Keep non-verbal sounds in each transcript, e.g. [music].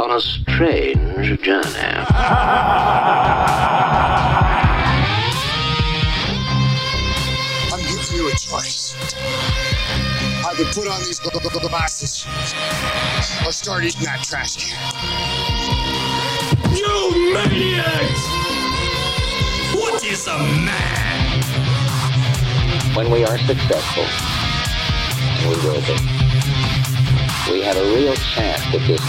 on a strange journey. [laughs] I'm giving you a choice. Either put on these gl- gl- glasses or start eating that trash can. You maniacs! What is a man? When we are successful, we will be, we have a real chance at this.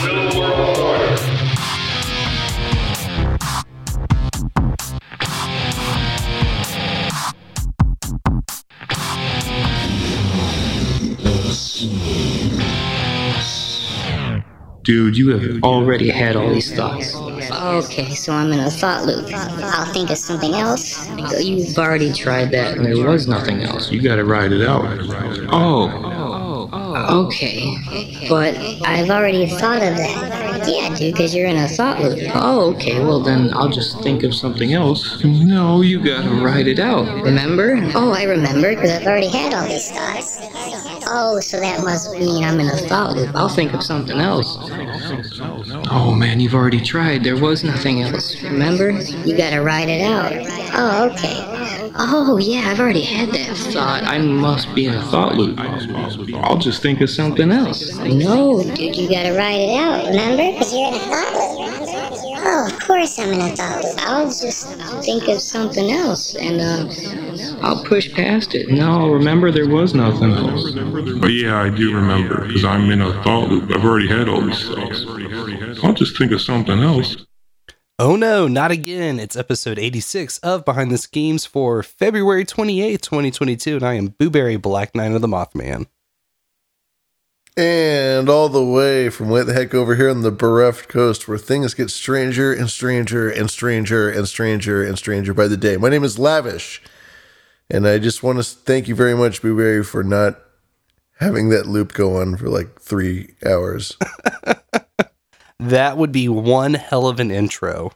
Dude, you have already had all these thoughts. Okay, so I'm in a thought loop. I'll think of something else. You've already tried that and there was nothing else. You gotta ride it out. Oh. Oh, okay, but I've already thought of that. Yeah, dude, because you're in a thought loop. Oh, okay. Well, then I'll just think of something else. No, you gotta write it out. Remember? Oh, I remember, because I've already had all these thoughts. Oh, so that must mean I'm in a thought loop. I'll think of something else. Oh man, you've already tried. There was nothing else. Remember? You gotta write it out. Oh, okay. Oh, yeah, I've already had that Thought I must be in a thought loop. I'll just think of something else. No, dude, you gotta write it out, remember? Because you're in a thought loop. Oh, of course I'm in a thought loop. I'll just think of something else, and, uh, I'll push past it. No, remember there was nothing else. But yeah, I do remember, because I'm in a thought loop. I've already had all these thoughts. I'll just think of something else. Oh no, not again. It's episode 86 of Behind the Schemes for February 28th, 2022, and I am Booberry Black Knight of the Mothman. And all the way from way the heck over here on the bereft coast where things get stranger and stranger and stranger and stranger and stranger by the day. My name is Lavish. And I just want to thank you very much, Blueberry, for not having that loop go on for like three hours. [laughs] That would be one hell of an intro.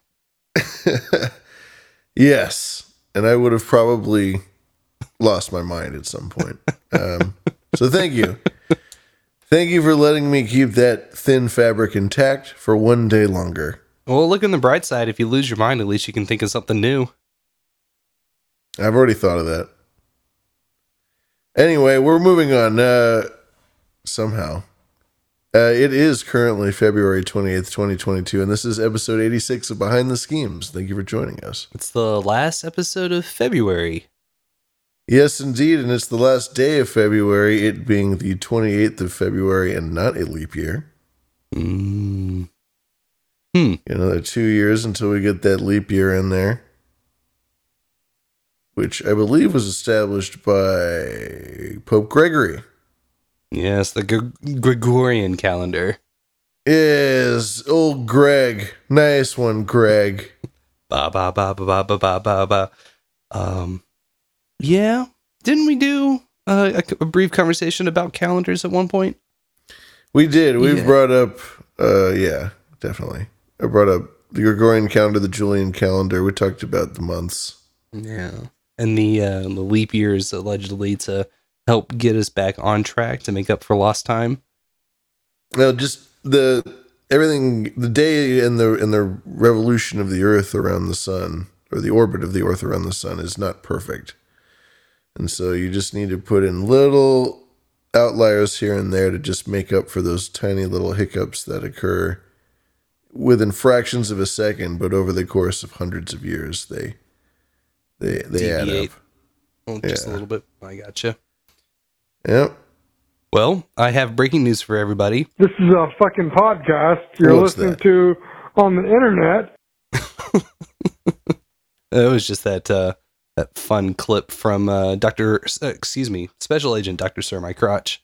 [laughs] yes. And I would have probably lost my mind at some point. Um, so thank you. Thank you for letting me keep that thin fabric intact for one day longer. Well, look on the bright side. If you lose your mind, at least you can think of something new. I've already thought of that. Anyway, we're moving on. Uh, somehow. Uh, it is currently February 28th, 2022, and this is episode 86 of Behind the Schemes. Thank you for joining us. It's the last episode of February. Yes, indeed, and it's the last day of February, it being the 28th of February and not a leap year. Mm. Hmm. Another two years until we get that leap year in there, which I believe was established by Pope Gregory. Yes, the Gr- Gregorian calendar. Is old Greg. Nice one, Greg. Ba ba ba ba ba ba ba ba ba. Um, yeah. Didn't we do uh, a, a brief conversation about calendars at one point? We did. We've Yeah. brought up, uh, yeah, definitely. I brought up the Gregorian calendar, the Julian calendar. We talked about the months. Yeah. And the uh, the leap years allegedly to help get us back on track to make up for lost time. No, just the everything, the day and the and the revolution of the Earth around the sun, or the orbit of the Earth around the sun, is not perfect, and so you just need to put in little outliers here and there to just make up for those tiny little hiccups that occur within fractions of a second, but over the course of hundreds of years, they they they add up. Just a little bit. I gotcha. Yep. Well, I have breaking news for everybody. This is a fucking podcast you're What's listening that? to on the internet. [laughs] It was just that uh, that fun clip from uh, Doctor, uh, excuse me, Special Agent Doctor Sir My Crotch.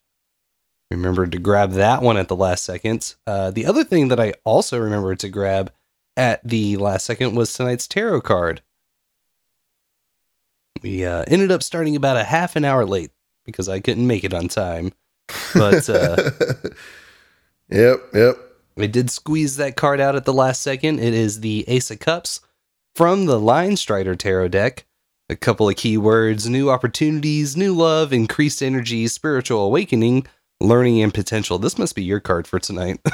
Remembered to grab that one at the last second. Uh, the other thing that I also remembered to grab at the last second was tonight's tarot card. We uh, ended up starting about a half an hour late because I couldn't make it on time. But uh, [laughs] yep, yep. I did squeeze that card out at the last second. It is the Ace of Cups from the Line Strider Tarot deck. A couple of keywords new opportunities, new love, increased energy, spiritual awakening, learning, and potential. This must be your card for tonight. [laughs]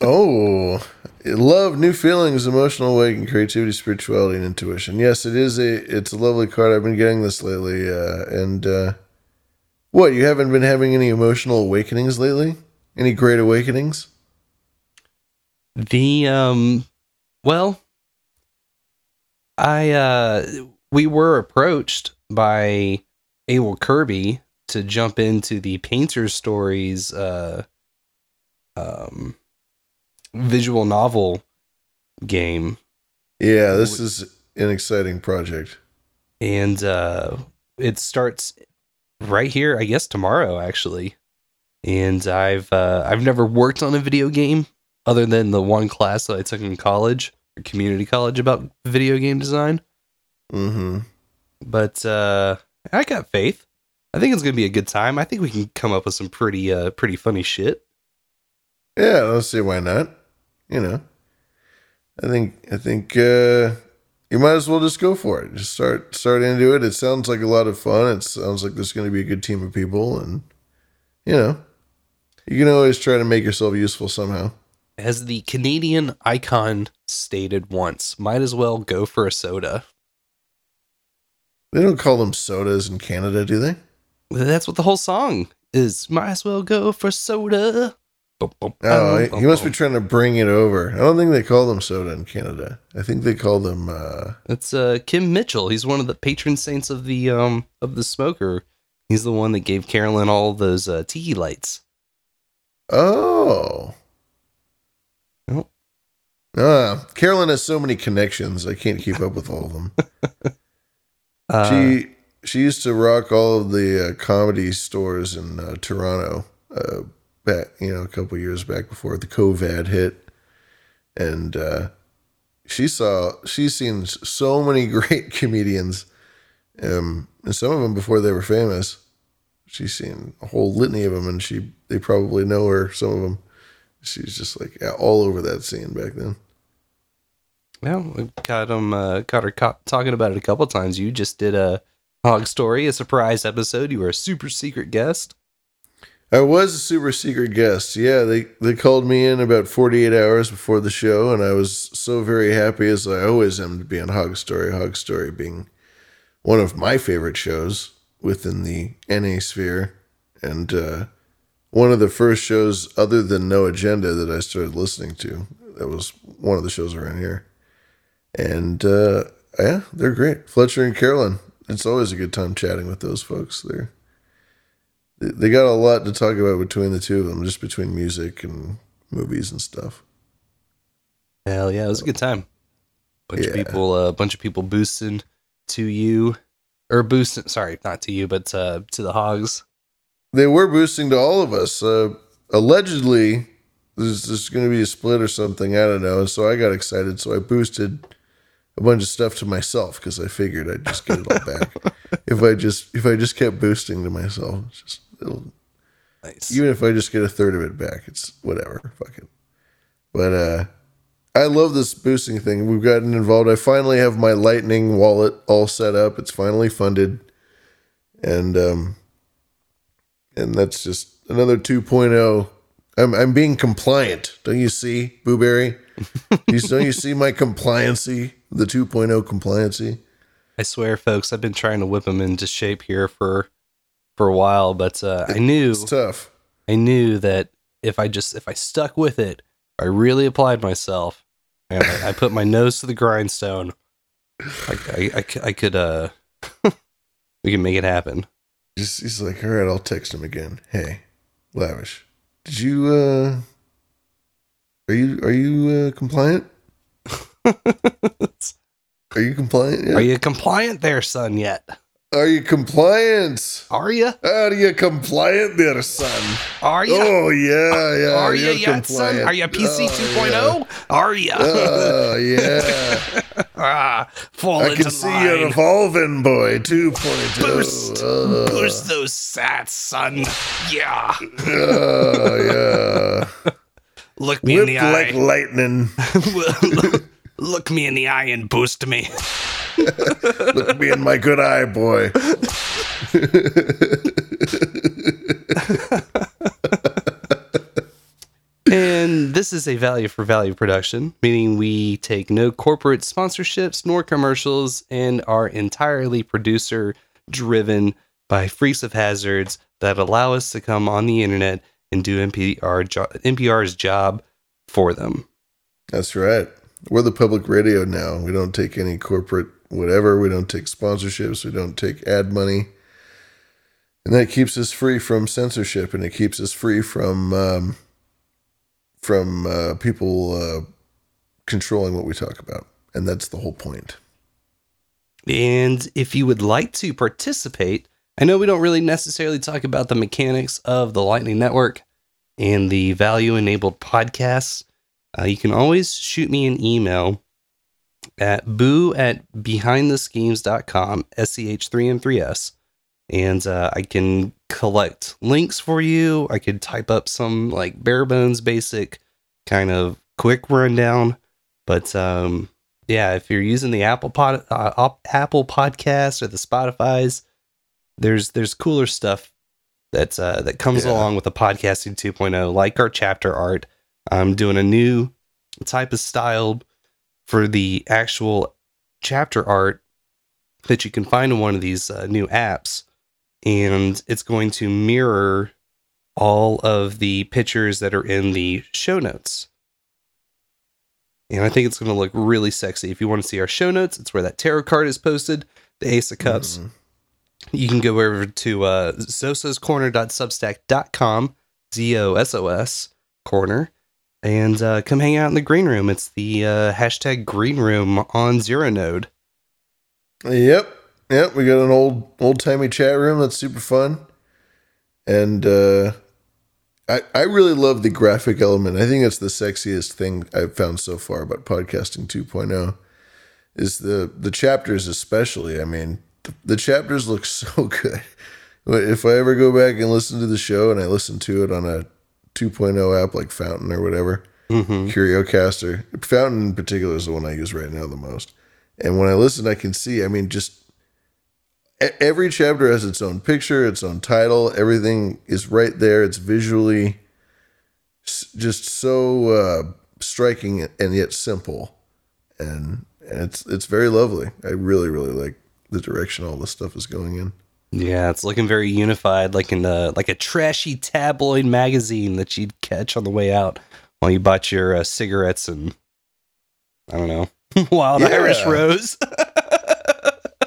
Oh, love, new feelings, emotional awakening, creativity, spirituality, and intuition. Yes, it is a. It's a lovely card. I've been getting this lately, uh, and uh, what you haven't been having any emotional awakenings lately? Any great awakenings? The um well I uh we were approached by Abel Kirby to jump into the Painter Stories uh um visual novel game Yeah, this is an exciting project. and uh it starts right here I guess tomorrow actually. And I've uh I've never worked on a video game other than the one class that I took in college, or community college about video game design. Mm-hmm. but uh I got faith. I think it's gonna be a good time. I think we can come up with some pretty uh pretty funny shit. Yeah, don't see why not. You know, I think I think uh, you might as well just go for it. Just start start into it. It sounds like a lot of fun. It sounds like there's going to be a good team of people, and you know, you can always try to make yourself useful somehow. As the Canadian icon stated once, might as well go for a soda. They don't call them sodas in Canada, do they? That's what the whole song is. Might as well go for soda. Bum, bum, Oh, he must be trying to bring it over. I don't think they call them soda in Canada. I think they call them. Uh, It's uh Kim Mitchell. He's one of the patron saints of the um of the smoker. He's the one that gave Carolyn all those uh, tiki lights. oh. Oh. Ah, Carolyn has so many connections. I can't keep up with all of them. [laughs] Uh, she she used to rock all of the uh, comedy stores in uh, Toronto uh, back you know a couple years back before the COVID hit, and uh, she saw she's seen so many [laughs] great comedians, um, and some of them before they were famous. She's seen a whole litany of them, and she they probably know her. Some of them, she's just like yeah, all over that scene back then. Well, we got him, uh, got her talking about it a couple times. You just did a hog story, a surprise episode. You were a super secret guest. I was a super secret guest. Yeah, they they called me in about 48 hours before the show, and I was so very happy, as I always am, to be on Hog Story. Hog Story being one of my favorite shows within the NA sphere, and uh, one of the first shows other than No Agenda that I started listening to. That was one of the shows around here, and uh, yeah, they're great. Fletcher and Carolyn. It's always a good time chatting with those folks. They're they got a lot to talk about between the two of them, just between music and movies and stuff. Hell yeah, it was a good time. Bunch of people, a uh, bunch of people boosting to you, or boosting. Sorry, not to you, but uh, to the hogs. They were boosting to all of us. Uh, allegedly, there's, there's going to be a split or something. I don't know. And so I got excited. So I boosted a bunch of stuff to myself because I figured I'd just get it all back [laughs] if I just if I just kept boosting to myself. It's just it'll, Nice. even if I just get a third of it back, it's whatever. Fuck it. But uh I love this boosting thing. We've gotten involved. I finally have my Lightning wallet all set up. It's finally funded. And um and that's just another 2.0. I'm I'm being compliant. Don't you see, Booberry? [laughs] you, don't you see my compliancy? The 2.0 compliancy? I swear, folks, I've been trying to whip them into shape here for for a while, but uh, I knew It's tough. I knew that if I just if I stuck with it, I really applied myself, and I, I put my nose to the grindstone. I, I, I could uh, [laughs] we can make it happen. Just he's like, all right, I'll text him again. Hey, lavish, did you uh, are you are you uh, compliant? [laughs] Are you compliant? Yeah. Are you compliant there, son? Yet? Are you compliant? Are you? Are you compliant there, son? Are you? Oh yeah, yeah. Are you yet, son? compliant. Are you PC Oh, 2.0? Are you? yeah. Oh yeah. [laughs] ah, fall I into can see line. you're evolving, boy. 2.0. Boost, Oh, boost those sats, son. Yeah. oh, yeah. [laughs] Look me in the like eye. lightning. [laughs] Look me in the eye and boost me. [laughs] Look me in my good eye, boy. And this is a value for value production, meaning we take no corporate sponsorships nor commercials and are entirely producer driven by freaks of hazards that allow us to come on the internet and do NPR jo- NPR's job for them. That's right. We're the public radio now. We don't take any corporate whatever. We don't take sponsorships. We don't take ad money. And that keeps us free from censorship and it keeps us free from um, from uh, people uh, controlling what we talk about. And that's the whole point. And if you would like to participate, I know we don't really necessarily talk about the mechanics of the Lightning Network and the value enabled podcasts. Uh, you can always shoot me an email at boo at behindtheschemes.com, SCH3 and 3S. And uh, I can collect links for you. I could type up some like bare bones basic kind of quick rundown. But um, yeah, if you're using the Apple pod, uh, Apple Podcast or the Spotify's, there's there's cooler stuff that's uh, that comes Yeah. along with the podcasting 2.0, like our chapter art. I'm doing a new type of style for the actual chapter art that you can find in one of these uh, new apps, and it's going to mirror all of the pictures that are in the show notes. And I think it's going to look really sexy. If you want to see our show notes, it's where that tarot card is posted, the Ace of Cups. You can go over to uh, zososcorner.substack.com, Z O S O S corner, and uh, come hang out in the green room. It's the uh, hashtag green room on Zero Node. Yep. Yep. We got an old old timey chat room that's super fun. And uh I I really love the graphic element. I think it's the sexiest thing I've found so far about podcasting 2.0 is the the chapters especially. I mean, the, the chapters look [laughs] so good. If I ever go back and listen to the show and I listen to it on a 2.0 app like Fountain or whatever, Mm-hmm. Curiocaster. Fountain in particular is the one I use right now the most. And when I listen, I can see, I mean, just every chapter has its own picture, its own title. Everything is right there. It's visually just so uh, striking and yet simple. And, and it's it's very lovely. I really, really like the direction all this stuff is going in. Yeah, it's looking very unified, like in a like a trashy tabloid magazine that you'd catch on the way out while you bought your uh, cigarettes and I don't know [laughs] wild Yeah. Irish rose.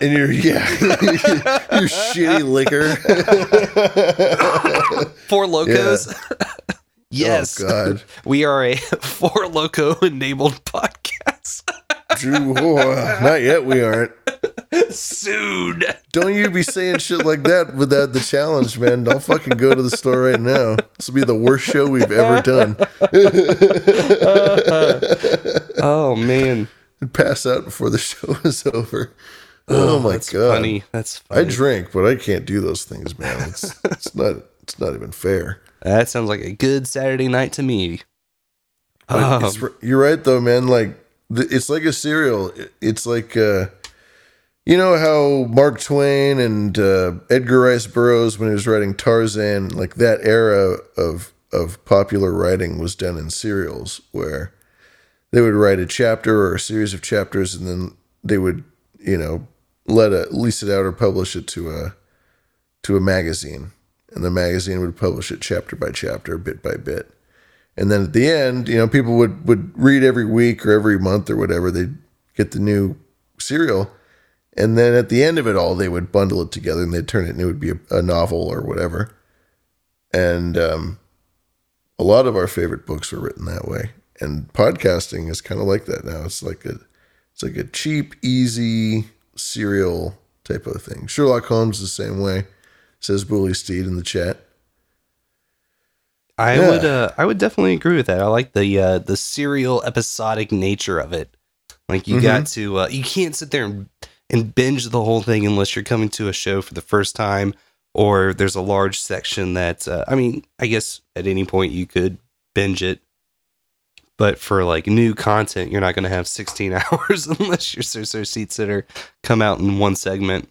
And your yeah, [laughs] your shitty liquor. [laughs] Four locos. yes, Oh God. we are a four loco enabled podcast. Drew, oh, not yet. We aren't. Soon. Don't you be saying shit like that without the challenge, man. Don't fucking go to the store right now. This will be the worst show we've ever done. [laughs] Oh man. Pass out before the show [laughs] is over. Oh, my that's god. funny. That's I drink, but I can't do those things, man. It's it's not it's not even fair. that sounds like a good Saturday night to me. Um, you're right though, man. Like it's like a cereal. It's like uh, you know how Mark Twain and uh, Edgar Rice Burroughs, when he was writing Tarzan, like that era of of popular writing was done in serials, where they would write a chapter or a series of chapters, and then they would, you know, let a lease it out or publish it to a to a magazine, and the magazine would publish it chapter by chapter, bit by bit. And then at the end, you know, people would would read every week or every month or whatever. They'd get the new serial, and then at the end of it all, they would bundle it together and they'd turn it, and it would be a, a novel or whatever. And um, a lot of our favorite books were written that way. And podcasting is kind of like that now. It's like a it's like a cheap, easy serial type of thing. Sherlock Holmes the same way, says Bully Steed in the chat. I Yeah. would uh, I would definitely agree with that. I like the uh, the serial episodic nature of it. Like you got to uh, you can't sit there and, and binge the whole thing unless you're coming to a show for the first time or there's a large section that uh, I mean, I guess at any point you could binge it. But for like new content, you're not going to have 16 [laughs] hours unless your so so seat sitter come out in one segment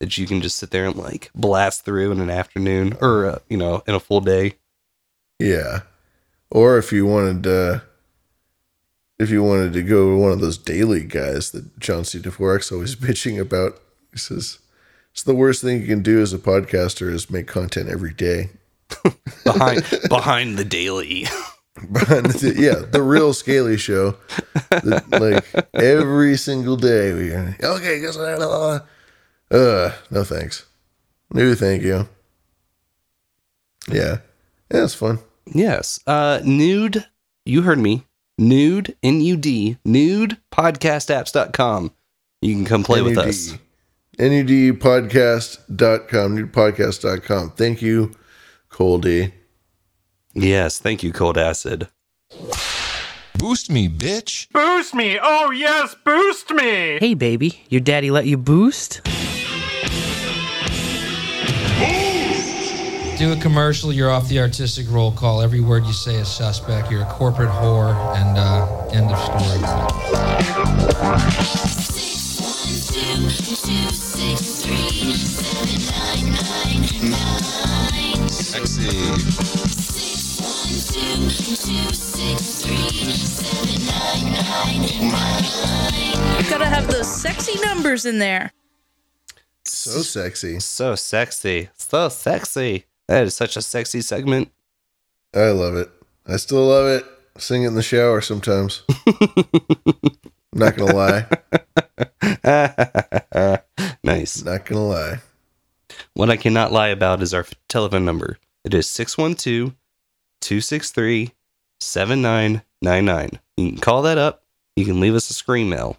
that you can just sit there and like blast through in an afternoon or uh, you know in a full day. Yeah. Or if you wanted uh if you wanted to go one of those daily guys that John C. Dvorak always [laughs] bitching about, he says it's the worst thing you can do as a podcaster is make content every day. [laughs] behind behind the daily. [laughs] Behind the, yeah, the real Scaly show. that, like every single day we are okay, guess what? Uh no thanks. No thank you. Yeah. Yeah, it's fun. yes. Uh nude, you heard me. Nude N U D nude podcastapps.com. You can come play with us. N u d NUDpodcast.com, nudepodcast.com. Thank you, Cole D. Yes, thank you, Cold Acid. Boost me, bitch. Boost me! Oh yes, boost me! Hey, baby, your daddy let you boost? Do a commercial, you're off the artistic roll call. Every word you say is suspect. You're a corporate whore, and uh, end of story. Sexy. Gotta have those sexy numbers in there. So sexy. So sexy. So sexy. That is such a sexy segment. I love it. I still love it. Sing it in the shower sometimes. [laughs] Not gonna lie. [laughs] nice. Not gonna lie. What I cannot lie about is our telephone number. It is 612 263 7999. You can call that up. You can leave us a screen mail.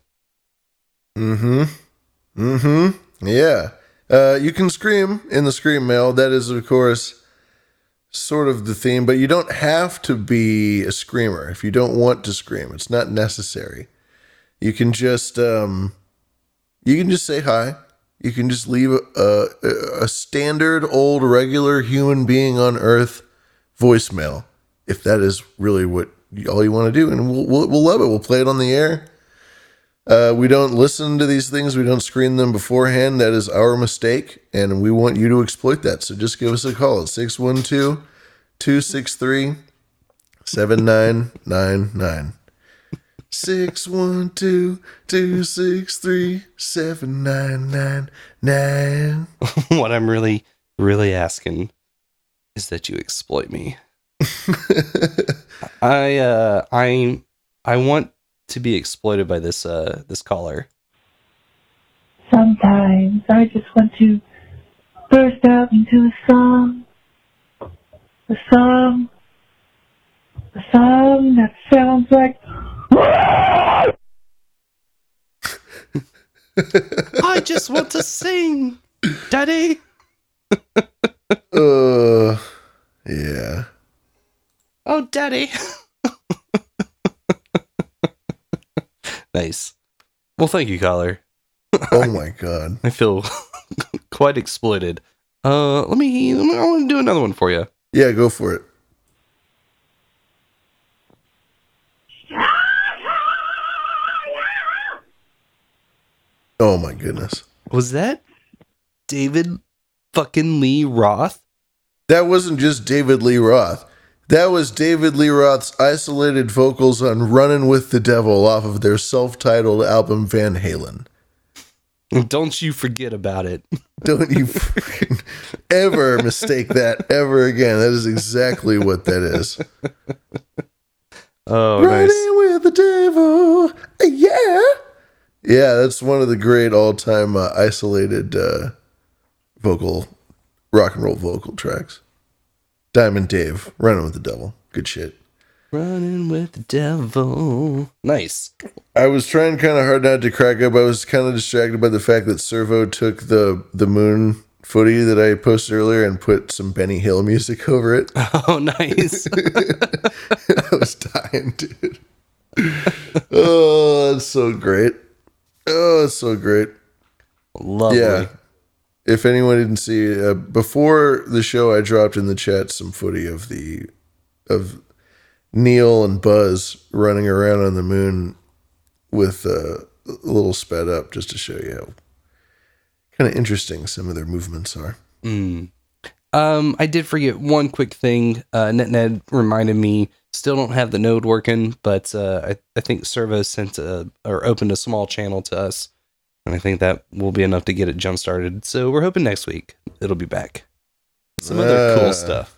Mm-hmm. Mm-hmm. Yeah. Uh, you can scream in the scream mail. That is, of course, sort of the theme, but you don't have to be a screamer if you don't want to scream. It's not necessary. You can just um, you can just say hi. You can just leave a, a, a standard old regular human being on Earth voicemail if that is really what all you want to do, and we'll, we'll we'll love it. We'll play it on the air. Uh, we don't listen to these things. We don't screen them beforehand. That is our mistake, and we want you to exploit that. So just give us a call at 612 263 7999. 612 263 7999. [laughs] what I'm really, really asking is that you exploit me. [laughs] I uh I I want to be exploited by this uh this caller. Sometimes I just want to burst out into a song. A song. A song that sounds like. I just want to sing, Daddy. [laughs] Uh, yeah. Oh, Daddy. [laughs] nice. Well, thank you, caller. [laughs] Oh my god. I feel [laughs] quite exploited. Uh, let me. Let me I want to do another one for you. Yeah, go for it. Oh my goodness. Was that David fucking Lee Roth? That wasn't just David Lee Roth. That was David Lee Roth's isolated vocals on Running with the Devil off of their self titled album Van Halen. Don't you forget about it. [laughs] Don't you ever mistake that ever again. That is exactly what that is. Oh, Running nice. with the devil. Yeah. Yeah, that's one of the great all time uh, isolated uh, vocal, rock and roll vocal tracks. Diamond Dave, Running with the Devil. Good shit. Running with the devil. Nice. I was trying kind of hard not to crack up. I was kind of distracted by the fact that Servo took the the moon footy that I posted earlier and put some Benny Hill music [laughs] over it. [laughs] Oh, nice. [laughs] I was dying, dude. oh, that's so great. Oh, it's so great. Lovely. Yeah. If anyone didn't see uh, before the show, I dropped in the chat some footy of the of Neil and Buzz running around on the moon with uh, a little sped up, just to show you how kind of interesting some of their movements are. Mm. Um, I did forget one quick thing. Uh, NetNed reminded me. Still don't have the node working, but uh, I, I think Servo sent a, or opened a small channel to us, and I think that will be enough to get it jump started. So we're hoping next week it'll be back. Some other Ah. cool stuff.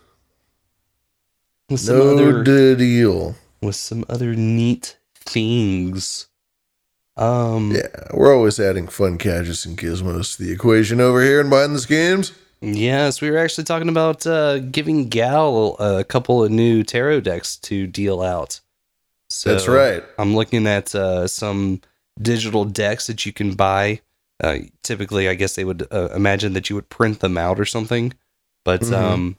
With some No other deal. with some other neat things. Um, Yeah, we're always adding fun gadgets and gizmos to the equation over here in behind the schemes. Yes, we were actually talking about uh, giving Gal a couple of new tarot decks to deal out. So That's right. I'm looking at uh, some digital decks that you can buy. Uh, typically, I guess they would uh, imagine that you would print them out or something, but Mhm. um,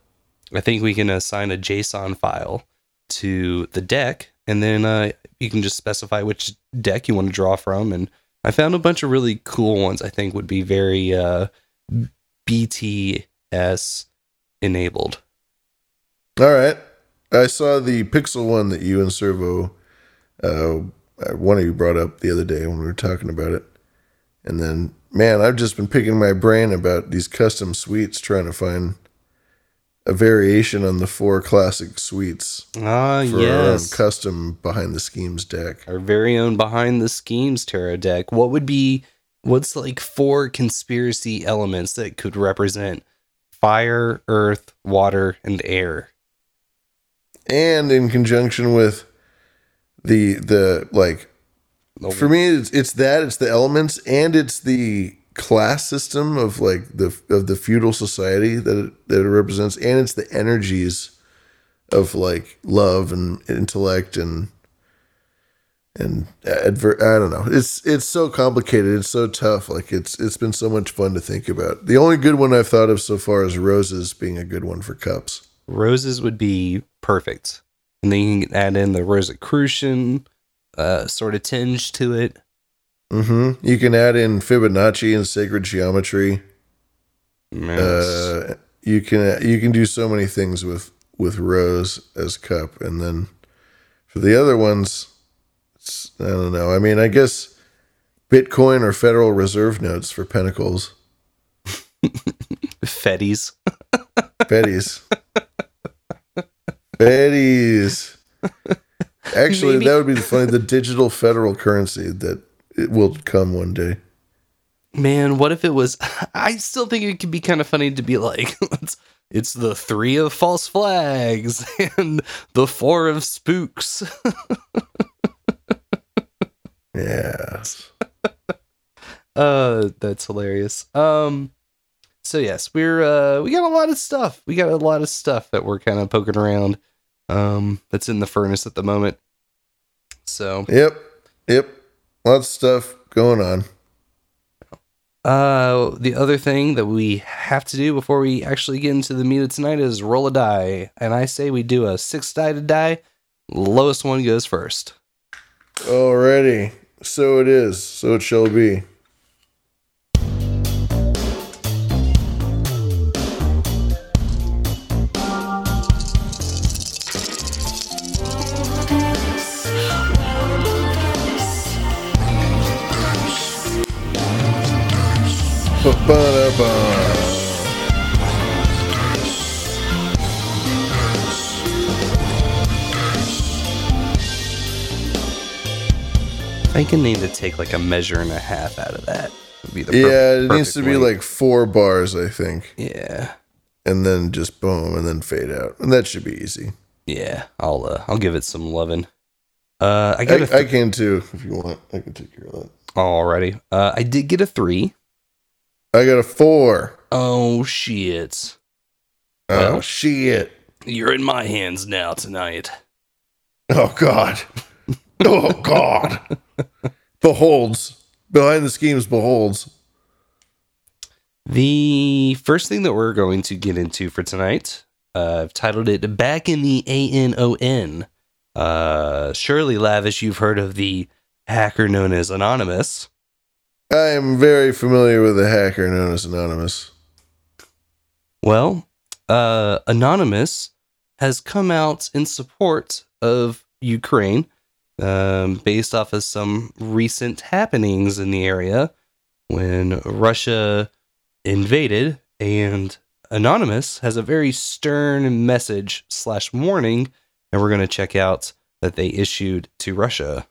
I think we can assign a JSON file to the deck, and then uh, you can just specify which deck you want to draw from. And I found a bunch of really cool ones. I think would be very uh, BTS enabled. All right. I saw the Pixel one that you and Servo, uh, one of you brought up the other day when we were talking about it. And then, man, I've just been picking my brain about these custom suites, trying to find a variation on the four classic suites Ah, for our own custom behind the schemes deck. our very own behind the schemes tarot deck what would be what's like four conspiracy elements that could represent fire earth water and air and in conjunction with the the like for me it's, it's that it's the elements and it's the class system of like the of the feudal society that it, that it represents and it's the energies of like love and intellect and and adver- I don't know. It's it's so complicated. It's so tough. Like it's it's been so much fun to think about. The only good one I've thought of so far is roses being a good one for cups. roses would be perfect and then you can add in the rosicrucian uh sort of tinge to it hmm You can add in Fibonacci and sacred geometry. Yes. Uh, you can you can do so many things with with rose as cup, and then for the other ones, it's, I don't know. I mean, I guess Bitcoin or Federal Reserve notes for pentacles, [laughs] fetties Betties, [laughs] Betties. [laughs] Actually, Maybe- that would be the funny. The digital federal currency that it will come one day. man what if it was i still think it could be kind of funny to be like [laughs] it's, it's the three of false flags [laughs] and the four of spooks Yeah. Uh, that's hilarious. Um, so yes, we're uh we got a lot of stuff. We got a lot of stuff that we're kind of poking around. Um, that's in the furnace at the moment. So Yep. Yep. Lots of stuff going on. uh, the other thing that we have to do before we actually get into the meat of tonight is roll a die, and I say we do a six-sided die. Lowest one goes first. Alrighty. So it is. So it shall be. Ba-ba-da-ba. I think I need to take like a measure and a half out of that. Would be the Yeah, it needs to be length. like four bars, I think. Yeah. And then just boom, and then fade out. And that should be easy. Yeah, I'll uh, I'll give it some loving. Uh, I I, got I th- can too, if you want. I can take care of that. Alrighty, Uh, I did get a three. I got a four. Oh shit! Oh, Well. shit. You're in my hands now tonight. Oh, God. oh [laughs] God. beholds. Behind the schemes beholds. The first thing that we're going to get into for tonight, uh, I've titled it Back in the ANON. Uh, surely, Lavish, you've heard of the hacker known as Anonymous. I am very familiar with a hacker known as Anonymous. Well, uh, Anonymous has come out in support of Ukraine um, based off of some recent happenings in the area when Russia invaded, and Anonymous has a very stern message slash warning, and we're going to check out that they issued to Russia.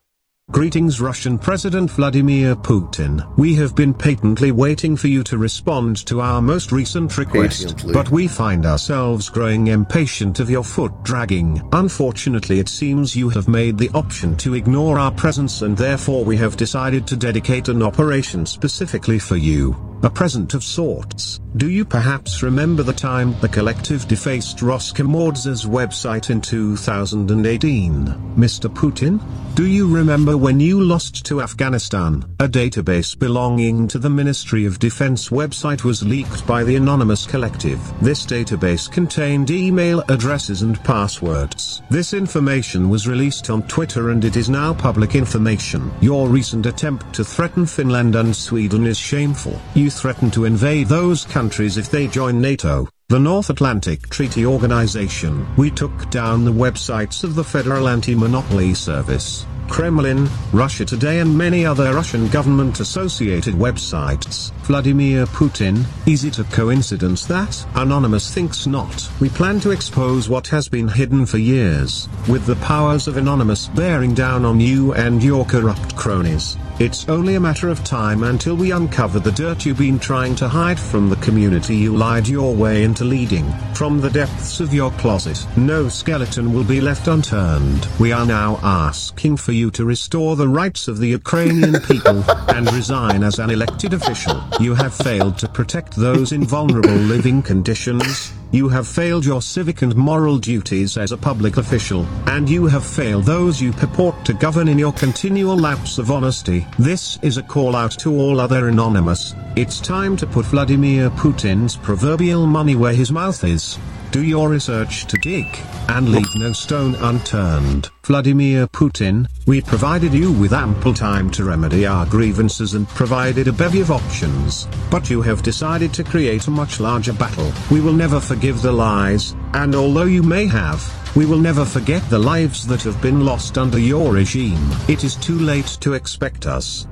Greetings, Russian President Vladimir Putin. We have been patently waiting for you to respond to our most recent request, but we find ourselves growing impatient of your foot dragging. Unfortunately, it seems you have made the option to ignore our presence, and therefore we have decided to dedicate an operation specifically for you. A present of sorts. Do you perhaps remember the time the collective defaced Roskomnadzor's website in 2018, Mr. Putin? Do you remember when you lost to Afghanistan? A database belonging to the Ministry of Defense website was leaked by the anonymous collective. This database contained email addresses and passwords. This information was released on Twitter and it is now public information. Your recent attempt to threaten Finland and Sweden is shameful. You threaten to invade those countries if they join NATO. The North Atlantic Treaty Organization. We took down the websites of the Federal Anti-Monopoly Service, Kremlin, Russia Today and many other Russian government associated websites. Vladimir Putin, is it a coincidence that Anonymous thinks not? We plan to expose what has been hidden for years, with the powers of Anonymous bearing down on you and your corrupt cronies. It's only a matter of time until we uncover the dirt you've been trying to hide from the community you lied your way into leading. From the depths of your closet, no skeleton will be left unturned. We are now asking for you to restore the rights of the Ukrainian people [laughs] and resign as an elected official. You have failed to protect those in vulnerable living conditions. You have failed your civic and moral duties as a public official, and you have failed those you purport to govern in your continual lapse of honesty. This is a call out to all other anonymous. It's time to put Vladimir Putin's proverbial money where his mouth is. Do your research to dig, and leave no stone unturned. Vladimir Putin, we provided you with ample time to remedy our grievances and provided a bevy of options, but you have decided to create a much larger battle. We will never forgive the lies, and although you may have, we will never forget the lives that have been lost under your regime. It is too late to expect us.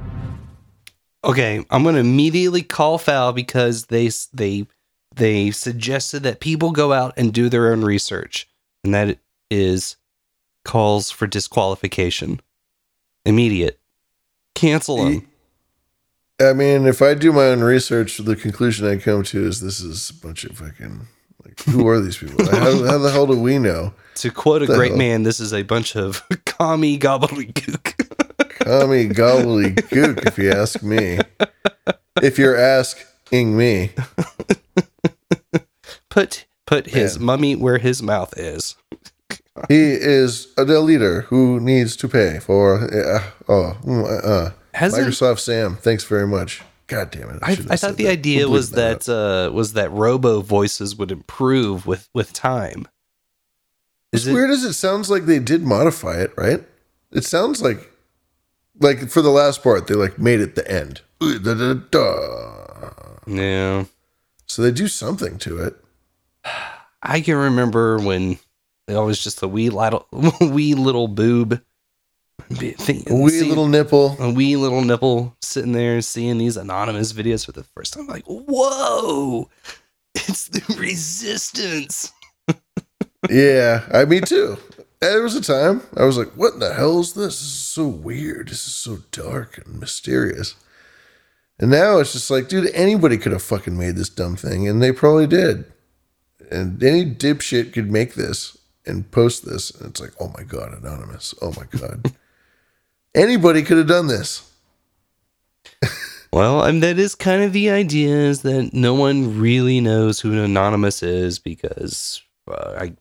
Okay, I'm going to immediately call foul because they they they suggested that people go out and do their own research, and that is calls for disqualification. Immediate. Cancel them. I mean, if I do my own research, the conclusion I come to is this is a bunch of fucking like who are these people? how, how the hell do we know? To quote a great hell? man, this is a bunch of [laughs] commie gobbledygook. Commie gobbledygook, if you ask me. If you're asking me, [laughs] Put put his mummy where his mouth is. he is a leader who needs to pay for. Uh, oh, mm, uh, uh. Microsoft Sam, thanks very much. God damn it! I, have I thought the that. idea was bleeped that uh, was that robo voices would improve with with time. As weird as it sounds like they did modify it, right? It sounds like, like for the last part, they like made it the end. Yeah. So they do something to it. I can remember when it was just a wee little [laughs] wee little boob. A wee seeing- little nipple. A wee little nipple sitting there seeing these anonymous videos for the first time. Like, whoa! It's the [laughs] resistance. yeah, I me too. There was a time I was like, "What in the hell is this? This is so weird. This is so dark and mysterious." And now it's just like, dude, anybody could have fucking made this dumb thing, and they probably did. And any dipshit could make this and post this, and it's like, oh my god, anonymous. Oh my god, [laughs] anybody could have done this. Well, and that is kind of the idea is that no one really knows who anonymous is because uh, I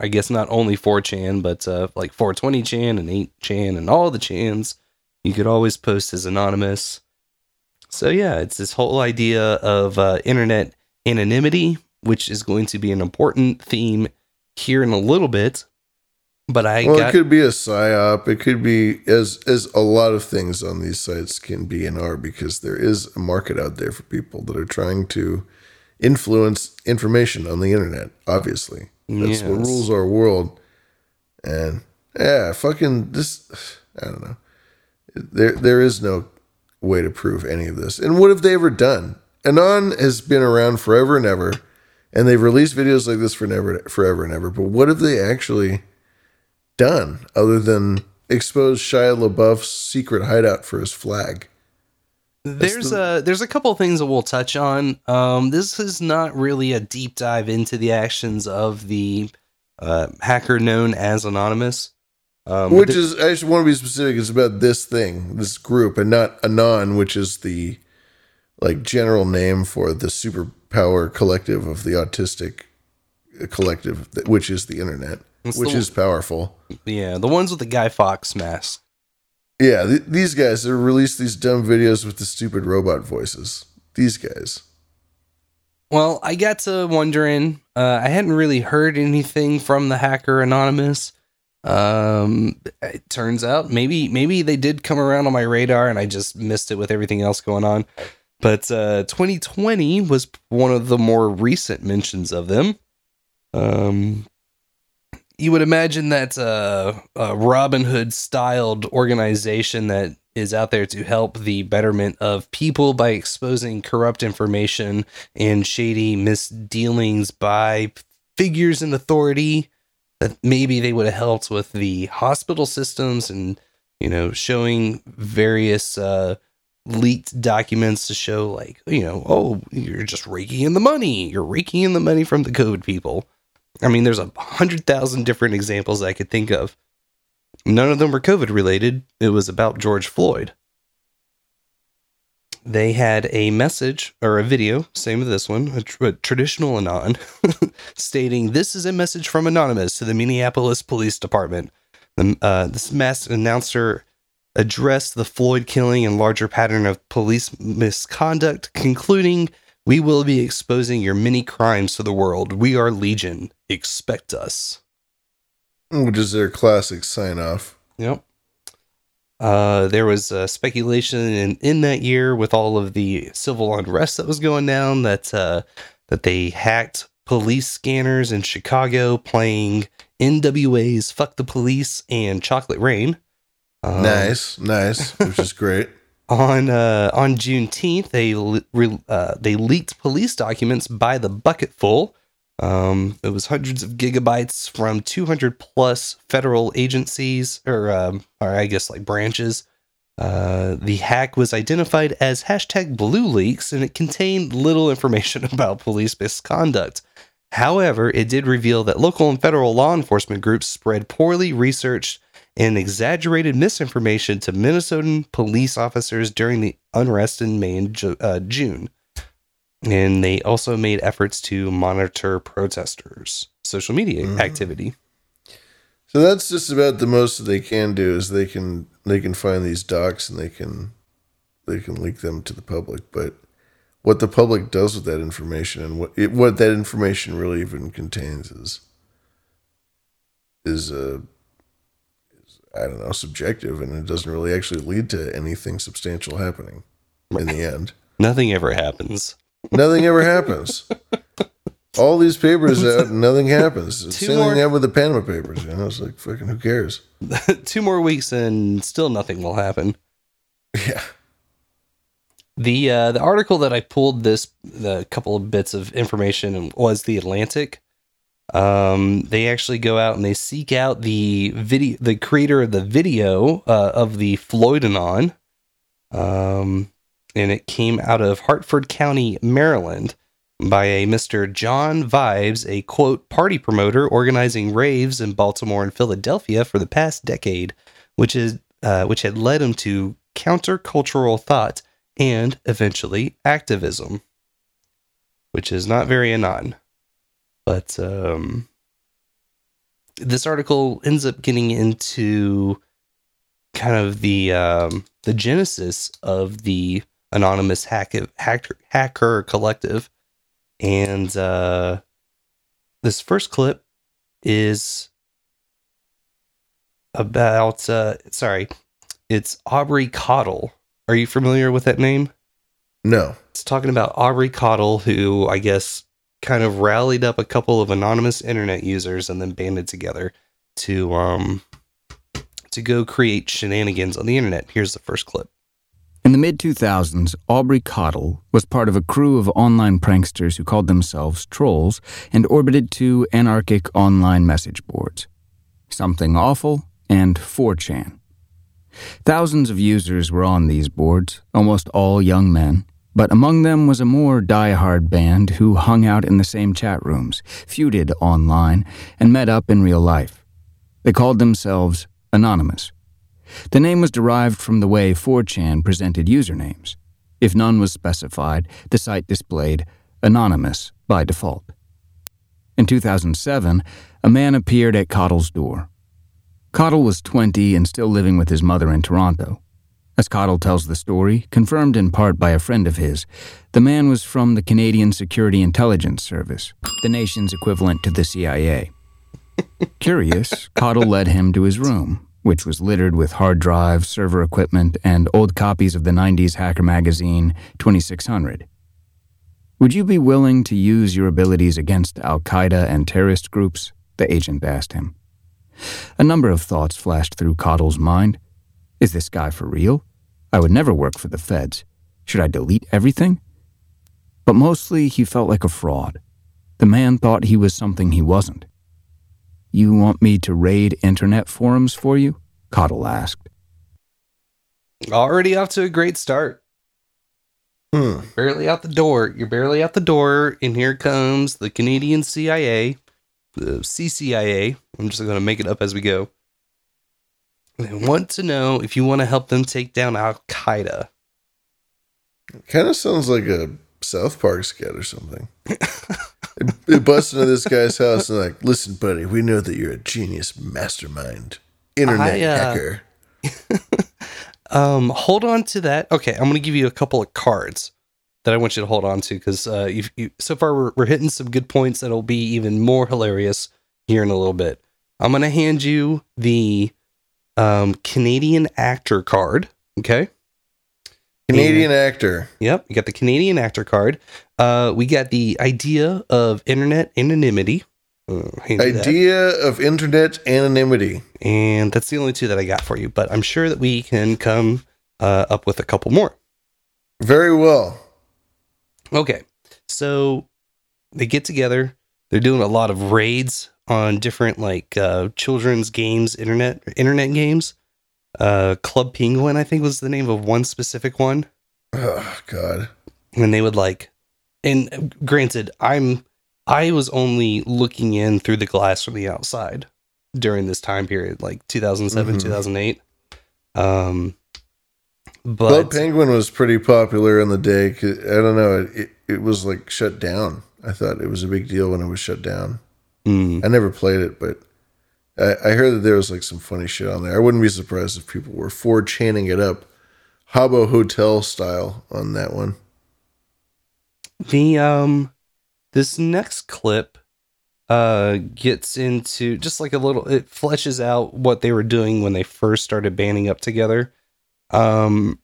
I guess not only 4chan, but uh, like 420chan and 8chan and all the chans. You could always post as anonymous. So yeah, it's this whole idea of uh, internet anonymity, which is going to be an important theme here in a little bit. But I well, got it could be a psyop. It could be as as a lot of things on these sites can be and are because there is a market out there for people that are trying to influence information on the internet. Obviously, that's what rules our world. And yeah, fucking this. I don't know. There there is no way to prove any of this. And what have they ever done? Anon has been around forever and ever, and they've released videos like this for never forever and ever. But what have they actually? done other than expose Shia LaBeouf's secret hideout for his flag. There's a there's a couple of things that we'll touch on. Um, this is not really a deep dive into the actions of the uh, hacker known as Anonymous, um, which is, I just want to be specific, it's about this thing, this group, and not Anon, which is the like general name for the superpower collective of the autistic collective, which is the internet, which the- is powerful. yeah, the ones with the Guy Fawkes mask. Yeah, th- these guys that release these dumb videos with the stupid robot voices. These guys. Well, I got to wondering. Uh, I hadn't really heard anything from the hacker Anonymous. Um, it turns out maybe maybe they did come around on my radar, and I just missed it with everything else going on. But uh, 2020 was one of the more recent mentions of them. Um, you would imagine that uh, a Robin Hood styled organization that is out there to help the betterment of people by exposing corrupt information and shady misdealings by figures in authority that maybe they would have helped with the hospital systems and you know showing various uh leaked documents to show like you know oh you're just raking in the money. You're raking in the money from the covid people. I mean there's a hundred thousand different examples i could think of. None of them were covid related it was about george floyd they had a message or a video, same as this one, a, tr- a traditional anon, [laughs] stating this is a message from anonymous to the Minneapolis Police Department. The, uh, this mass announcer addressed the Floyd killing and larger pattern of police misconduct, concluding, "We will be exposing your many crimes to the world. We are Legion. Expect us." Which is their classic sign off. Yep. Uh, there was uh, speculation in, in that year with all of the civil unrest that was going down that uh, that they hacked police scanners in Chicago playing NWA's "Fuck the Police" and "Chocolate Rain." Um, nice, nice, which is [laughs] great. on uh, on Juneteenth, they le- re- uh, they leaked police documents by the bucketful. Um, it was hundreds of gigabytes from 200 plus federal agencies, or um, or I guess like branches. Uh, the hack was identified as hashtag Blue Leaks, and it contained little information [laughs] about police misconduct. However, it did reveal that local and federal law enforcement groups spread poorly researched and exaggerated misinformation to Minnesotan police officers during the unrest in May and Ju- uh, June. And they also made efforts to monitor protesters' social media activity. So that's just about the most that they can do is they can they can find these docs and they can they can leak them to the public. But what the public does with that information and what it, what that information really even contains is is uh is, I don't know subjective and it doesn't really actually lead to anything substantial happening in the end. Nothing ever happens. Nothing ever happens. All these papers out, and nothing happens. It's Two Same more- thing happened with the Panama Papers. You know, it's like fucking who cares? [laughs] Two more weeks and still nothing will happen. Yeah. The uh, the article that I pulled this the couple of bits of information was the Atlantic. Um, they actually go out and they seek out the video, the creator of the video uh, of the Floydanon. Um, and it came out of Hartford County, Maryland, by a Mr. John Vibes, a quote party promoter organizing raves in Baltimore and Philadelphia for the past decade, which is uh, which had led him to countercultural thought and eventually activism, which is not very anon. But um, this article ends up getting into kind of the um, the genesis of the anonymous hack- hacker hacker collective, and uh, this first clip is about uh, sorry, it's Aubrey Cottle. Are you familiar with that name? No. It's talking about Aubrey Cottle, who I guess kind of rallied up a couple of anonymous internet users and then banded together to um to go create shenanigans on the internet. Here's the first clip. In the mid 2000s, Aubrey Cottle was part of a crew of online pranksters who called themselves trolls and orbited two anarchic online message boards Something Awful and 4chan. Thousands of users were on these boards, almost all young men, but among them was a more die-hard band who hung out in the same chat rooms, feuded online, and met up in real life. They called themselves Anonymous. The name was derived from the way 4chan presented usernames. If none was specified, the site displayed Anonymous by default. In 2007, a man appeared at Cottle's door. Cottle was 20 and still living with his mother in Toronto. As Cottle tells the story, confirmed in part by a friend of his, the man was from the Canadian Security Intelligence Service, the nation's equivalent to the CIA. [laughs] Curious, Cottle led him to his room, which was littered with hard drives, server equipment, and old copies of the 90s hacker magazine 2600. Would you be willing to use your abilities against Al Qaeda and terrorist groups? The agent asked him. A number of thoughts flashed through Cottle's mind. Is this guy for real? I would never work for the feds. Should I delete everything? But mostly he felt like a fraud. The man thought he was something he wasn't. You want me to raid internet forums for you? Cottle asked. Already off to a great start. Hmm. Barely out the door. You're barely out the door, and here comes the Canadian CIA, the CCIA. I'm just going to make it up as we go. They want to know if you want to help them take down Al Qaeda. Kind of sounds like a South Park skit or something. [laughs] it into this guy's house and like, listen, buddy, we know that you're a genius mastermind, internet I, uh, hacker. [laughs] Um, hold on to that. Okay, I'm going to give you a couple of cards that I want you to hold on to because uh, you, you, so far we're, we're hitting some good points that'll be even more hilarious here in a little bit. I'm going to hand you the um, Canadian actor card. Okay. Canadian actor. Yep, you got the Canadian actor card. Uh, we got the idea of internet anonymity. Uh, hand you that. Idea of internet anonymity. And that's the only two that I got for you, but I'm sure that we can come uh, up with a couple more. Very well. Okay. So they get together. They're doing a lot of raids on different like uh, children's games, internet internet games. Uh, Club Penguin, I think, was the name of one specific one. Oh God. And they would like, and granted, I'm I was only looking in through the glass from the outside during this time period, like 2007, Mhm. 2008. Um, but Club Penguin was pretty popular in the day. 'cause- I don't know. It, it, it was like shut down. I thought it was a big deal when it was shut down. Mm. I never played it, but I, I heard that there was like some funny shit on there. I wouldn't be surprised if people were for chaining it up, Habbo Hotel style on that one. the um this next clip uh gets into just like a little it fleshes out what they were doing when they first started banding up together um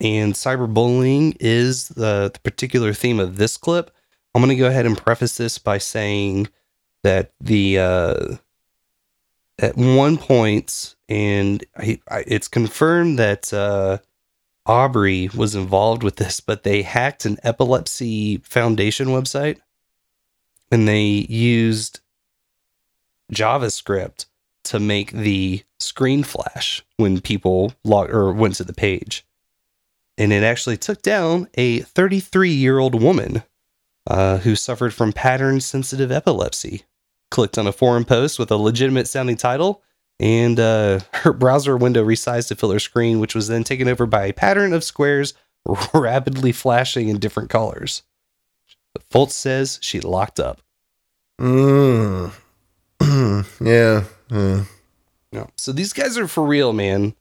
and cyberbullying is the, the particular theme of this clip i'm going to go ahead and preface this by saying that the uh at one point and I, I, it's confirmed that uh Aubrey was involved with this, but they hacked an epilepsy foundation website and they used JavaScript to make the screen flash when people log or went to the page. And it actually took down a 33 year old woman uh, who suffered from pattern sensitive epilepsy. Clicked on a forum post with a legitimate sounding title, and uh, [laughs] her browser window resized to fill her screen, which was then taken over by a pattern of squares [laughs] rapidly flashing in different colors. Fultz says she locked up. Mm. [clears throat] yeah. Uh, No. So these guys are for real, man.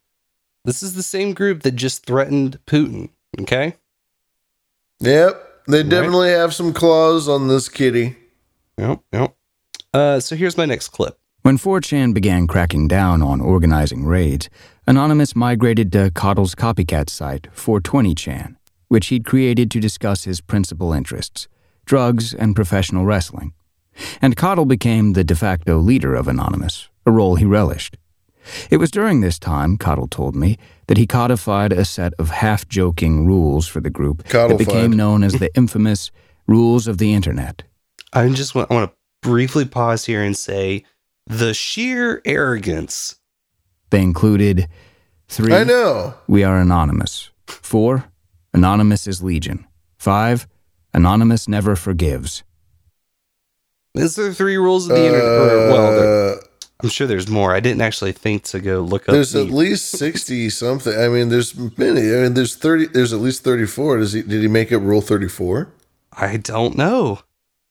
This is the same group that just threatened Putin. Okay. yep. They Right. definitely have some claws on this kitty. Yep. Yep. Uh, so here's my next clip. When 4chan began cracking down on organizing raids, Anonymous migrated to Cottle's copycat site, 420chan, which he'd created to discuss his principal interests drugs and professional wrestling. And Cottle became the de facto leader of Anonymous, a role he relished. It was during this time, Cottle told me, that he codified a set of half joking rules for the group that became known as the infamous [laughs] Rules of the Internet. I just want, I want to briefly pause here and say the sheer arrogance. They included three. I know. We are anonymous. Four. Anonymous is legion. Five. Anonymous never forgives. Is there three rules of the internet? Or, well, Uh, I'm sure there's more. I didn't actually think to go look up. there's the- at least sixty something. I mean, there's many. I mean, there's thirty. There's at least thirty-four. Does he? Did he make up Rule thirty-four? I don't know.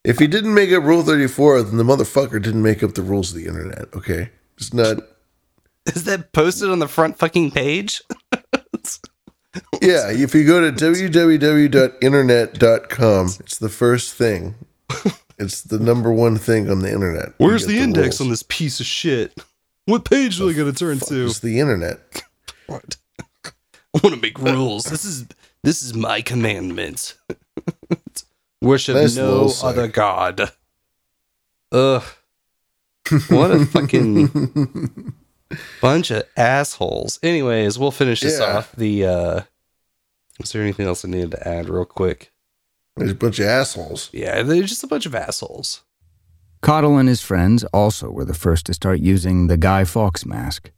If he didn't make up Rule thirty-four, then the motherfucker didn't make up the rules of the internet. Okay, it's not. [laughs] Is that posted on the front fucking page? [laughs] Yeah, if you go to www.internet.com, it's the first thing. It's the number one thing on the internet. Where's get the index rules. on this piece of shit? What page do I going to turn to? It's the internet. [laughs] What? I want to make rules. This is this is my commandment. Worship Nice no little site. other god. Ugh. What a fucking [laughs] bunch of assholes. Anyways, we'll finish this Yeah. off. The uh is there anything else I needed to add real quick? There's a bunch of assholes. Yeah, they're just a bunch of assholes. Cottle and his friends also were the first to start using the Guy Fawkes mask.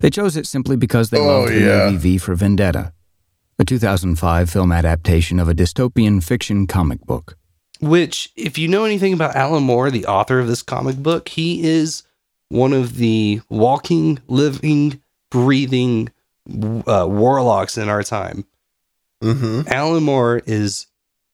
They chose it simply because they Oh, loved the yeah. movie V for Vendetta, a 2005 film adaptation of a dystopian fiction comic book. Which, if you know anything about Alan Moore, the author of this comic book, he is one of the walking, living, breathing uh, warlocks in our time. Mm-hmm. Alan Moore is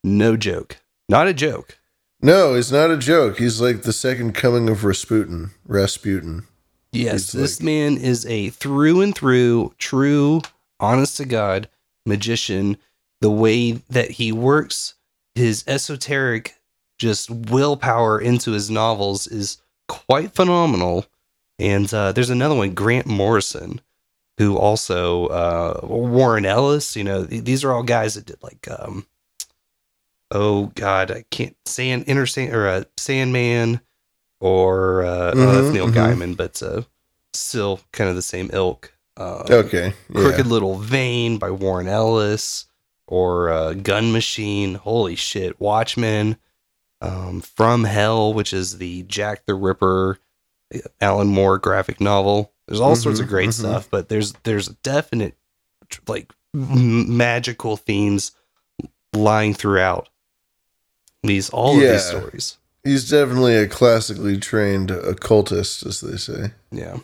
no joke. Not a joke. No, it's not a joke. He's like the second coming of Rasputin. Rasputin. Yes, He's this man is a through and through true, honest to God magician. The way that he works his esoteric just willpower into his novels is quite phenomenal. And uh, there's another one, Grant Morrison, who also uh, Warren Ellis. You know, th- these are all guys that did like, um, oh God, I can't sand intersand or uh, Sandman or uh, oh, that's Mhm, Neil mhm. Gaiman, but uh, still kind of the same ilk. Um, Okay, yeah. Crooked Little Vein by Warren Ellis or uh, Gun Machine. Holy shit, Watchmen. Um, From Hell, which is the Jack the Ripper Alan Moore graphic novel. There's all sorts of Mhm, great mhm. stuff, but there's there's definite like m- magical themes lying throughout these all of these stories. He's definitely a classically trained occultist, as they say. Yeah.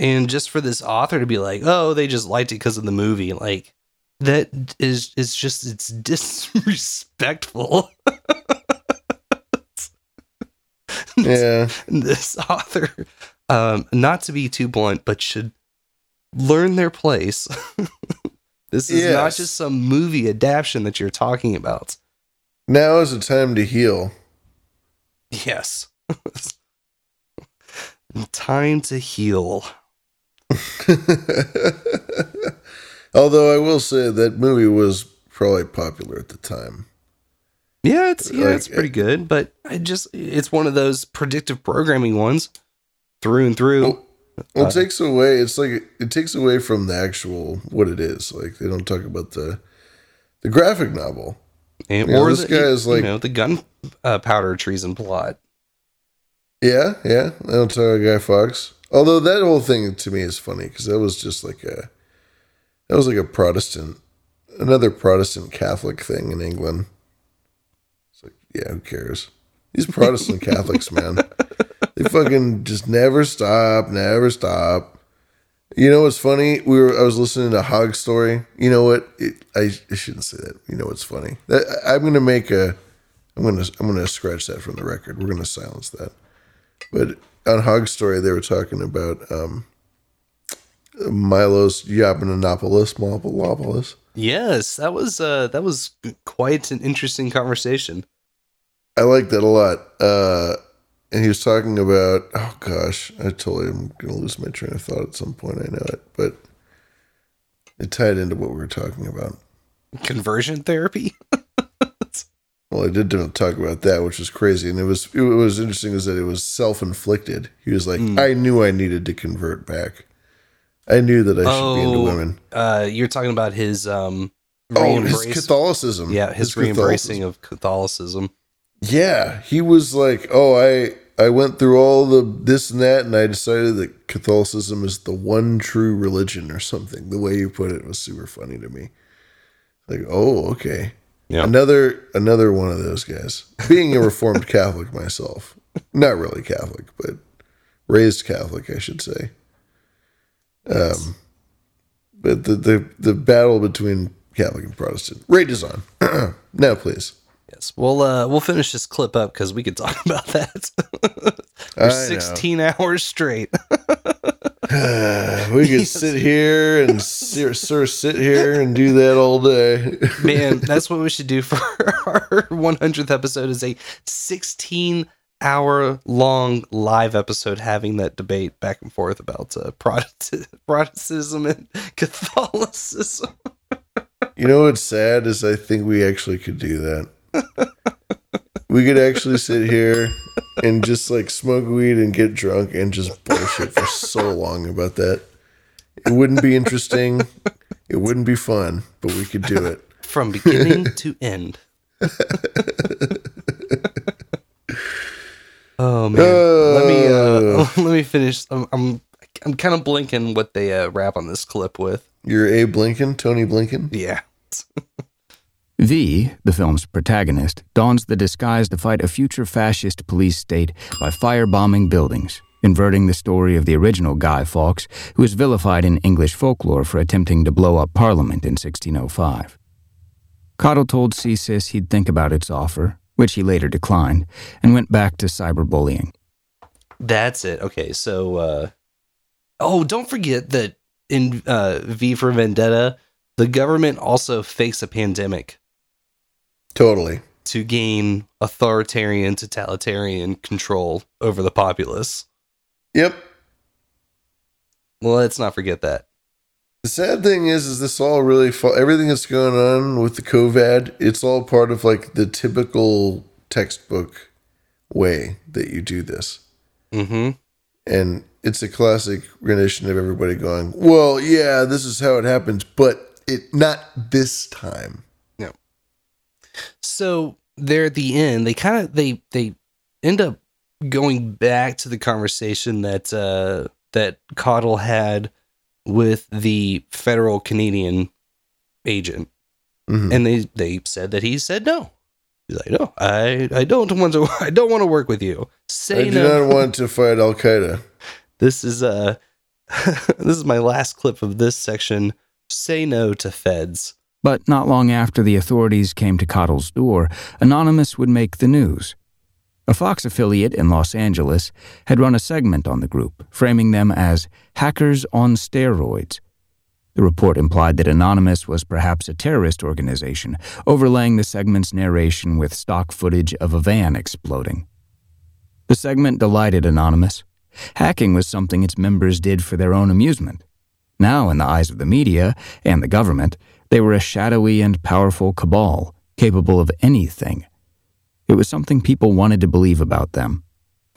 And just for this author to be like, oh, they just liked it because of the movie, like that is is just it's [laughs] disrespectful. [laughs] Yeah. this author, um, not to be too blunt, but should learn their place. [laughs] this is not just some movie adaptation that you're talking about. Now is the time to heal. Yes. Time to heal. [laughs] Although I will say that movie was probably popular at the time. Yeah, it's yeah, Like, it's pretty good, but I just it's one of those predictive programming ones through and through. Well, Uh, it takes away. It's like it takes away from the actual what it is. Like they don't talk about the the graphic novel. and, you know, or this the, guy is you like- know the gun uh, powder treason plot. Yeah, yeah. I don't talk about Guy Fawkes. Although that whole thing to me is funny because that was just like a that was like a Protestant, another Protestant Catholic thing in England. It's like, yeah, who cares? These Protestant [laughs] Catholics, man, they fucking just never stop, never stop. You know what's funny? We were I was listening to Hog Story. You know what? It, I, I shouldn't say that. You know what's funny? That, I'm gonna make a. I'm gonna I'm gonna scratch that from the record. We're gonna silence that. But on Hog Story they were talking about um, Milos Yiannopoulos, Malopoulos. Yes, that was uh that was quite an interesting conversation. I like that a lot. Uh, and he was talking about oh gosh, I totally I'm gonna lose my train of thought at some point. I know it, but it tied into what we were talking about. Conversion therapy? [laughs] Well, I did talk about that, which was crazy, and it was it was interesting is that it was self inflicted. He was like, Mm. I knew I needed to convert back. I knew that I should be into Oh, women. Uh you're talking about his um Oh, his Catholicism. Yeah, his, His re-embracing of Catholicism. Yeah, he was like, "Oh, I I went through all the this and that, and I decided that Catholicism is the one true religion, or something." The way you put it was super funny to me. Like, oh, okay, Yeah. another another one of those guys. Being a Reformed Catholic myself, not really Catholic, but raised Catholic, I should say. Um, but the the the battle between Catholic and Protestant rages on. [clears throat] now, please. Yes. We'll uh we'll finish this clip up because we could talk [laughs] about that for 16 hours straight. [laughs] [sighs] we could sit here and sir, [laughs] sir sit here and do that all day. [laughs] Man, that's what we should do for [laughs] our 100th episode is a 16 hour long live episode having that debate back and forth about uh, Protestant, Protestantism and Catholicism. You know what's sad is I think we actually could do that. We could actually sit here and just like smoke weed and get drunk and just bullshit for so long about that. It wouldn't be interesting. It wouldn't be fun, but we could do it. From beginning to end. [laughs] Oh man, let me uh, [laughs] let me finish. I'm I'm, I'm kind of blinking what they uh, wrap on this clip with. You're a Lincoln, Tony Blinken? Yeah. [laughs] V, the film's protagonist, dons the disguise to fight a future fascist police state by firebombing buildings, inverting the story of the original Guy Fawkes, who was vilified in English folklore for attempting to blow up Parliament in 1605. Cottle told CSIS he'd think about its offer, which he later declined, and went back to cyberbullying. That's it. Okay, so uh oh, don't forget that in uh V for Vendetta, the government also fakes a pandemic Totally. to gain authoritarian totalitarian control over the populace. Yep. Well, let's not forget that. The sad thing is, is this all really fa- everything that's going on with the COVID? It's all part of like the typical textbook way that you do this, Mm-hmm. and it's a classic rendition of everybody going, "Well, yeah, this is how it happens, but it not this time." So they're at the end. They kind of they they end up going back to the conversation that uh that Cottle had with the federal Canadian agent. Mhm. And they they said that he said no. He's like, no, I I don't want to [laughs] I don't want to work with you. Say I do no. not [laughs] want to fight Al Qaeda. This is uh [laughs] this is my last clip of this section. Say no to feds. But not long after the authorities came to Cottle's door, Anonymous would make the news. A Fox affiliate in Los Angeles had run a segment on the group, framing them as hackers on steroids. The report implied that Anonymous was perhaps a terrorist organization, overlaying the segment's narration with stock footage of a van exploding. The segment delighted Anonymous. Hacking was something its members did for their own amusement. Now, in the eyes of the media and the government, they were a shadowy and powerful cabal, capable of anything. It was something people wanted to believe about them,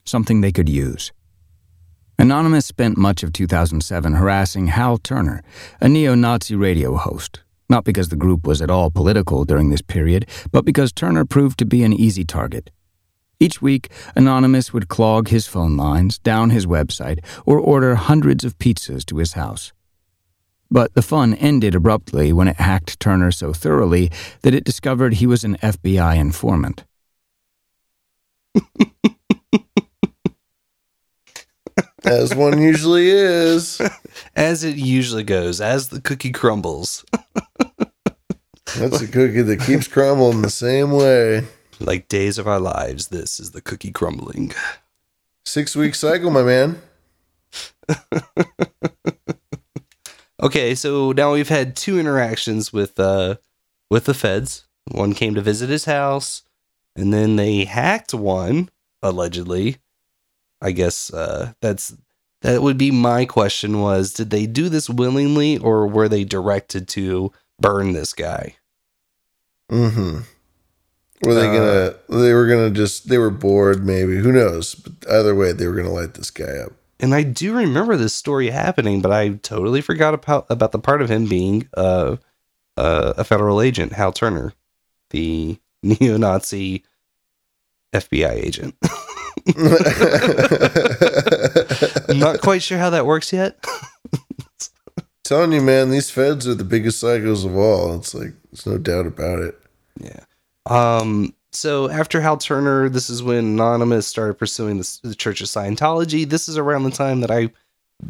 something they could use. Anonymous spent much of 2007 harassing Hal Turner, a neo Nazi radio host, not because the group was at all political during this period, but because Turner proved to be an easy target. Each week, Anonymous would clog his phone lines, down his website, or order hundreds of pizzas to his house. But the fun ended abruptly when it hacked Turner so thoroughly that it discovered he was an FBI informant. [laughs] As one usually is. As it usually goes, as the cookie crumbles. That's a cookie that keeps crumbling the same way. Like days of our lives, this is the cookie crumbling. Six week cycle, my man. [laughs] Okay, so now we've had two interactions with uh with the feds. One came to visit his house, and then they hacked one allegedly. I guess uh, that's that would be my question was did they do this willingly or were they directed to burn this guy? Mm-hmm. Were they Uh, gonna? They were gonna just. They were bored, maybe. Who knows? But either way, they were gonna light this guy up. And I do remember this story happening, but I totally forgot about about the part of him being uh, uh, a federal agent, Hal Turner, the [laughs] neo-Nazi FBI agent. I'm [laughs] not quite sure how that works yet. [laughs] Telling you, man, these feds are the biggest psychos of all. It's like there's no doubt about it. Yeah. Um. So after Hal Turner, this is when Anonymous started pursuing the, the Church of Scientology. This is around the time that I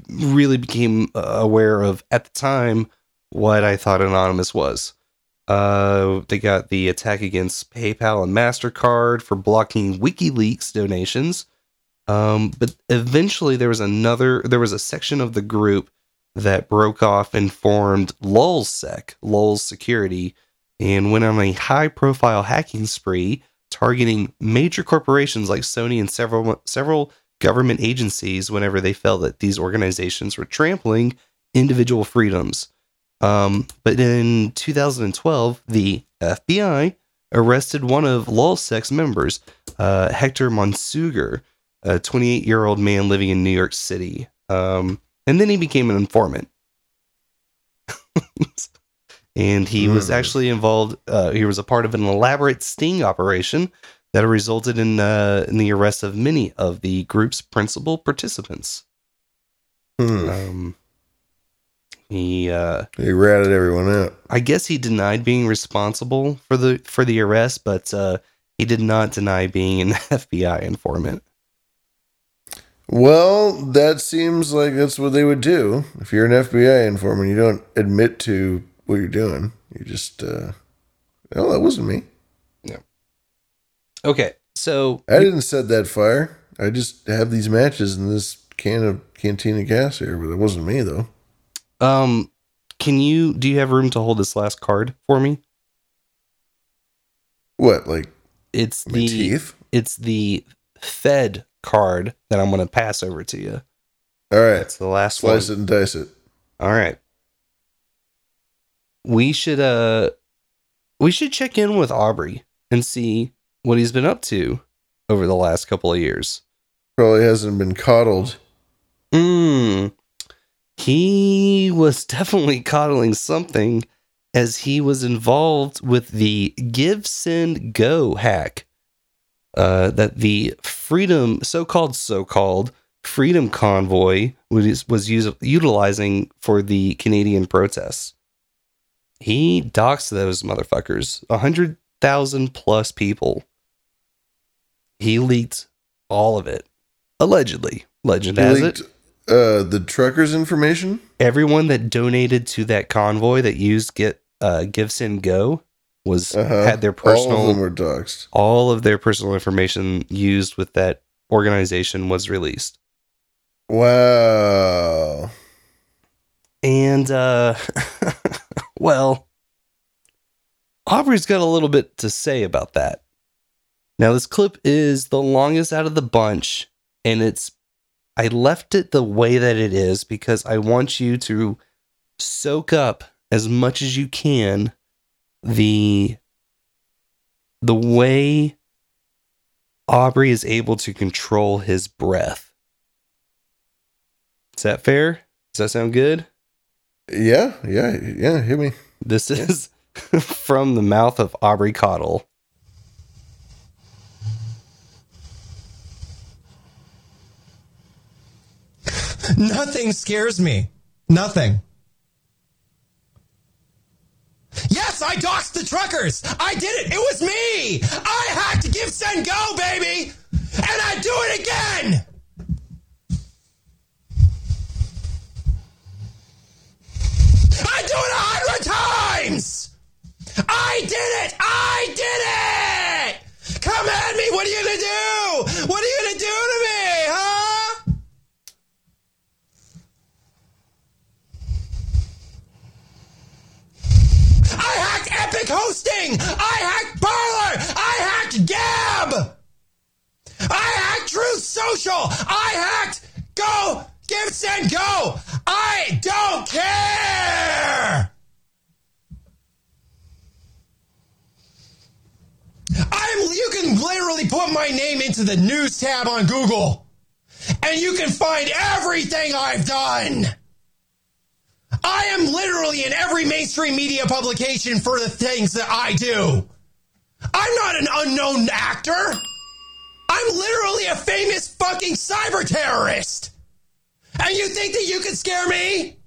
really became uh, aware of, at the time, what I thought Anonymous was. Uh, they got the attack against PayPal and Mastercard for blocking WikiLeaks donations. Um, but eventually, there was another. There was a section of the group that broke off and formed LulzSec, Lulz Security, and went on a high profile hacking spree targeting major corporations like Sony and several several government agencies whenever they felt that these organizations were trampling individual freedoms. Um, but in 2012, the FBI arrested one of LulzSec's members, uh, Hector Monsegur, a 28 year old man living in New York City. Um, and then he became an informant. [laughs] and he was Hmm. actually involved. Uh, he was a part of an elaborate sting operation that resulted in uh, in the arrest of many of the group's principal participants. Hmm. Um, he uh, He ratted everyone out. I guess he denied being responsible for the for the arrest, but uh, he did not deny being an [laughs] FBI informant. Well, that seems like that's what they would do. If you're an FBI informant, you don't admit to what you're doing. You just, uh, oh, that wasn't me. Yeah. Okay, so I didn't set that fire. I just have these matches in this can of cantina gas here, but it wasn't me though. um, can you do you have room to hold this last card for me? What, like It's the teeth? it's the Fed card that I'm going to pass over to you. All right, That's the last slice one. it and dice it. All right. We should uh we should check in with Aubrey and see what he's been up to over the last couple of years. Probably hasn't been coddled. Mm. He was [laughs] definitely coddling something as he was involved with the Give Send Go hack. Uh, that the freedom, so-called so-called freedom convoy was was use, utilizing for the Canadian protests. He doxed those motherfuckers, a hundred thousand plus people. He leaked all of it, allegedly. Legend He has leaked, it uh, the truckers' information. everyone that donated to that convoy that used get uh give send go was Uh-huh. had their All of personal them were doxed. all of their personal information used with that organization was released Wow. and uh [laughs] well aubrey's got a little bit to say about that now this clip is the longest out of the bunch and it's i left it the way that it is because i want you to soak up as much as you can the the way Aubrey is able to control his breath. Is that fair? Does that sound good? Yeah, yeah, yeah. Hit me. This is [laughs] from the mouth of Aubrey Cottle. Nothing scares me. Nothing. Yes, I doxed the truckers. I did it. It was me. I had to give send go, baby. And I do it again. I do it a hundred times. I did it. I did it. Come at me. What are you going to do? What are you going to do to me? Huh? I hacked Epik Hosting. I hacked Parler. I hacked Gab. I hacked Truth Social. I hacked Go Send Go. I don't care. I'm you can literally put my name into the news tab on Google and you can find everything I've done. I am literally in every mainstream media publication for the things that I do. I'm not an unknown actor. I'm literally a famous fucking cyber terrorist. And you think that you can scare me?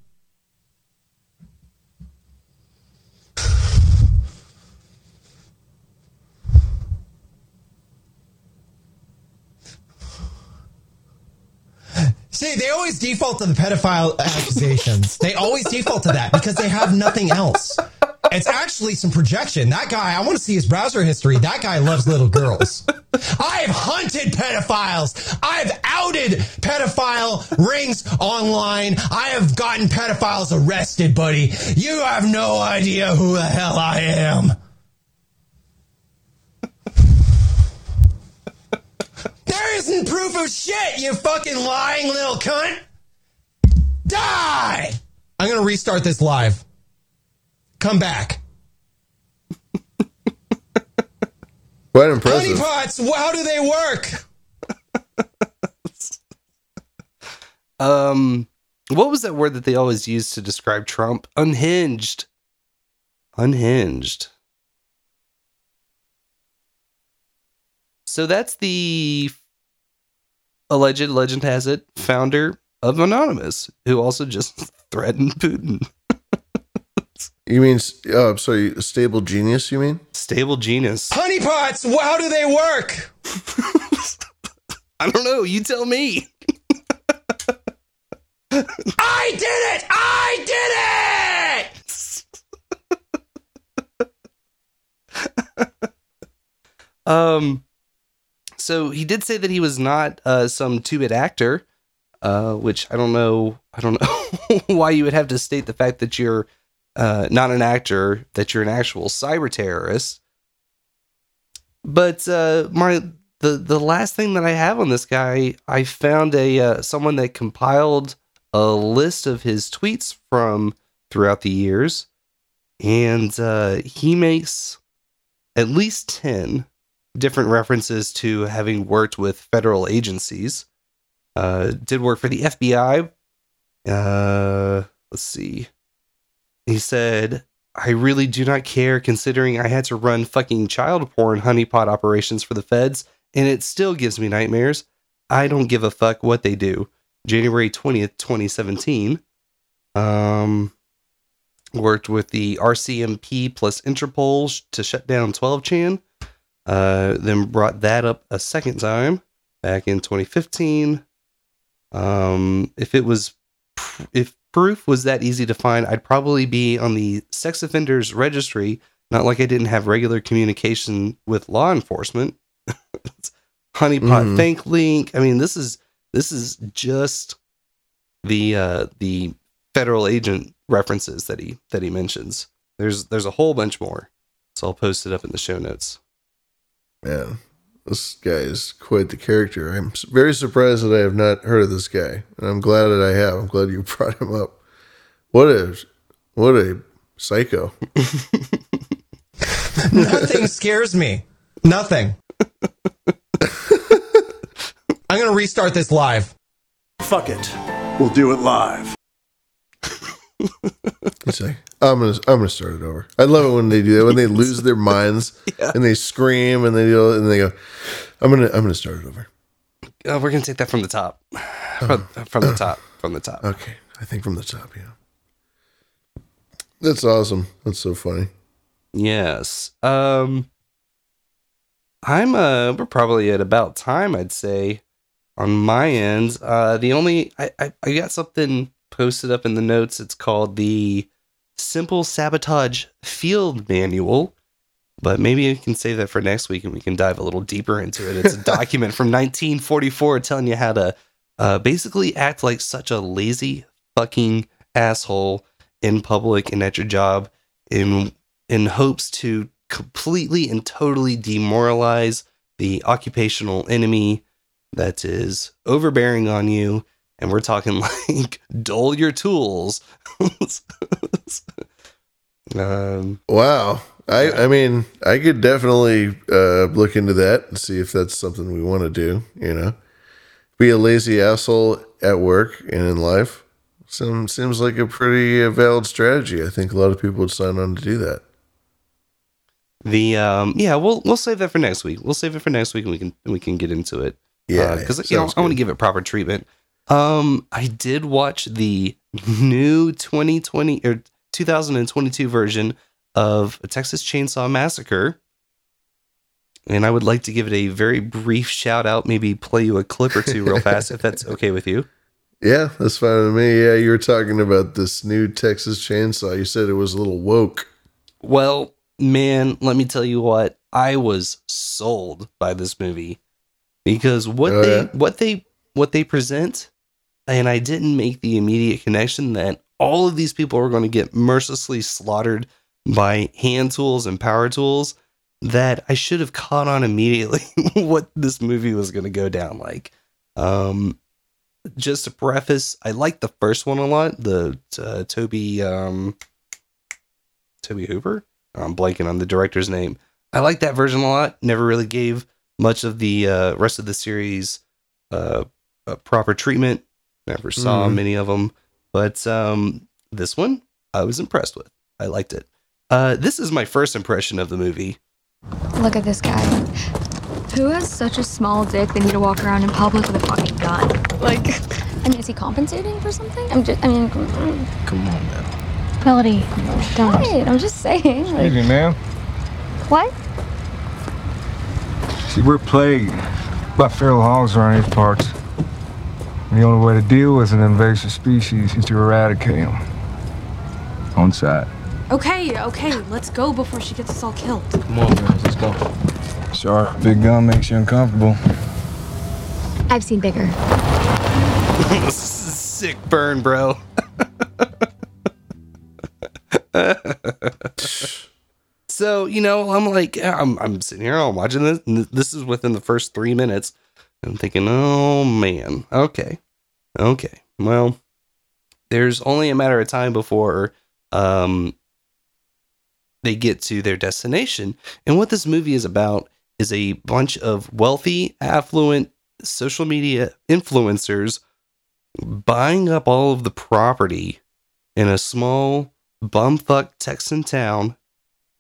See, they always default to the pedophile accusations. they always default to that because they have nothing else. It's actually some projection. That guy, I want to see his browser history. That guy loves little girls. I've hunted pedophiles. I've outed pedophile rings online. I have gotten pedophiles arrested, buddy. You have no idea who the hell I am. There isn't proof of shit, you fucking lying little cunt. Die! I'm gonna restart this live. Come back. [laughs] Quite impressive. Honeypots, how do they work? [laughs] Um, what was that word that they always used to describe Trump? Unhinged. Unhinged. So that's the alleged legend has it founder of Anonymous, who also just [laughs] threatened Putin. You mean, uh, sorry, stable genius, you mean? Stable genius. Honeypots, how do they work? [laughs] I don't know. You tell me. I did it! I did it! [laughs] Um, so he did say that he was not uh, some two-bit actor, uh, which I don't know. I don't know [laughs] why you would have to state the fact that you're uh, not an actor, that you're an actual cyber terrorist. But uh, my the the last thing that I have on this guy, I found a uh, someone that compiled a list of his tweets from throughout the years, and uh, he makes at least ten different references to having worked with federal agencies. Uh, did work for the FBI. Uh, let's see. He said, I really do not care considering I had to run fucking child porn honeypot operations for the feds, and it still gives me nightmares. I don't give a fuck what they do. January 20th, 2017. Um, worked with the RCMP plus Interpol to shut down 12chan. Uh, then brought that up a second time back in 2015. Um, if it was, if proof was that easy to find, I'd probably be on the sex offenders registry. Not like I didn't have regular communication with law enforcement. [laughs] Honeypot Mhm. thank link. I mean, this is this is just the uh, the federal agent references that he that he mentions. There's there's a whole bunch more. So I'll post it up in the show notes. Man, this guy is quite the character. I'm very surprised that I have not heard of this guy, and I'm glad that I have. I'm glad you [laughs] brought him up. What a what a psycho. Nothing [laughs] scares me. Nothing. [laughs] I'm gonna restart this live. Fuck it. We'll do it live. He's like, I'm gonna I'm gonna start it over. I love it when they do that when they lose their minds [laughs] and they scream and they go and they go, I'm gonna I'm gonna start it over. Uh, we're gonna take that from the top, from, from the top, from the top. Okay, I think from the top. Yeah, that's awesome. That's so funny. Yes. Um I'm uh we're probably at about time, I'd say, on my end. Uh the only I, I, I got something posted up in the notes. It's called the Simple Sabotage Field Manual. But maybe I can save that for next week and we can dive a little deeper into it. It's a [laughs] document from 1944 telling you how to uh, basically act like such a lazy fucking asshole in public and at your job in in hopes to completely and totally demoralize the occupational enemy that is overbearing on you. And we're talking [laughs] like dull your tools. [laughs] um, Wow. I, I mean, I could definitely uh, look into that and see if that's something we want to do. You know, be a lazy asshole at work and in life. Some seems like a pretty uh, valid strategy. I think a lot of people would sign on to do that. The um yeah, we'll we'll save that for next week. We'll save it for next week and we can we can get into it. Yeah, because you know I want to give it proper treatment. Um, I did watch the new 2020 or 2022 version of a Texas Chainsaw Massacre, and I would like to give it a very brief shout out. Maybe play you a clip or two real fast if that's okay with you. [laughs] Yeah, that's fine with me. Yeah, you were talking about this new Texas chainsaw. You said it was a little woke. Well, man, let me tell you what, I was sold by this movie because what Oh, they yeah? what they what they present and I didn't make the immediate connection that all of these people are going to get mercilessly slaughtered by hand tools and power tools that I should have caught on immediately [laughs] what this movie was going to go down like. Um just to preface, I like the first one a lot, the uh, Tobe um Tobe Hooper. I'm blanking on the director's name. I like that version a lot. Never really gave much of the uh, rest of the series uh, proper treatment. Never saw Mhm. many of them, but um, this one I was impressed with. I liked it. Uh, this is my first impression of the movie. Look at this guy. Who has such a small dick they need to walk around in public with a fucking gun? Like, [laughs] I mean, is he compensating for something? I'm just, I mean, mm, Come on, man. Melody, don't. Wait, I'm just saying. Like, Excuse me, ma'am. what? See, we're plagued by feral hogs around these parts. And the only way to deal with an invasive species is to eradicate them. On site. Okay, okay, let's go before she gets us all killed. Come on, guys, let's go. Sorry, big gun makes you uncomfortable. I've seen bigger. [laughs] Sick burn, bro. [laughs] so you know, I'm like, I'm I'm sitting here, I'm watching this. And this is within the first three minutes. I'm thinking, oh man, okay, okay. Well, there's only a matter of time before um they get to their destination. And what this movie is about is a bunch of wealthy, affluent social media influencers buying up all of the property in a small bumfuck Texan town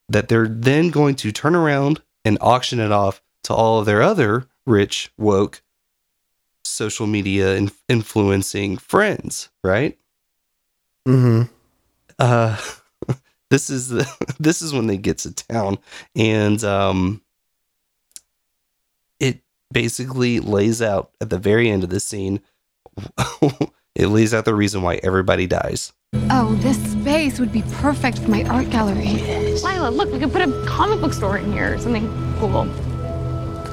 that they're then going to turn around and auction it off to all of their other rich, woke social media in- influencing friends, right? Mm-hmm. uh [laughs] this is the [laughs] this is when they get to town and um it basically lays out at the very end of this scene [laughs] it lays out the reason why everybody dies Oh, this space would be perfect for my art gallery. Lila, look, we could put a comic book store in here or something cool.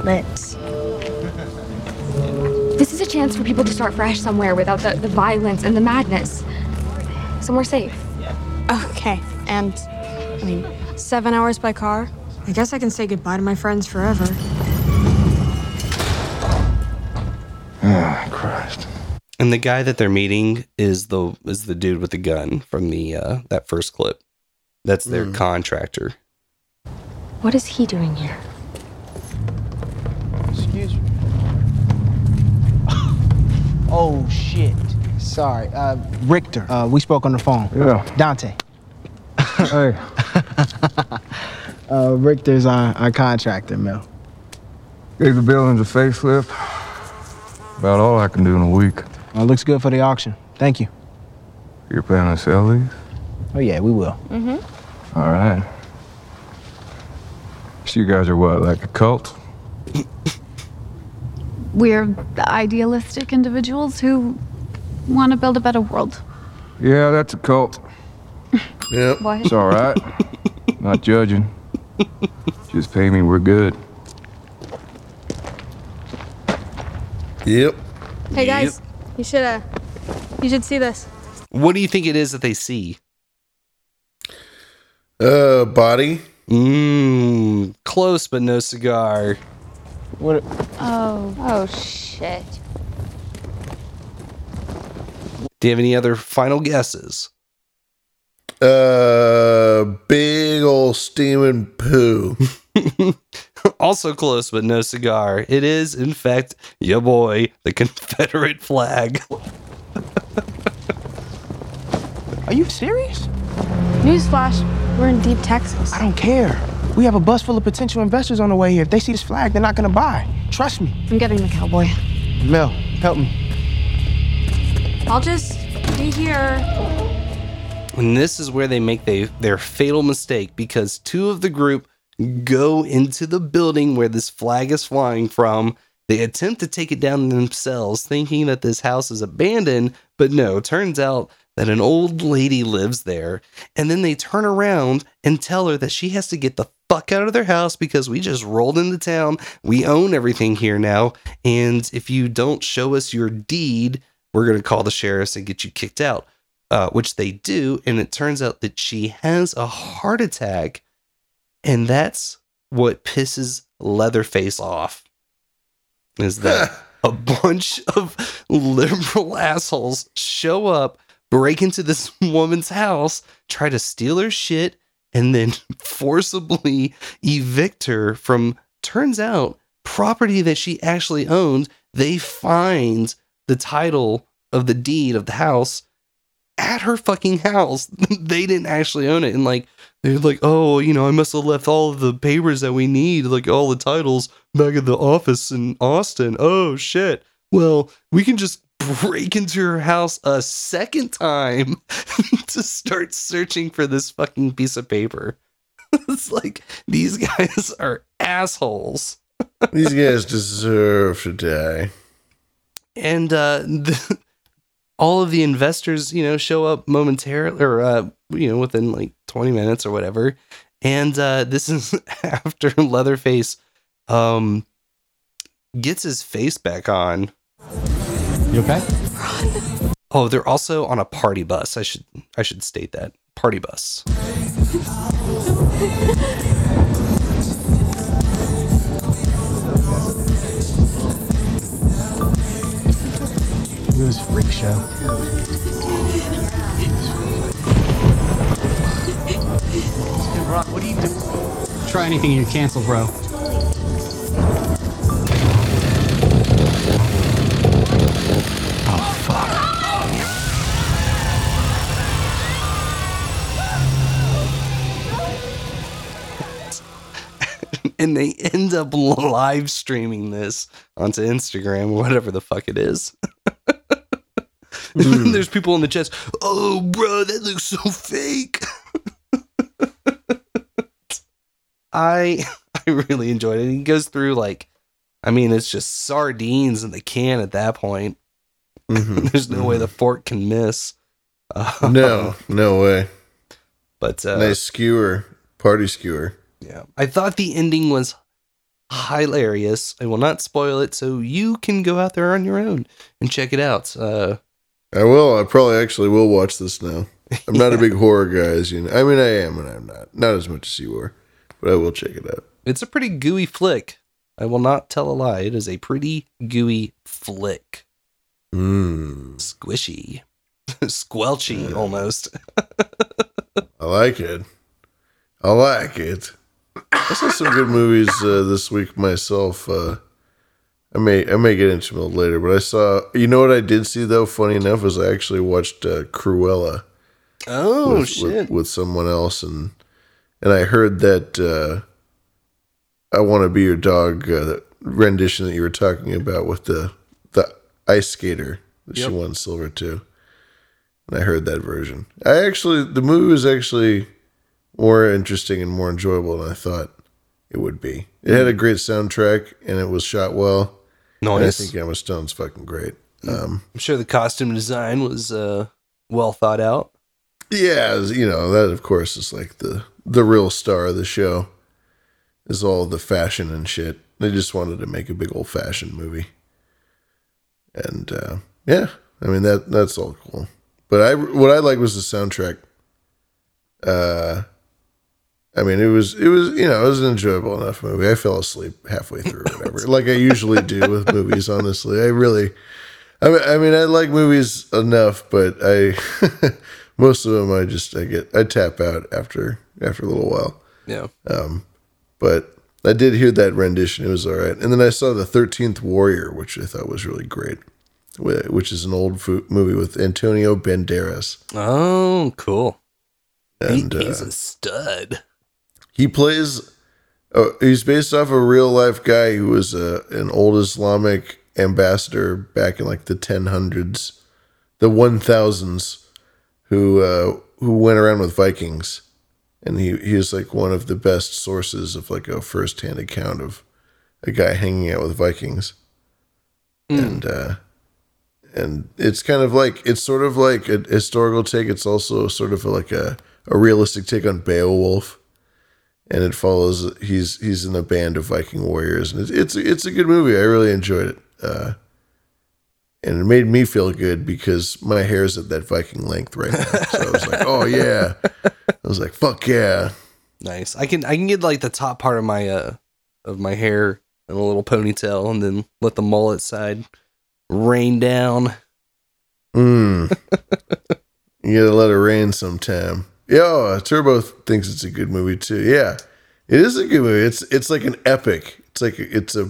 Lit. This is a chance for people to start fresh somewhere without the, the violence and the madness. Somewhere safe. Okay, and I mean, seven hours by car. I guess I can say goodbye to my friends forever. Ah, Christ. and the guy that they're meeting is the is the dude with the gun from the uh that first clip that's their contractor What is he doing here? Excuse me. [laughs] Oh shit. Sorry. Uh, Richter. Uh, we spoke on the phone. Yeah. Dante. [laughs] hey. [laughs] Uh, Richter's our, our contractor, Mel. Gave the buildings a facelift. About all I can do in a week. Uh, looks good for the auction. Thank you. You're planning to sell these? Oh yeah, we will. Mm-hmm. All right. So you guys are what, like a cult? We're idealistic individuals who want to build a better world. Yeah, that's a cult. [laughs] Yep. What? It's all right. Not judging. Just pay me, we're good. Yep. Hey guys, you should uh, you should see this. what do you think it is that they see Uh, body. Mmm, close but no cigar. What? Oh. Oh shit. Do you have any other final guesses? Uh, big old steaming poo. [laughs] also close but no cigar. It is, in fact, your boy, the Confederate flag. Are you serious? Newsflash, we're in deep Texas. I don't care. We have a bus full of potential investors on the way here. If they see this flag, they're not gonna buy. Trust me. I'm getting the cowboy. Mel, help me. I'll just be here. And this is where they make they, their fatal mistake because two of the group go into the building where this flag is flying from. They attempt to take it down themselves, thinking that this house is abandoned, but no, turns out that an old lady lives there. And then they turn around and tell her that she has to get the fuck out of their house because we just rolled into town. We own everything here now. And if you don't show us your deed, we're going to call the sheriffs and get you kicked out. Uh, which they do. And it turns out that she has a heart attack. And that's what pisses Leatherface off. Is that [laughs] a bunch of liberal assholes show up, break into this [laughs] woman's house, try to steal her shit, and then [laughs] forcibly evict her from, turns out, property that she actually owned. They find the title of the deed of the house at her fucking house. [laughs] they didn't actually own it. And like, they're like, oh, you know, I must have left all of the papers that we need, like all the titles back at the office in Austin. Oh, shit. Well, we can just break into her house a second time [laughs] to start searching for this fucking piece of paper. [laughs] it's like, these guys are assholes. [laughs] These guys deserve to die. And uh, the, all of the investors, you know, show up momentarily or, uh, you know, within like 20 minutes or whatever. And uh, this is after Leatherface um, gets his face back on. You okay? Oh, they're also on a party bus. I should I should state that party bus. Look at this freak show. Brock, what do you do? Try anything and you cancel, bro. Oh, fuck. and they end up live streaming this onto Instagram or whatever the fuck it is. Hmm. And [laughs] There's people in the chest. Oh, bro, that looks so fake. I [laughs] I really enjoyed it. He goes through like, I mean, it's just sardines in the can at that point. [laughs] There's no way the fork can miss. Uh, [laughs] No, no way. But uh, nice skewer, party skewer. Yeah. I thought the ending was hilarious. I will not spoil it, so you can go out there on your own and check it out. Uh, I will. I probably actually will watch this now. I'm not a [laughs] big horror guy, as you know. I mean, I am, and I'm not. Not as much as you are, but I will check it out. it's a pretty gooey flick. I will not tell a lie. It is a pretty gooey flick. Mm. Squishy. [laughs] Squelchy, almost. [laughs] I like it. I like it. I saw some good movies uh, this week myself. Uh, I may I may get into them later, but I saw. You know what I did see though? Funny enough, is I actually watched uh, Cruella. Oh, with, shit. With, with someone else, and and I heard that uh, I want to be your dog uh, rendition that you were talking about with the the ice skater that Yep. she won silver to. And I heard that version. I actually the movie was actually more interesting and more enjoyable than I thought it would be. It had a great soundtrack and it was shot well. And I think Emma Stone's fucking great. Um, I'm sure the costume design was uh, well thought out. Yeah, as- you know that of course is like the the real star of the show. Is all the fashion and shit. They just wanted to make a big old fashion movie, and uh, yeah, I mean that that's all cool. But I what I like was the soundtrack. Uh, I mean, it was it was you know it was an enjoyable enough movie. I fell asleep halfway through, or whatever, [laughs] like I usually do with movies. Honestly, I really, I mean, I mean, I like movies enough, but I [laughs] most of them I just I get I tap out after after a little while. Yeah. Um, but I did hear that rendition; it was all right. And then I saw the Thirteenth Warrior, which I thought was really great, which is an old fo- movie with Antonio Banderas. Oh, cool. And he, he's uh, a stud. he plays. Oh, he's based off a real life guy who was a, an old Islamic ambassador back in like the 1000s, the 1000s, who uh, who went around with Vikings, and he he is like one of the best sources of like a first hand account of a guy hanging out with Vikings, and uh, and it's kind of like it's sort of like a historical take. It's also sort of like a a realistic take on Beowulf. And it follows he's he's in a band of Viking warriors, and it's it's, it's a good movie. I really enjoyed it, uh, and it made me feel good because my hair is at that Viking length right now. So I was like, oh yeah, I was like, fuck yeah, Nice. I can I can get like the top part of my uh of my hair in a little ponytail and then let the mullet side rain down. mm. you gotta let it rain sometime. Yo, Turbo thinks it's a good movie too. Yeah, it is a good movie. It's it's like an epic. It's like it's a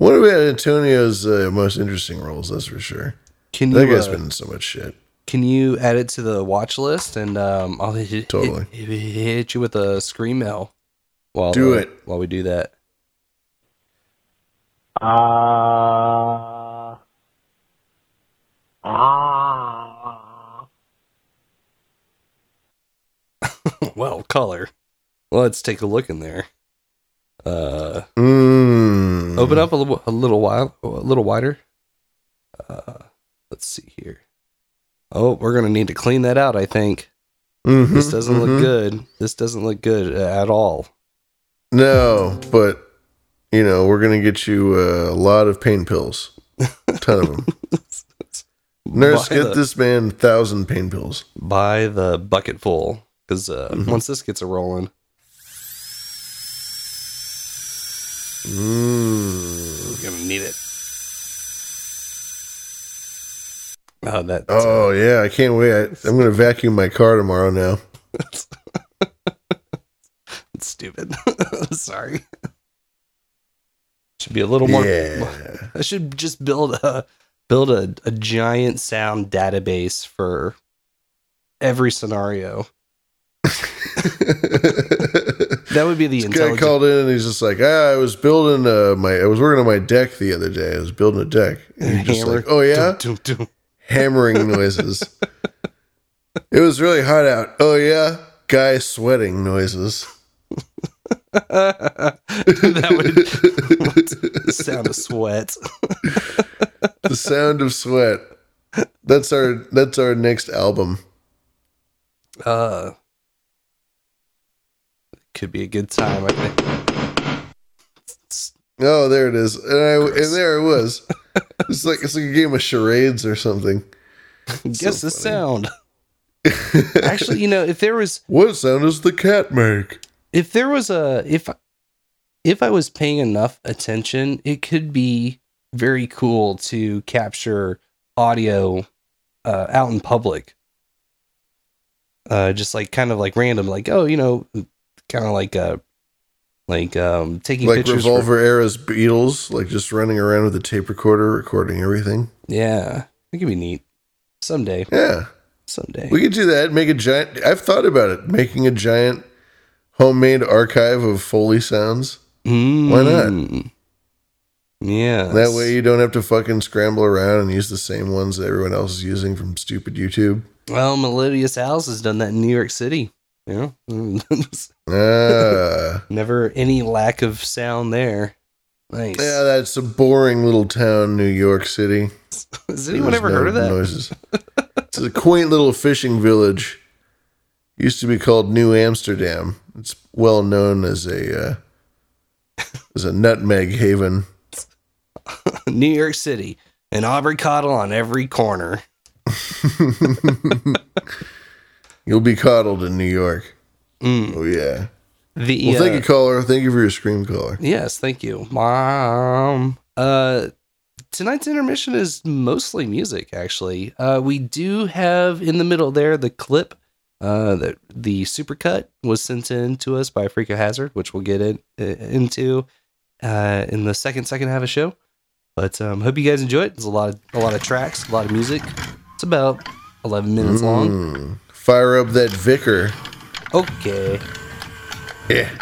one of Antonio's uh, most interesting roles. That's for sure. Can that you, guy's uh, been in so much shit. Can you add it to the watch list and um I'll hit, Totally. hit, hit you with a scream mail while Do uh, it. while we do that. Uh, ah. [laughs] well, color. Let's take a look in there. Uh, Mm. open up a little, a little while, a little wider. Uh, let's see here. Oh, we're gonna need to clean that out. I think Mhm, this doesn't mhm. look good. This doesn't look good at all. No, but you know we're gonna get you a lot of pain pills, a ton of them. [laughs] Nurse, get the- this man thousand pain pills. Buy the bucket full because uh, Mhm. once this gets a rolling, Mm. we're gonna need it. Oh, that. Oh yeah, I can't wait. I, I'm gonna vacuum my car tomorrow now. [laughs] It's stupid. [laughs] Sorry. Should be a little more. Yeah. [laughs] I should just build a build a, a giant sound database for every scenario. That would be the This guy called in and he's just like, ah, I was building uh, my, I was working on my deck the other day. I was building a deck. And he's just Hammer. like, oh yeah, Dum, dum, dum. hammering [laughs] noises. it was really hot out. Oh yeah, guy sweating noises. [laughs] that would the [laughs] sound of sweat. the sound of sweat. That's our that's our next album. Uh, could be a good time. I think. Oh, there it is, and I and there it was. [laughs] It's like it's like a game of charades or something. Guess the sound. [laughs] Actually, you know, if there was What sound does the cat make? if there was a if if I was paying enough attention, it could be very cool to capture audio uh, out in public. Uh, just like kind of like random, like oh, you know, kind of like a like um, taking Like pictures. for- Revolver era's Beatles, like just running around with a tape recorder recording everything. yeah, it could be neat someday. Yeah, someday. we could do that. Make a giant. I've thought about it. Making a giant homemade archive of Foley sounds. Why not? Mm. Yeah, That way you don't have to fucking scramble around and use the same ones that everyone else is using from stupid YouTube. Well, Melodious House has done that in New York City. You know, [laughs] Ah. never any lack of sound there. Nice. Yeah, that's a boring little town, New York City. Has anyone ever no heard of that? Noises. it's a quaint little fishing village. Used to be called New Amsterdam. It's well known as a uh, as a nutmeg haven. [laughs] New York City, and Aubrey Cottle on every corner. [laughs] You'll be coddled in New York. Oh yeah. The well, thank uh, you, caller. Thank you for your scream caller. Yes, thank you, mom. Uh, tonight's intermission is mostly music. Actually, uh, we do have in the middle there the clip. Uh, the the supercut was sent in to us by Freako Hazard, which we'll get in, uh, into uh, in the second second half of the show. But um, hope you guys enjoy it. There's a lot of a lot of tracks, a lot of music. It's about eleven minutes long. Fire up that vicar. Okay. Yeah.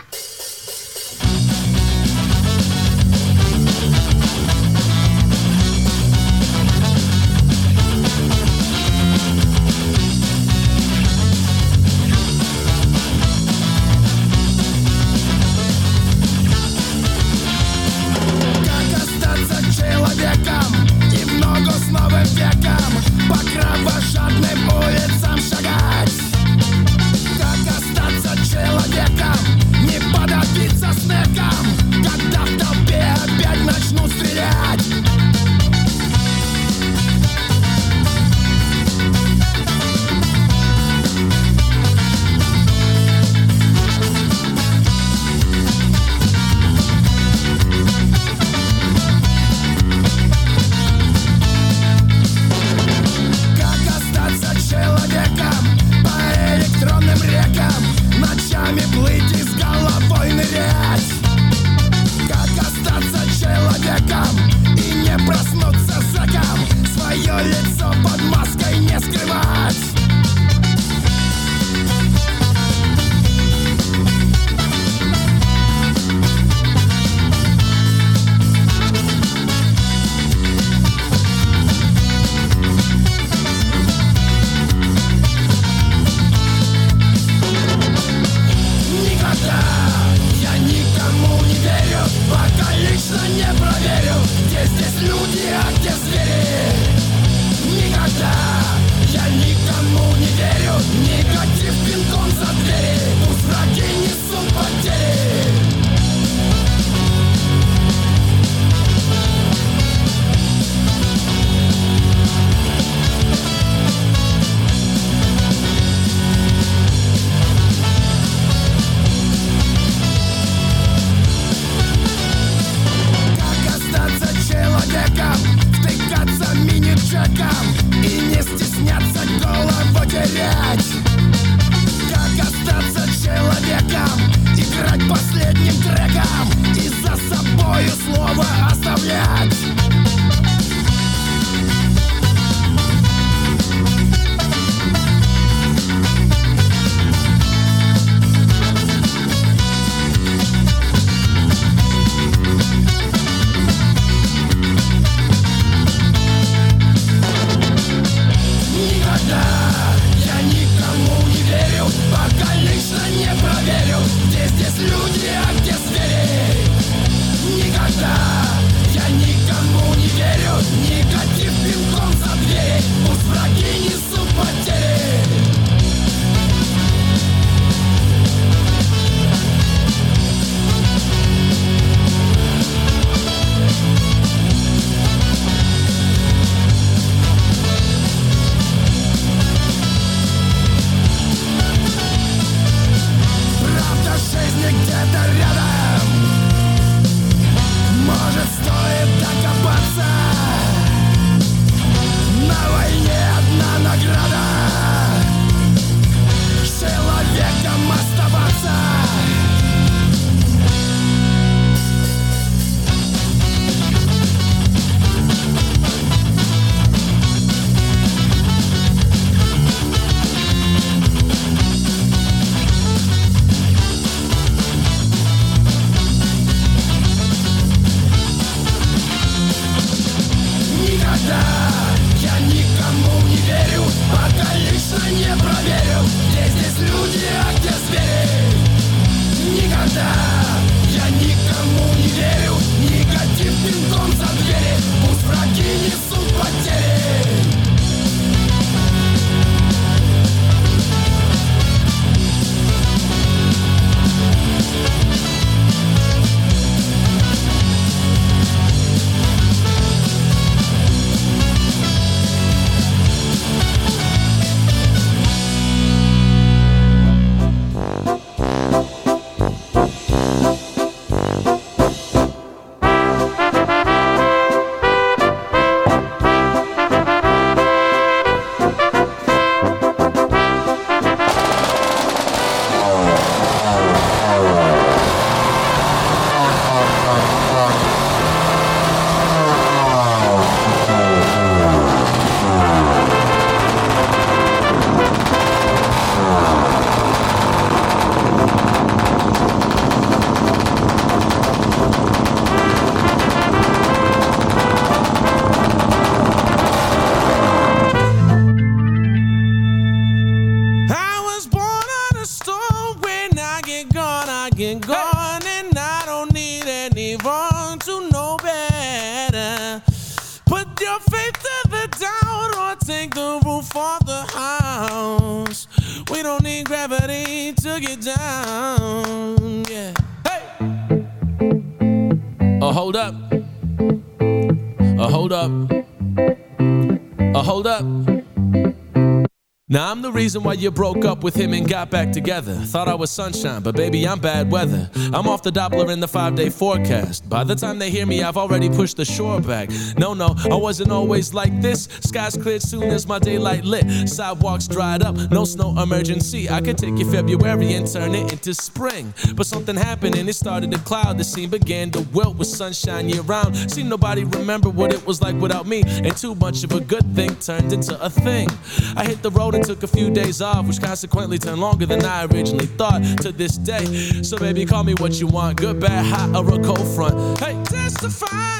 You broke up with him and got back together. Thought I was sunshine, but baby, I'm bad weather. I'm off the Doppler in the five day forecast. By the time they hear me, I've already pushed the shore back. No, no, I wasn't always like this. Skies cleared soon as my daylight lit. Sidewalks dried up, no snow emergency. I could take you February and turn it into spring. But something happened and it started to cloud. The scene began to wilt with sunshine year round. See, nobody remember what it was like without me. And too much of a good thing turned into a thing. I hit the road and took a few days off, which consequently turned longer than I originally thought to this day. So, baby, call me what you want good, bad, hot, or a cold front. Hey, testify.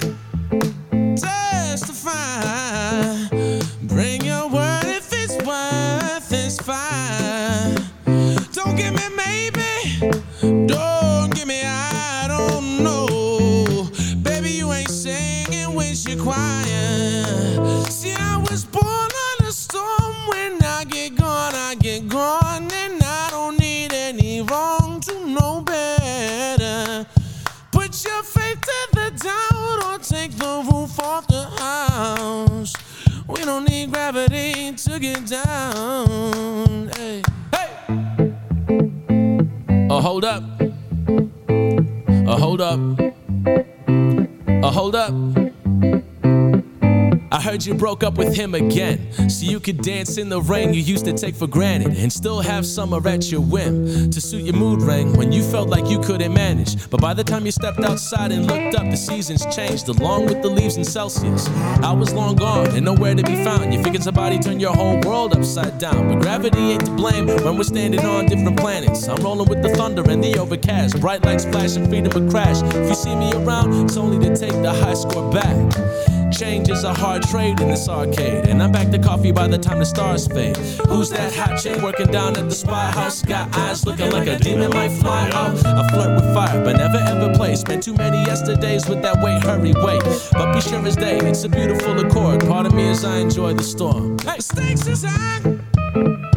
Broke up with him again. So you could dance in the rain you used to take for granted and still have summer at your whim. To suit your mood ring when you felt like you couldn't manage. But by the time you stepped outside and looked up, the seasons changed along with the leaves in Celsius. I was long gone and nowhere to be found. You figured somebody turned your whole world upside down. But gravity ain't to blame when we're standing on different planets. I'm rolling with the thunder and the overcast. Bright lights flashing, freedom a crash. If you see me around, it's only to take the high score back. Change is a hard trade in this arcade. And I'm back to coffee by the time the stars fade. Who's that hot chick working down at the spy house? Got eyes looking like a demon might fly out. I flirt with fire, but never ever play. Spent too many yesterdays with that wait, hurry, wait. But be sure as day, it's a beautiful accord. Part of me as I enjoy the storm. Hey, stakes is high.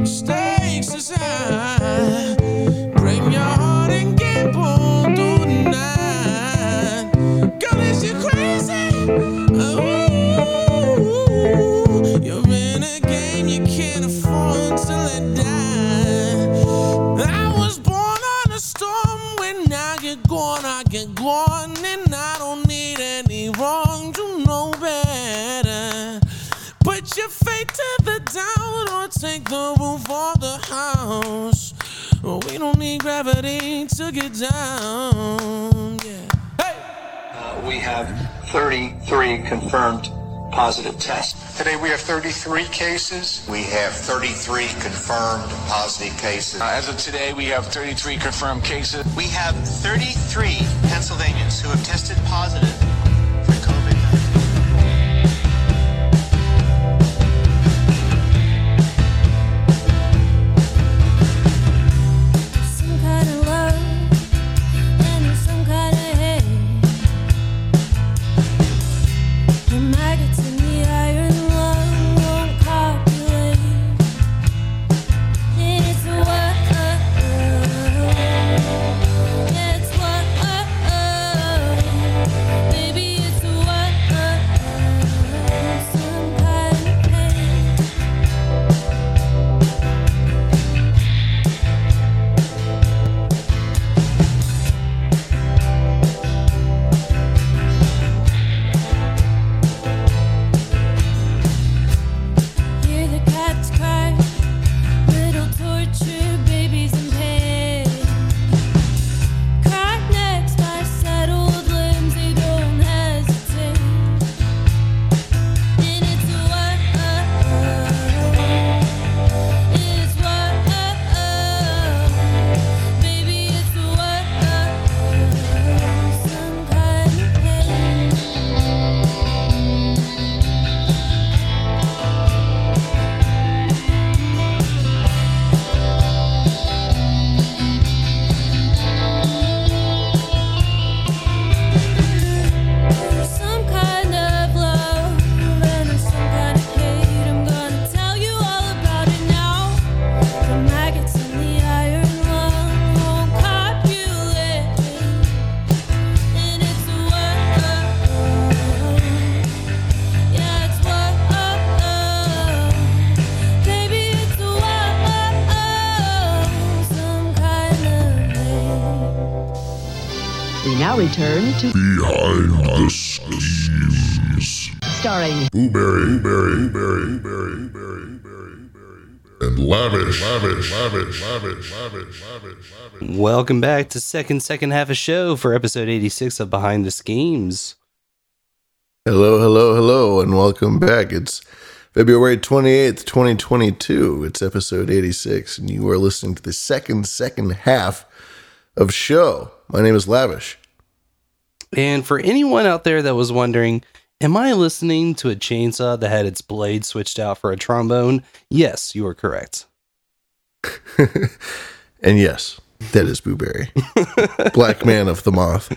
Stakes is high. Down. Yeah. Uh, we have 33 confirmed positive tests. Today we have 33 cases. We have 33 confirmed positive cases. Uh, as of today, we have 33 confirmed cases. We have 33 Pennsylvanians who have tested positive Behind the Schemes. starring Blueberry, Blueberry, Blueberry, Blueberry, Blueberry, Blueberry, and lavish, lavish, lavish, lavish, lavish, lavish, lavish. Welcome back to second second half of show for episode 86 of Behind the Schemes. Hello, hello, hello, and welcome back. It's February 28th, 2022. It's episode 86, and you are listening to the second, second half of show. My name is Lavish. And for anyone out there that was wondering, am I listening to a chainsaw that had its blade switched out for a trombone? Yes, you are correct. [laughs] And yes, that is Booberry, [laughs] Black Man of the Moth.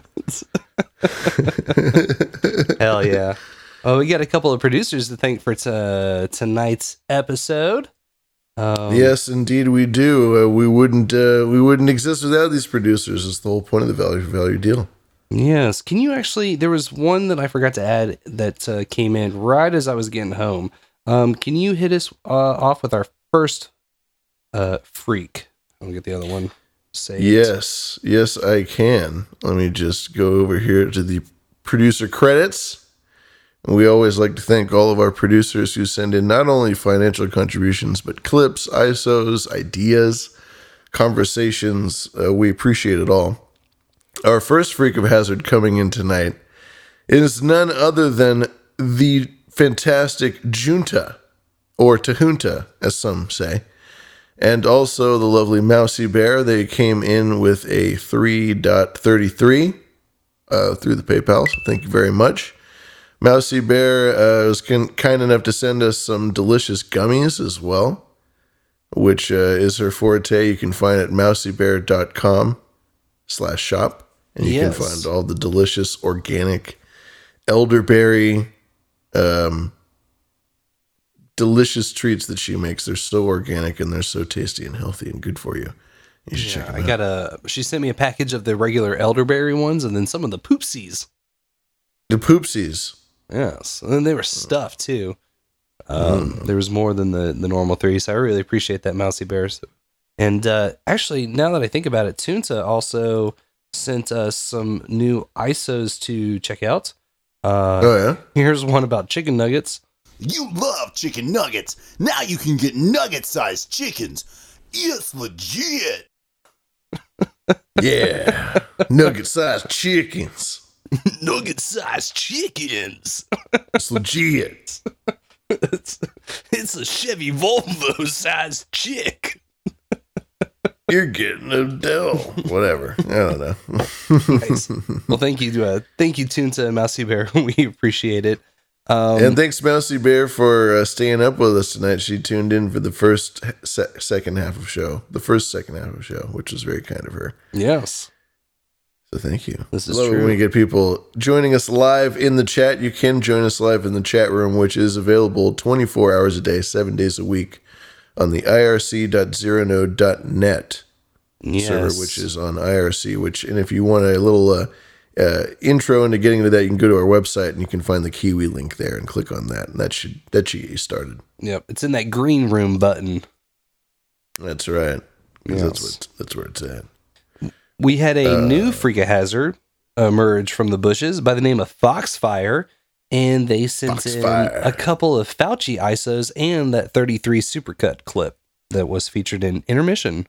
[laughs] Hell yeah. Well, we got a couple of producers to thank for t- tonight's episode. Um, yes, indeed, we do. Uh, we wouldn't uh, we wouldn't exist without these producers. It's the whole point of the value for value deal. Yes. Can you actually? There was one that I forgot to add that uh, came in right as I was getting home. Um, can you hit us uh, off with our first uh, freak? I'll get the other one. Saved. Yes, yes, I can. Let me just go over here to the producer credits. We always like to thank all of our producers who send in not only financial contributions, but clips, ISOs, ideas, conversations. Uh, we appreciate it all. Our first freak of hazard coming in tonight is none other than the fantastic Junta, or Tahunta, as some say and also the lovely Mousy Bear. They came in with a 3.33 uh, through the PayPal. So thank you very much. Mousy Bear uh, was kin- kind enough to send us some delicious gummies as well, which uh, is her forte. You can find it at mousybear.com slash shop. And you Yes. can find all the delicious organic elderberry um, delicious treats that she makes. They're so organic and they're so tasty and healthy and good for you. You should check them I out. got a. She sent me a package of the regular elderberry ones, and then some of the poopsies. The poopsies. Yes, and then they were stuffed too. Um, There was more than the the normal three, so I really appreciate that, Mousy Bears. And uh, actually, now that I think about it, Tunta also sent us some new ISOs to check out. Uh, Oh, yeah? Here's one about chicken nuggets. You love chicken nuggets. Now you can get nugget sized chickens. It's legit. [laughs] Yeah. Nugget sized chickens. [laughs] Nugget sized chickens. It's legit. [laughs] it's, it's a Chevy Volvo sized chick. You're getting a Dell. Whatever. I don't know. Nice. Well, thank you, uh, thank you, Tunta and Mousy Bear. [laughs] we appreciate it. Um, and thanks, Mousy Bear, for uh, staying up with us tonight. She tuned in for the first se- second half of show, the first second half of show, which was very kind of her. yes, So thank you. This is Love true. when we get people joining us live in the chat. You can join us live in the chat room, which is available 24 hours a day, seven days a week on the irc.zeronode.net server, which is on IRC. Which, and if you want a little uh, uh, intro into getting into that, you can go to our website and you can find the Kiwi link there and click on that, and that should that should get you started. Yep, it's in that green room button. That's right. 'Cause That's Yes. what that's where it's at. We had a Uh, new freak of hazard emerge from the bushes by the name of Foxfire, and they sent in Foxfire. a couple of Fauci ISOs and that 33 supercut clip that was featured in intermission.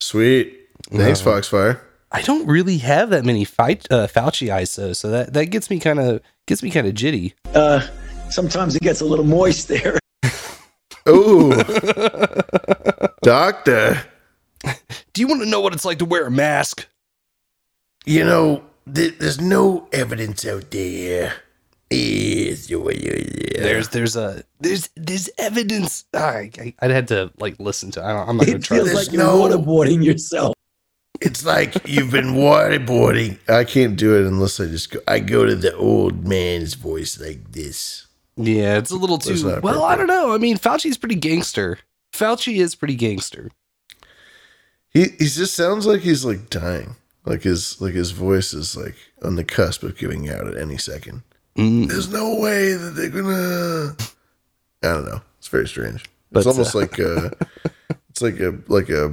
Sweet. Thanks, Uh, Foxfire. I don't really have that many fight, uh, Fauci ISOs, so that, that gets me kind of gets me kind of jitty. Uh, sometimes it gets a little moist there. [laughs] Ooh, [laughs] doctor. Do you want to know what it's like to wear a mask? You know, th- there's no evidence out there. Is There's there's a there's there's evidence. I, I I'd had to like listen to. I don't, I'm not gonna It try. feels to- like you're waterboarding yourself. It's like you've been waterboarding. I can't do it unless I just go. I go to the old man's voice like this. Yeah, it's a little too. not Well, I don't know. I mean, Fauci's pretty gangster. Fauci is pretty gangster. He he just sounds like he's like dying. Like his like his voice is like on the cusp of giving out at any second. Mm. There's no way that they're gonna. I don't know. It's very strange. But, it's almost uh, like a, it's like a like a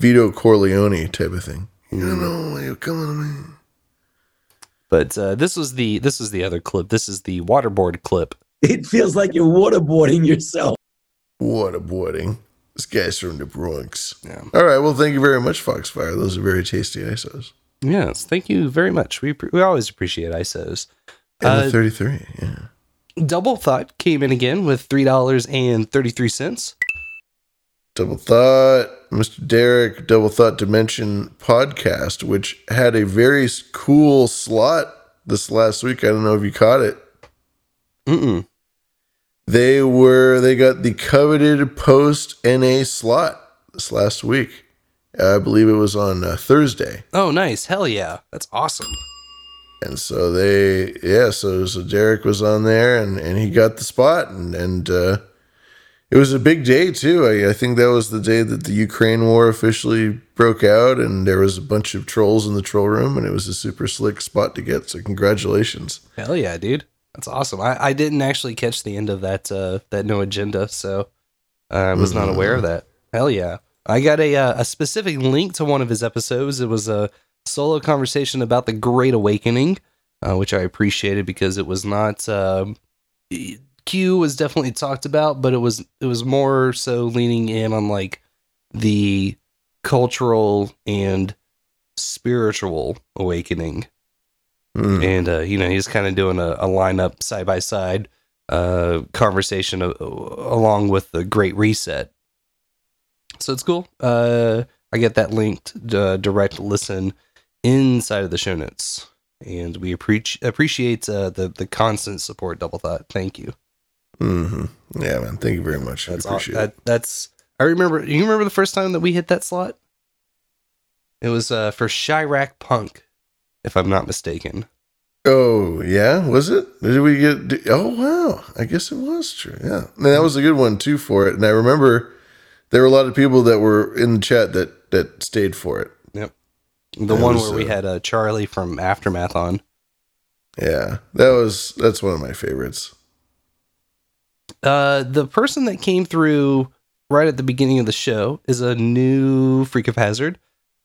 Vito Corleone type of thing. You know why you're coming to me. But uh, this was the this was the other clip. This is the waterboard clip. It feels like you're waterboarding yourself. Waterboarding. This guy's from the Bronx. Yeah. All right. Well, thank you very much, Foxfire. Those are very tasty ISOs. Yes, thank you very much. We we always appreciate ISOs. And the 33. Yeah. Double Thought came in again with three dollars and thirty three cents. Double Thought, Mr. Derek, Double Thought Dimension podcast, which had a very cool slot this last week. I don't know if you caught it. Mm-mm. They were they got the coveted post NA slot this last week. I believe it was on uh, Thursday. Oh, nice! Hell yeah, that's awesome. And so they, yeah, so, so Derek was on there and, and he got the spot and, and, uh, it was a big day too. I, I think that was the day that the Ukraine war officially broke out and there was a bunch of trolls in the troll room and it was a super slick spot to get. So congratulations. Hell yeah, dude. That's awesome. I, I didn't actually catch the end of that uh, that no agenda, so I was not aware of that. Hell yeah. I got a uh, a specific link to one of his episodes. It was a solo conversation about the Great Awakening, uh, which I appreciated because it was not um, Q was definitely talked about, but it was it was more so leaning in on like the cultural and spiritual awakening and uh, you know he's kind of doing a, a lineup side by side uh, conversation uh, along with the Great Reset. So it's cool. Uh, I get that linked uh, direct listen inside of the show notes, and we appreciate appreciate uh, the the constant support. Double thought. Thank you. Mm-hmm. Yeah, man. Thank you very much. That's I appreciate that, it. That's I remember. You remember the first time that we hit that slot? It was uh, for Chirac Punk, if I'm not mistaken. Oh yeah, was it? Did we get? Oh wow, I guess it was true. Yeah, and that was a good one too for it. And I remember there were a lot of people that were in the chat that that stayed for it. The That one was, where we uh, had uh, Charlie from Aftermath on. Yeah, that was that's one of my favorites. Uh, the person that came through right at the beginning of the show is a new Freak of Hazard.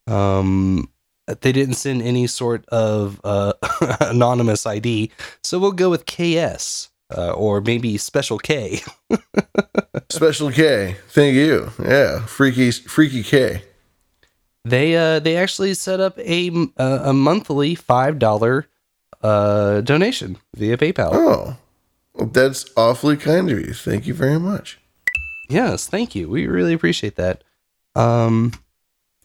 Um, they didn't send any sort of uh, [laughs] anonymous ID, so we'll go with KS uh, or maybe Special K. [laughs] Special K, thank you. Yeah, freaky freaky K. They uh they actually set up a a, monthly five dollar uh donation via PayPal. Oh, well, that's awfully kind of you. Thank you very much. Yes, thank you. We really appreciate that. Um,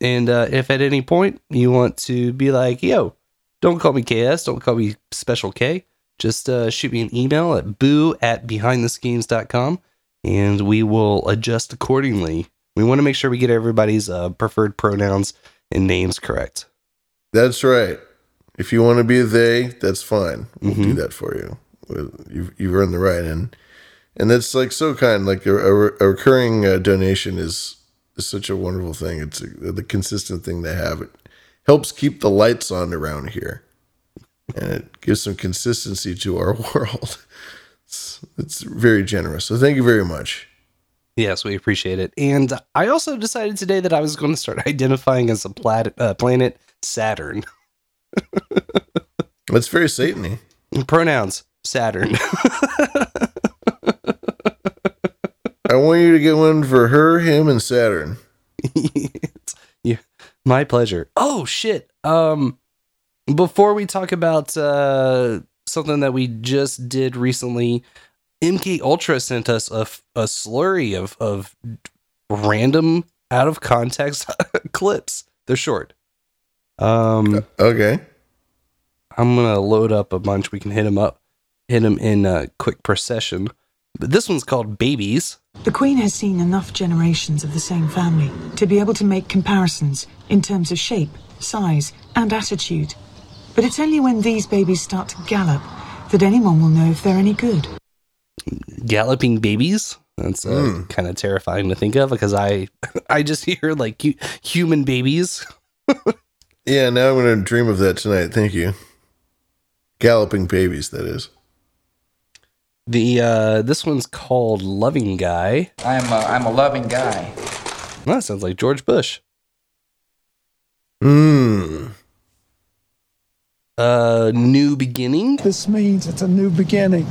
and uh, if at any point you want to be like, yo, don't call me KS, don't call me Special K, just uh, shoot me an email at boo at behindtheschemes.com and we will adjust accordingly. We want to make sure we get everybody's uh, preferred pronouns and names correct. That's right. If you want to be a they, that's fine. We'll do that for you. You've you've earned the right, and and that's like so kind. Like a, a, a recurring uh, donation is is such a wonderful thing. It's a, the consistent thing to have. It helps keep the lights on around here, and it gives some consistency to our [laughs] world. It's it's very generous. So thank you very much. Yes, we appreciate it. And I also decided today that I was going to start [laughs] identifying as a plat- uh, planet Saturn. [laughs] That's very Satany. Pronouns Saturn. [laughs] I want you to get one for her, him, and Saturn. yeah, my pleasure. Oh shit. Um before we talk about uh something that we just did recently, MK Ultra sent us a, a slurry of of random out of context [laughs] clips. They're short. Um okay. I'm going to load up a bunch. We can hit them up. Hit them in a quick procession. But this one's called Babies. The Queen has seen enough generations of the same family to be able to make comparisons in terms of shape, size, and attitude. But it's only when these babies start to gallop that anyone will know if they're any good. Galloping babies. That's uh, kind of terrifying to think of because I [laughs] I just hear like hu- human babies. Yeah, now I'm going to dream of that tonight. Thank you. Galloping babies, that is. The uh this one's called Loving Guy. I'm a, I'm a loving guy. Well, that sounds like George Bush. Hmm. Uh, new beginning. This means it's a new beginning.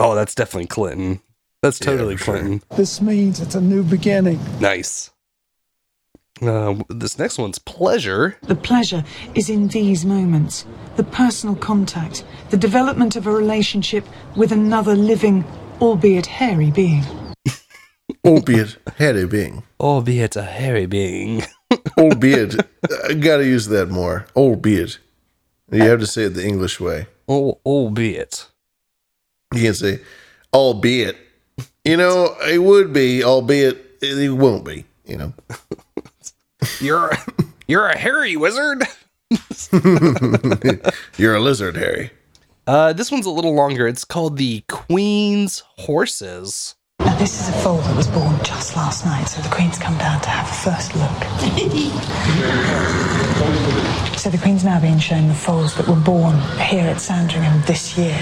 Oh, that's definitely Clinton. That's totally Clinton. This means it's a new beginning. Nice. Uh, this next one's pleasure. The pleasure is in these moments the personal contact, the development of a relationship with another living, albeit hairy being. [laughs] Albeit hairy being. Albeit a hairy being. [laughs] Albeit. I gotta use that more. Albeit. You have to say it the English way. Oh, albeit. You can't say, albeit. You know, it would be, albeit it won't be, you know. [laughs] You're you're a hairy wizard. [laughs] You're a lizard, Harry. Uh, this one's a little longer. It's called the Queen's Horses. Now, this is a foal that was born just last night, so the Queen's come down to have a first look. [laughs] so the Queen's now being shown the foals that were born here at Sandringham this year.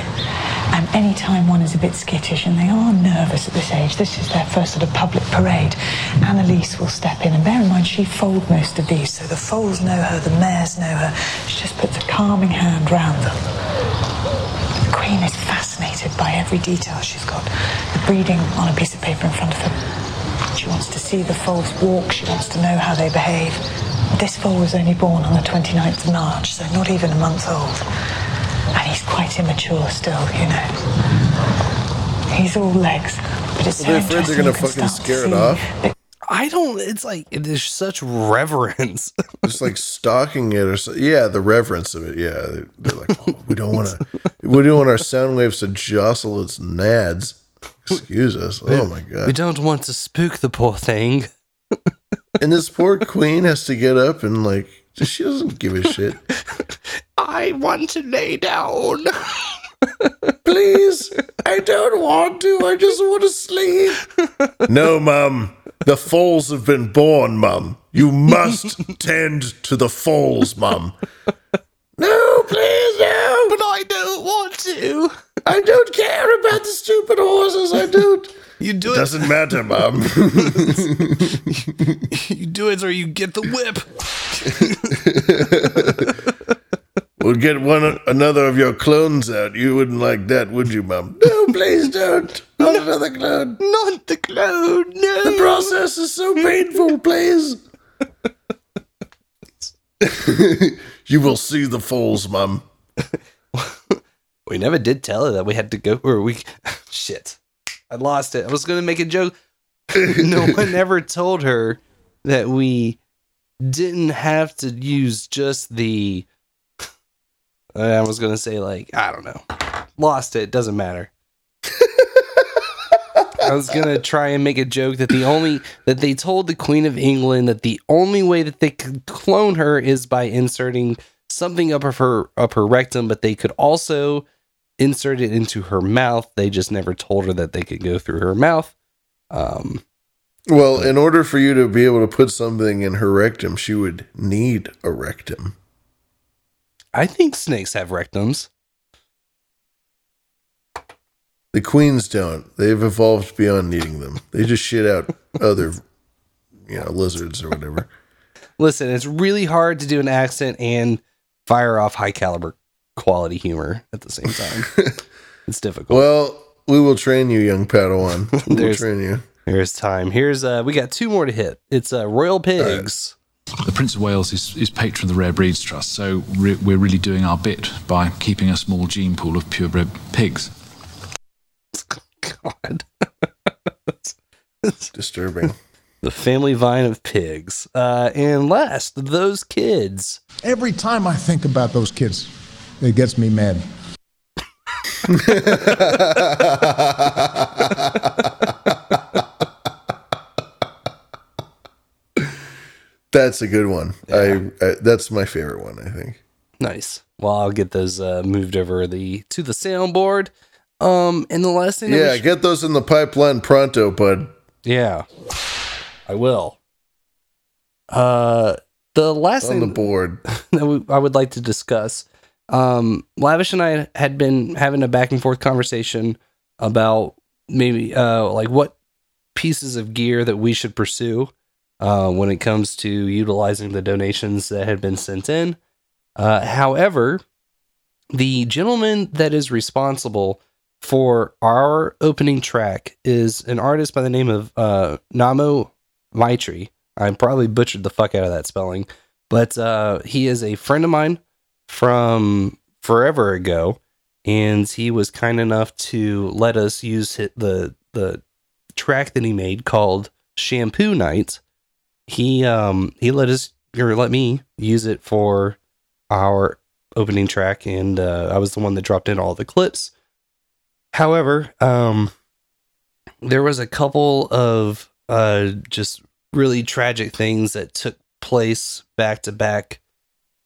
And any time one is a bit skittish and they are nervous at this age, this is their first sort of public parade, Annalise will step in. And bear in mind, she foaled most of these, so the foals know her, the mares know her. She just puts a calming hand round them. The Queen is fascinated by every detail. She's got the breeding on a piece of paper in front of her. She wants to see the foals walk. She wants to know how they behave. This foal was only born on the 29th of March, so not even a month old. And he's quite immature still, you know. He's all legs. But it's Are they so afraid they're gonna fucking scare it off? I don't. It's like there's such reverence. [laughs] it's like stalking it or so. Yeah, the reverence of it. Yeah. They're, they're like, oh, we don't want to, [laughs] we don't want our sound waves to jostle its nads. Excuse us. Oh my god. We don't want to spook the poor thing. [laughs] And this poor queen has to get up and like, she doesn't give a shit. [laughs] I want to lay down. [laughs] Please, I don't want to. I just want to sleep. No, mum. The foals have been born, mum. You must [laughs] tend to the foals, mum. No, please, no. But I don't want to. I don't care about the stupid horses. I don't. You do it. Doesn't matter, mum. [laughs] You do it or you get the whip. [laughs] we'll get one another of your clones out. You wouldn't like that, would you, mum? No, please don't. Not another clone. Not the clone. No. The process is so painful, please. [laughs] you will see the foals, mum. We never did tell her that we had to go, or we. Shit. I lost it. I was going to make a joke. [laughs] no one ever told her that we didn't have to use just the. I was going to say, like, I don't know. Lost it. Doesn't matter. I was gonna try and make a joke that the only that they told the Queen of England that the only way that they could clone her is by inserting something up of her up her rectum, but they could also insert it into her mouth. They just never told her that they could go through her mouth. Um, Well, in order for you to be able to put something in her rectum, she would need a rectum. I think snakes have rectums. The queens don't. They've evolved beyond needing them. They just shit out [laughs] other, you know, lizards or whatever. Listen, it's really hard to do an accent and fire off high caliber quality humor at the same time. [laughs] it's difficult. Well, we will train you, young Padawan. We'll There's- train you. There's time. Here's uh we got two more to hit. It's uh Royal Pigs. The Prince of Wales is, is patron of the Rare Breeds Trust, so re- we're really doing our bit by keeping a small gene pool of purebred pigs. God. [laughs] Disturbing. The family vine of pigs. Uh and last, those kids. Every time I think about those kids, it gets me mad. That's a good one. I, I that's my favorite one. I think. Nice. Well, I'll get those uh moved over the to the soundboard. Um and the last thing Yeah, should- get those in the pipeline pronto, bud. Yeah. I will. Uh the last On thing on the board. [laughs] that we, I would like to discuss. Um, Lavish and I had been having a back and forth conversation about maybe uh, like what pieces of gear that we should pursue uh, when it comes to utilizing the donations that had been sent in. Uh, however, the gentleman that is responsible for our opening track is an artist by the name of uh, Namo Maitri. I probably butchered the fuck out of that spelling, but uh, he is a friend of mine from forever ago, and he was kind enough to let us use the the track that he made called Shampoo Night. He um he let us or let me use it for our opening track, and uh, I was the one that dropped in all the clips. However, um, there was a couple of uh, just really tragic things that took place back to back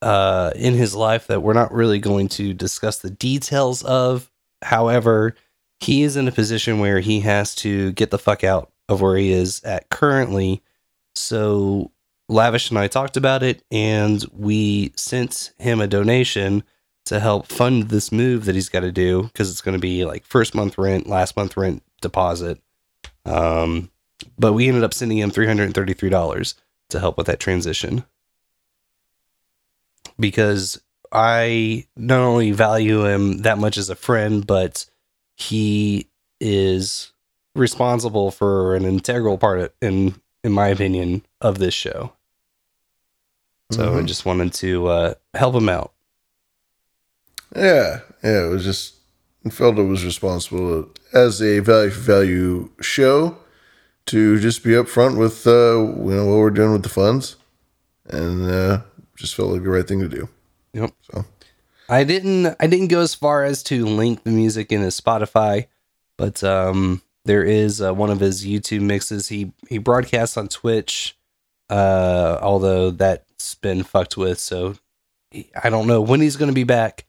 uh, in his life that we're not really going to discuss the details of. However, he is in a position where he has to get the fuck out of where he is at currently. So Lavish and I talked about it, and we sent him a donation to help fund this move that he's got to do because it's going to be like first month rent, last month rent deposit. Um, but we ended up sending him three hundred and thirty-three dollars to help with that transition because I not only value him that much as a friend, but he is responsible for an integral part of, in in my opinion of this show. So I Mhm. just wanted to uh, help him out. Yeah, yeah. It was just I felt it was responsible as a value for value show to just be upfront with uh, you know what we're doing with the funds, and uh, just felt like the right thing to do. Yep. So I didn't I didn't go as far as to link the music in his Spotify, but um there is uh, one of his YouTube mixes. He he broadcasts on Twitch, uh although that's been fucked with, so he- I don't know when he's going to be back,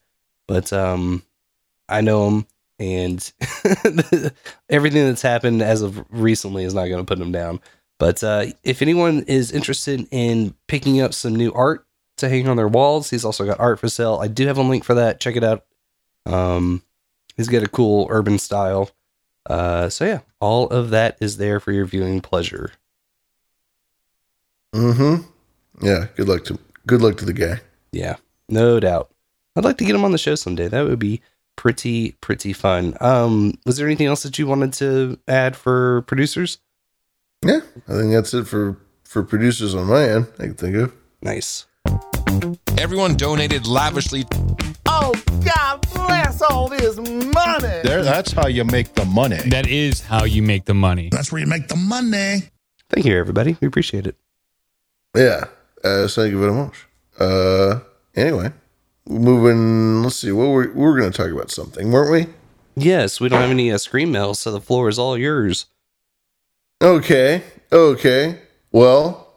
but um I know him and [laughs] everything that's happened as of recently is not going to put him down. But uh, if anyone is interested in picking up some new art to hang on their walls, he's also got art for sale. I do have a link for that. Check it out. Um, he's got a cool urban style. Uh, so yeah, all of that is there for your viewing pleasure. Mm-hmm. Yeah. Good luck to good luck to the guy. Yeah, no doubt. I'd like to get him on the show someday. That would be pretty pretty fun. Um, was there anything else that you wanted to add for producers? Yeah, I think that's it for for producers on my end. I can think of. Nice. Everyone donated lavishly. Oh, God bless all this money. There, that's how you make the money. That is how you make the money. That's where you make the money. Thank you, everybody. We appreciate it. Yeah. Uh, thank you very much. Uh, anyway, moving. Let's see. What were we were going to talk about something, weren't we? Yes, we don't have any uh, screen mail, so the floor is all yours. Okay. Okay. Well,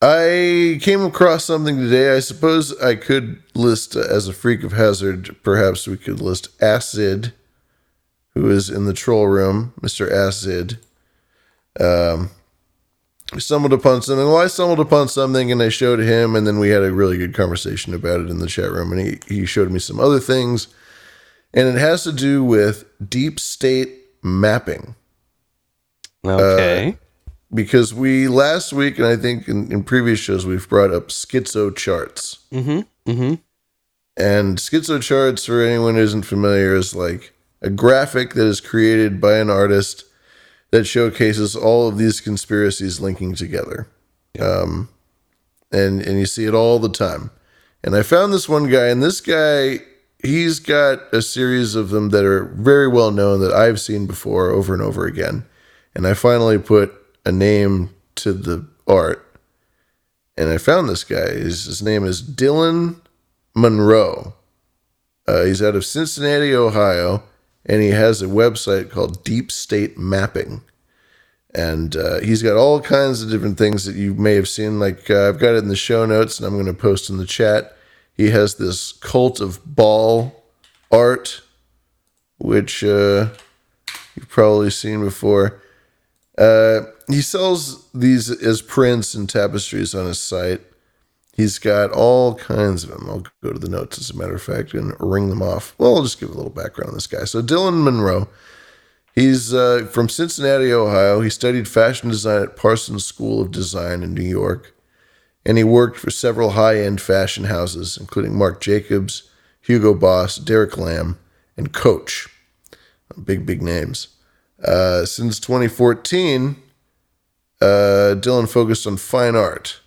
I came across something today. I suppose I could list uh, as a freak of hazard. Perhaps we could list Acid, who is in the troll room, Mister Acid. Um, I stumbled upon something. Well, I stumbled upon something, and I showed him, and then we had a really good conversation about it in the chat room. And he he showed me some other things, and it has to do with deep state mapping. Okay. Uh, because we last week, and I think in, in previous shows, we've brought up schizo charts. Mm-hmm. Mm-hmm. And schizo charts, for anyone who isn't familiar, is like a graphic that is created by an artist that showcases all of these conspiracies linking together. Um, and and you see it all the time. And I found this one guy, and this guy, he's got a series of them that are very well known that I've seen before over and over again. And I finally put a name to the art, and I found this guy. His, his name is Dylan Monroe. Uh, he's out of Cincinnati, Ohio, and he has a website called Deep State Mapping. And uh, he's got all kinds of different things that you may have seen. Like uh, I've got it in the show notes, and I'm going to post in the chat. He has this cult of Baal art, which uh, you've probably seen before. Uh, he sells these as prints and tapestries on his site. He's got all kinds of them. I'll go to the notes, as a matter of fact, and ring them off. Well, I'll just give a little background on this guy. So, Dylan Monroe, he's uh, from Cincinnati, Ohio. He studied fashion design at Parsons School of Design in New York. and he worked for several high end fashion houses, including Marc Jacobs, Hugo Boss, Derek Lam, and Coach. Big, big names. Uh, since 2014, uh, Dylan focused on fine art.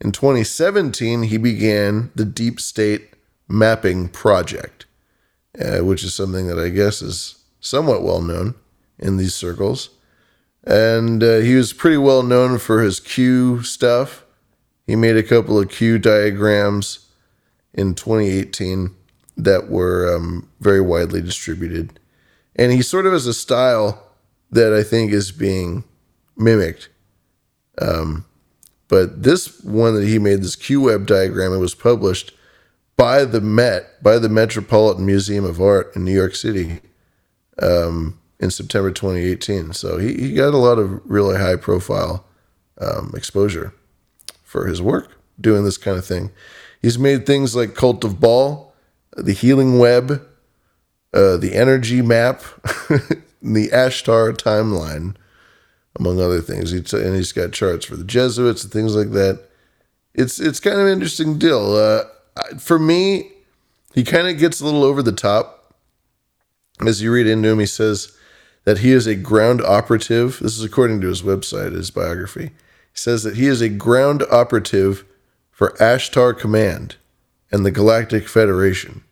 In 2017, he began the Deep State Mapping Project, uh, which is something that I guess is somewhat well known in these circles. And uh, he was pretty well known for his Q stuff. He made a couple of Q diagrams in 2018 that were um, very widely distributed. And he sort of has a style that I think is being mimicked. Um, but this one that he made, this Q web diagram, it was published by the Met, by the Metropolitan Museum of Art in New York City um, in September 2018. So he, he got a lot of really high profile um, exposure for his work doing this kind of thing. He's made things like Cult of Baal, the Healing Web, uh, the Energy Map, [laughs] the Ashtar Timeline, among other things. He t- and he's got charts for the Jesuits and things like that. It's it's kind of an interesting deal. Uh, for me, he kind of gets a little over the top. As you read into him, he says that he is a ground operative. This is according to his website, his biography. He says that he is a ground operative for Ashtar Command and the Galactic Federation.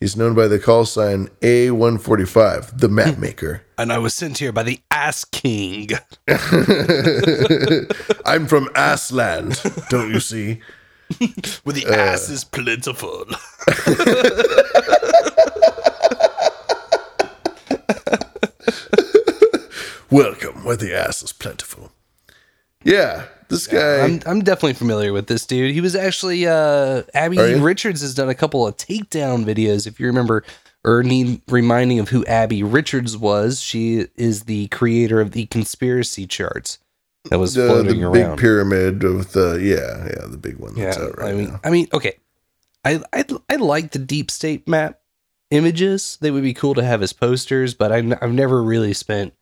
He's known by the call sign A145, the map maker. [laughs] And I was sent here by the Ass King. [laughs] I'm from Assland, don't you see? [laughs] Where the Uh, ass is plentiful. Welcome, where the ass is plentiful. Yeah, this guy. I'm, I'm definitely familiar with this dude. He was actually uh Abby Are you? Richards has done a couple of takedown videos. If you remember, or need reminding of who Abby Richards was, she is the creator of the conspiracy charts that was the, floating the around. big pyramid of the yeah yeah the big one yeah, right I mean, now. I mean, okay. I I I like the deep state map images. They would be cool to have as posters, but I, I've never really spent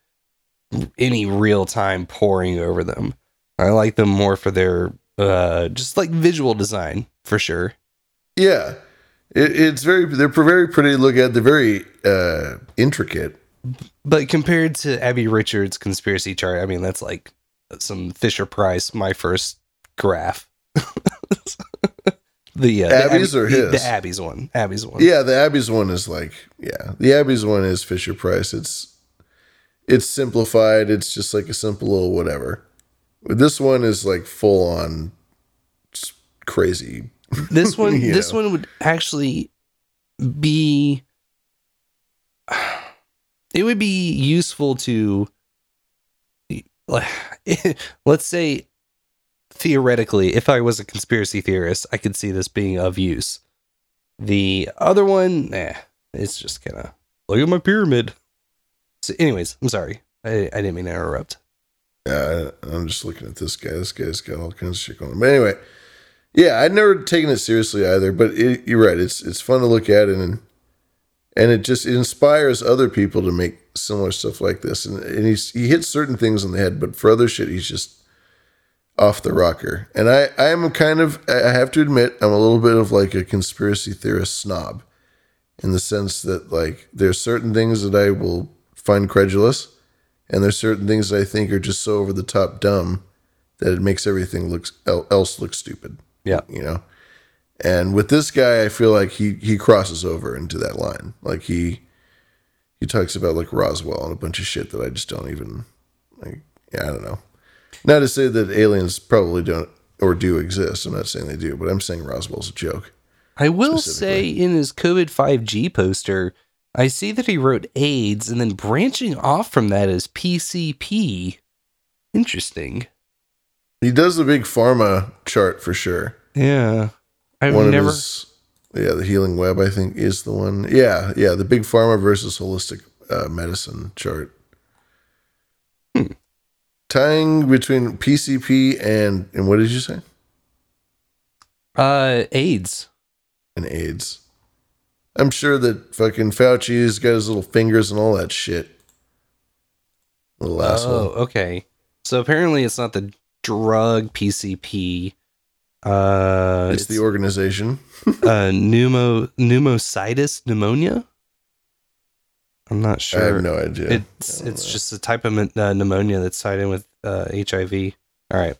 any real time poring over them. I like them more for their uh just like visual design for sure. Yeah, it, it's very they're very pretty to look at. They're very uh, intricate. But compared to Abby Richards' conspiracy chart, I mean that's like some Fisher Price my first graph. [laughs] the, uh, the Abby- or the- his? The Abby's one. Abby's one. Yeah, the Abby's one is like yeah, the Abby's one is Fisher Price. It's it's simplified. It's just like a simple little whatever. This one is like full on crazy. [laughs] this one [laughs] this know. one would actually be [sighs] it would be useful to [laughs] let's say theoretically if i was a conspiracy theorist i could see this being of use the other one nah, it's just kind of look at my pyramid so anyways i'm sorry i, I didn't mean to interrupt Yeah, I, I'm just looking at this guy. This guy's got all kinds of shit going on. But anyway, yeah, I'd never taken it seriously either. But it, you're right. It's it's fun to look at and and it just it inspires other people to make similar stuff like this. And, and he's he hits certain things on the head, but for other shit, he's just off the rocker. And I I am kind of I have to admit I'm a little bit of like a conspiracy theorist snob, in the sense that like there's certain things that I will find credulous and there's certain things that I think are just so over the top dumb that it makes everything looks else look stupid. Yeah, you know. And with this guy, I feel like he he crosses over into that line. Like he he talks about like Roswell and a bunch of shit that I just don't even like. Yeah, I don't know. Not to say that aliens probably don't or do exist. I'm not saying they do, but I'm saying Roswell's a joke. I will say in his COVID 5G poster, I see that he wrote AIDS and then branching off from that is PCP. Interesting. He does the big pharma chart for sure. Yeah. I've One never. his- yeah, the healing web, I think, is the one. Yeah, yeah, the big pharma versus holistic uh, medicine chart. Hmm. Tying between PCP and and what did you say? Uh, AIDS. And AIDS. I'm sure that fucking Fauci's got his little fingers and all that shit. Little Oh, asshole. okay. So apparently it's not the drug PCP. Uh, It's, the organization. [laughs] uh, pneumo pneumocystis pneumonia. I'm not sure. I have no idea. It's it's just a type of uh, pneumonia that's tied in with uh, HIV. All right,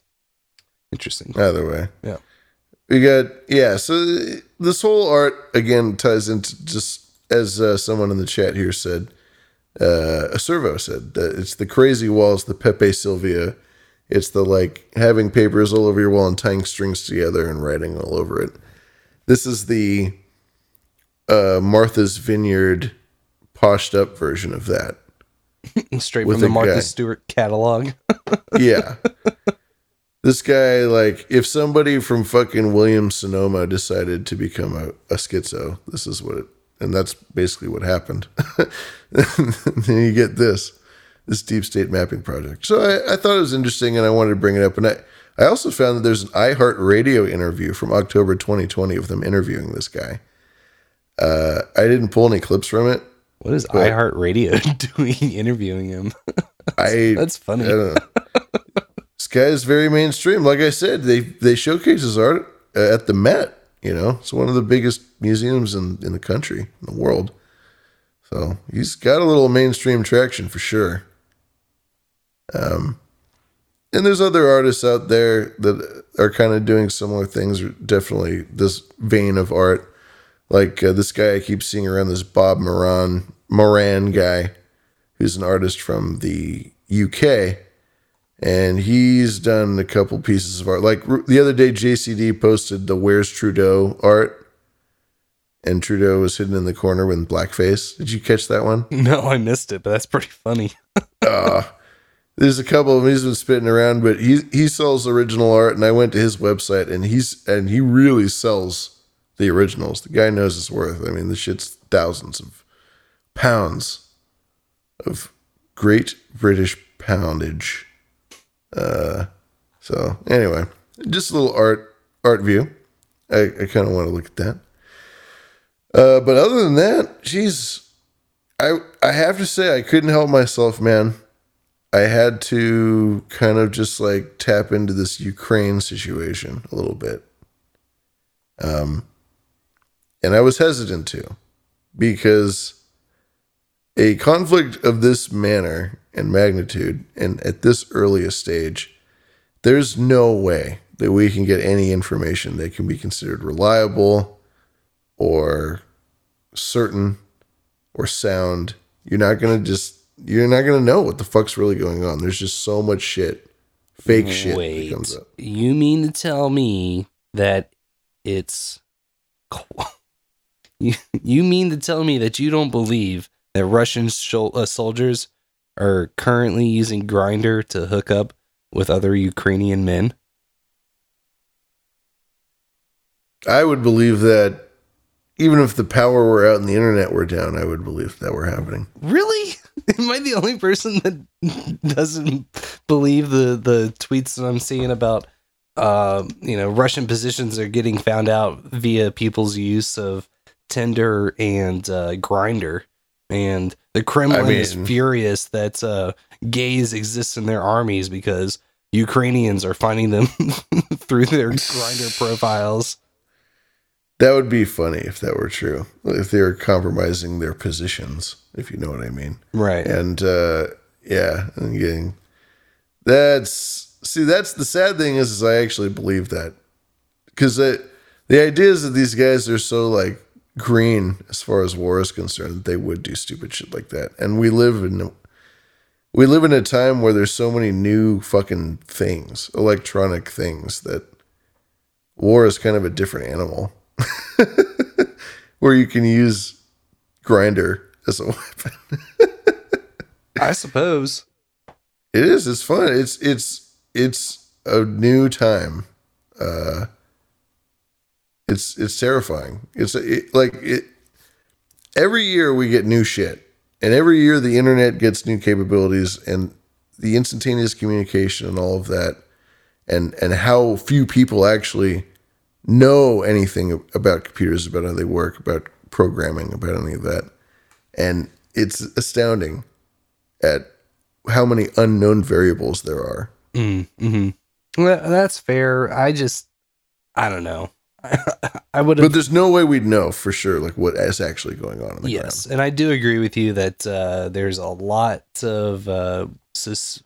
interesting. Either way, Yeah. we got yeah. So this whole art again ties into just as uh, someone in the chat here said, uh, a servo said that it's the crazy walls, the Pepe Sylvia. It's the like having papers all over your wall and tying strings together and writing all over it. This is the uh, Martha's Vineyard poshed up version of that. [laughs] Straight from the Martha guy. Stewart catalog. [laughs] yeah. This guy, like, if somebody from fucking Williams Sonoma decided to become a, a schizo, this is what it, and that's basically what happened. [laughs] then you get this, this deep state mapping project. So I, I thought it was interesting and I wanted to bring it up. And I, I also found that there's an iHeart Radio interview from October 2020 of them interviewing this guy. Uh, I didn't pull any clips from it. What is iHeartRadio [laughs] doing interviewing him? [laughs] I That's funny. I don't know. this guy is very mainstream. Like I said, they they showcase his art uh, at the Met. You know, it's one of the biggest museums in in the country, in the world. So he's got a little mainstream traction for sure. Um, and there's other artists out there that are kind of doing similar things. Definitely this vein of art, like uh, this guy I keep seeing around. This Bob Moran Moran guy who's an artist from the UK, and he's done a couple pieces of art. Like r- the other day, JCD posted the "Where's Trudeau" art, and Trudeau was hidden in the corner with blackface. Did you catch that one? [laughs] No, I missed it, but that's pretty funny. [laughs] uh, there's a couple of them he's been spitting around, but he he sells original art, and I went to his website, and he's and he really sells the originals. The guy knows his worth. I mean, the shit's thousands of pounds of great British poundage. Uh, so anyway, just a little art art view. I, I kind of want to look at that. Uh, but other than that, she's I I have to say I couldn't help myself, man. I had to kind of just like tap into this Ukraine situation a little bit. Um, and I was hesitant to because a conflict of this manner and magnitude and at this earliest stage, there's no way that we can get any information that can be considered reliable or certain or sound. You're not going to just, you're not going to know what the fuck's really going on. There's just so much shit, fake shit Wait, that comes up. you mean to tell me that it's [laughs] you? You mean to tell me that you don't believe that Russian uh, soldiers are currently using Grindr to hook up with other Ukrainian men? I would believe that even if the power were out and the internet were down, I would believe that were happening. Really? [laughs] Am I the only person that [laughs] doesn't believe the the tweets that I'm seeing about uh, you know Russian positions are getting found out via people's use of Tinder and uh, Grindr, and the Kremlin I is furious that uh, gays exist in their armies because Ukrainians are finding them [laughs] through their Grindr [laughs] profiles. That would be funny if that were true. If they were compromising their positions, if you know what I mean. Right. And uh yeah, and getting that's see that's the sad thing is, is I actually believe that. The the idea is that these guys are so like green as far as war is concerned that they would do stupid shit like that. And we live in we live in a time where there's so many new fucking things, electronic things that war is kind of a different animal. [laughs] where you can use Grindr as a [laughs] weapon. I suppose. It is. It's fun. It's it's it's a new time. Uh, it's it's terrifying. It's it, like it. Every year we get new shit, and every year the internet gets new capabilities, and the instantaneous communication and all of that, and and how few people actually know anything about computers, about how they work, about programming, about any of that, and it's astounding at how many unknown variables there are. Mm, hmm Well, that's fair. I just, I don't know. [laughs] I would But there's no way we'd know for sure, like what is actually going on in the Yes, and I do agree with you that uh, there's a lot of uh, sus-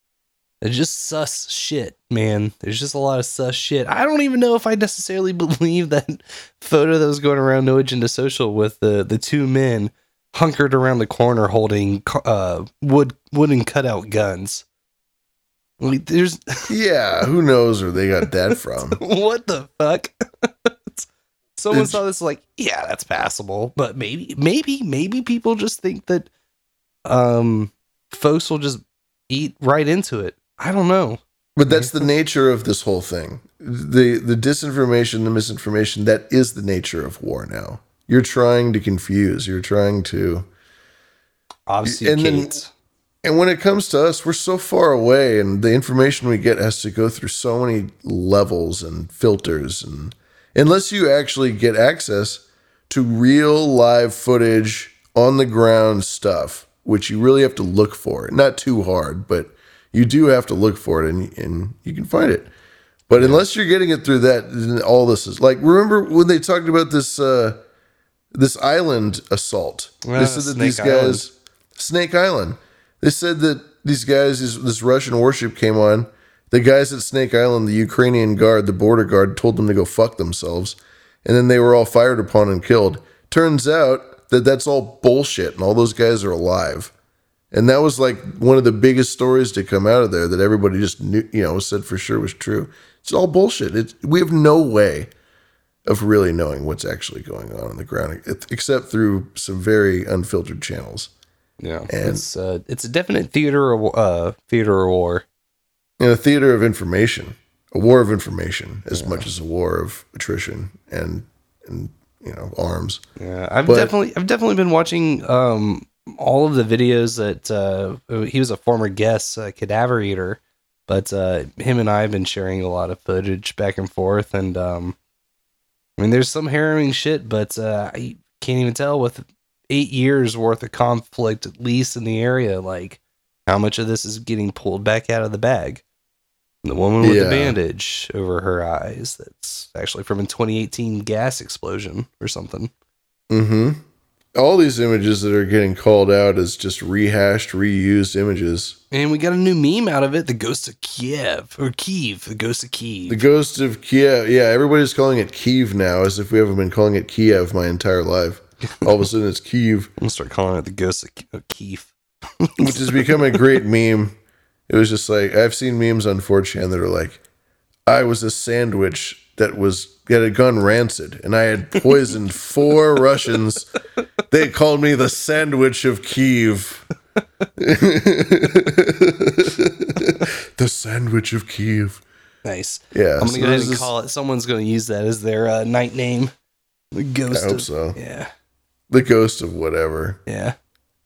[sighs] it's just sus shit, man. There's just a lot of sus shit. I don't even know if I necessarily [laughs] believe that photo that was going around No Agenda Social with the the two men hunkered around the corner holding uh, wood wooden cutout guns. Like, there's [laughs] Yeah, who knows where they got that [laughs] from? what the fuck? [laughs] Someone It's- saw this like, yeah, that's passable, but maybe, maybe, maybe people just think that um folks will just eat right into it. I don't know. But that's the nature of this whole thing. The the disinformation, the misinformation, that is the nature of war now. You're trying to confuse, you're trying to Obviously, and then and when it comes to us, we're so far away and the information we get has to go through so many levels and filters and unless you actually get access to real live footage on the ground stuff, which you really have to look for. Not too hard, but you do have to look for it and and you can find it. But unless you're getting it through that, then all this is like remember when they talked about this uh this island assault. Ah, they said that Snake these Island. guys Snake Island. They said that these guys, this, this Russian warship came on. The guys at Snake Island, the Ukrainian guard, the border guard, told them to go fuck themselves, and then they were all fired upon and killed. Turns out that that's all bullshit, and all those guys are alive. And that was like one of the biggest stories to come out of there that everybody just knew, you know, said for sure was true. It's all bullshit. It's, we have no way of really knowing what's actually going on on the ground, except through some very unfiltered channels. Yeah, And- it's uh, it's a definite theater of uh theater of war. in a theater of information, a war of information, as much as a war of attrition and and you know arms. Yeah, I've But- definitely I've definitely been watching um all of the videos that uh he was a former guest, uh, Cadaver Eater, but uh him and I have been sharing a lot of footage back and forth, and um I mean there's some harrowing shit, but uh I can't even tell with eight years worth of conflict at least in the area, like how much of this is getting pulled back out of the bag. The woman with Yeah. the bandage over her eyes. That's actually from a 2018 gas explosion or something. hmm All these images that are getting called out as just rehashed, reused images. And we got a new meme out of it, the ghost of Kiev or Kiev, the ghost of Kiev. The ghost of Kiev. Yeah, everybody's calling it Kiev now, as if we haven't been calling it Kiev my entire life. [laughs] All of a sudden, it's Kiev. I'm gonna start calling it the ghost of Ki- Kiev. [laughs] which has become a great meme. It was just like I've seen memes on 4chan that are like, I was a sandwich that was that had gone rancid, and I had poisoned [laughs] four Russians. They called me the sandwich of Kiev. the sandwich of Kiev. Nice. Yeah, I'm gonna so go ahead and this- call it. Someone's gonna use that as their uh, night name. The ghost. I hope of, so. Yeah. The ghost of whatever. Yeah.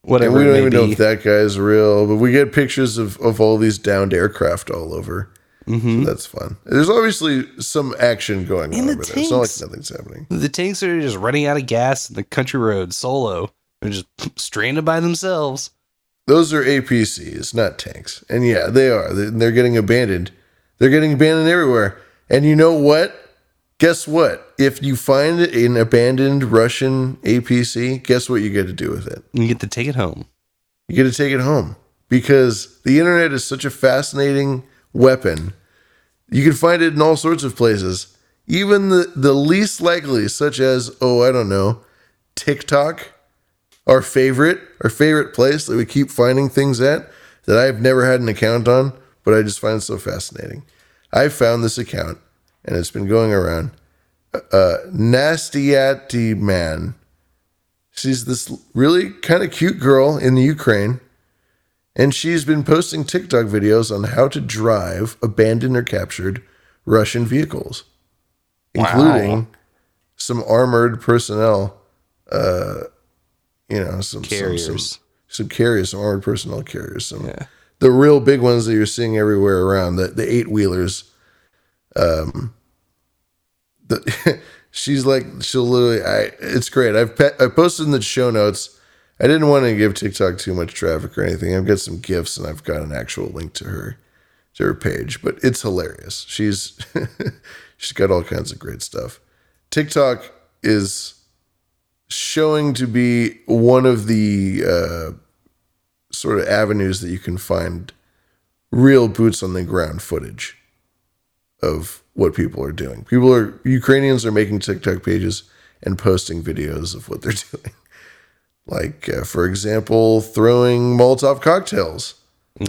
And Whatever we don't even know if that guy's real, but we get pictures of, of all these downed aircraft all over. Mhm. So that's fun. There's obviously some action going In on the over there. It's not like nothing's happening. The tanks are just running out of gas in the country road solo. They're just [laughs] stranded by themselves. Those are APCs, not tanks. And yeah, they are. They're getting abandoned. They're getting abandoned everywhere. And you know what? Guess what? If you find an abandoned Russian APC, guess what you get to do with it? You get to take it home. You get to take it home because the internet is such a fascinating weapon. You can find it in all sorts of places, even the, the least likely, such as, oh, I don't know, TikTok, our favorite, our favorite place that we keep finding things at that I've never had an account on, but I just find it so fascinating. I found this account and it's been going around. Uh, Nastyati Man. She's this really kind of cute girl in the Ukraine, and she's been posting TikTok videos on how to drive abandoned or captured Russian vehicles, including some armored personnel. Uh, you know, some some- Carriers. some, some, carriers, some armored personnel carriers, some the real big ones that you're seeing everywhere around the the eight wheelers. Um, the, [laughs] she's like she'll literally I it's great. I've pe- I posted in the show notes. I didn't want to give TikTok too much traffic or anything. I've got some gifts and I've got an actual link to her to her page, but it's hilarious. She's [laughs] She's got all kinds of great stuff. TikTok is showing to be one of the uh, sort of avenues that you can find real boots on the ground footage of what people are doing. People are Ukrainians are making TikTok pages and posting videos of what they're [laughs] doing. Like, uh, for example, throwing Molotov cocktails.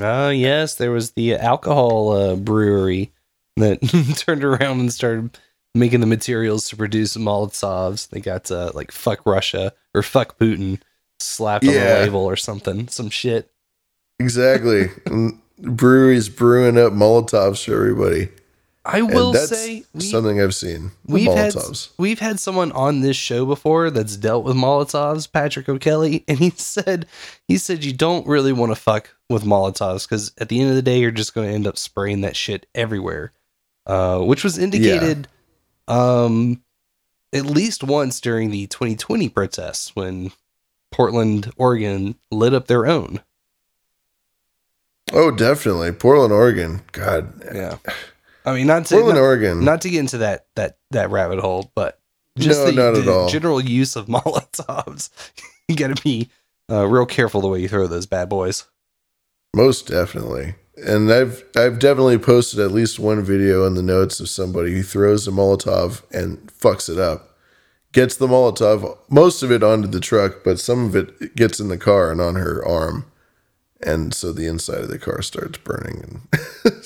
Oh yes, there was the alcohol uh, brewery that [laughs] turned around and started making the materials to produce Molotovs. They got uh, like "fuck Russia" or "fuck Putin" slapped on the label or something, some shit. Exactly. [laughs] Breweries brewing up Molotovs for everybody. I will say we- something I've seen. We've had Molotovs. we've had someone on this show before that's dealt with Molotovs, Patrick O'Kelly, [laughs] and he said he said you don't really want to fuck with Molotovs because at the end of the day you're just going to end up spraying that shit everywhere, uh, which was indicated um, at least once during the 2020 protests when Portland, Oregon lit up their own. Oh, definitely. Portland, Oregon. God. Yeah. I mean, not to Portland, not, Oregon. not to get into that that that rabbit hole, but just No, the, not at the all. general use of [laughs] Molotovs. you got to be uh, real careful the way you throw those bad boys. Most definitely. And I've I've definitely posted at least one video in the notes of somebody who throws a Molotov and fucks it up. Gets the Molotov, most of it onto the truck, but some of it gets in the car and on her arm. And so the inside of the car starts burning [laughs] and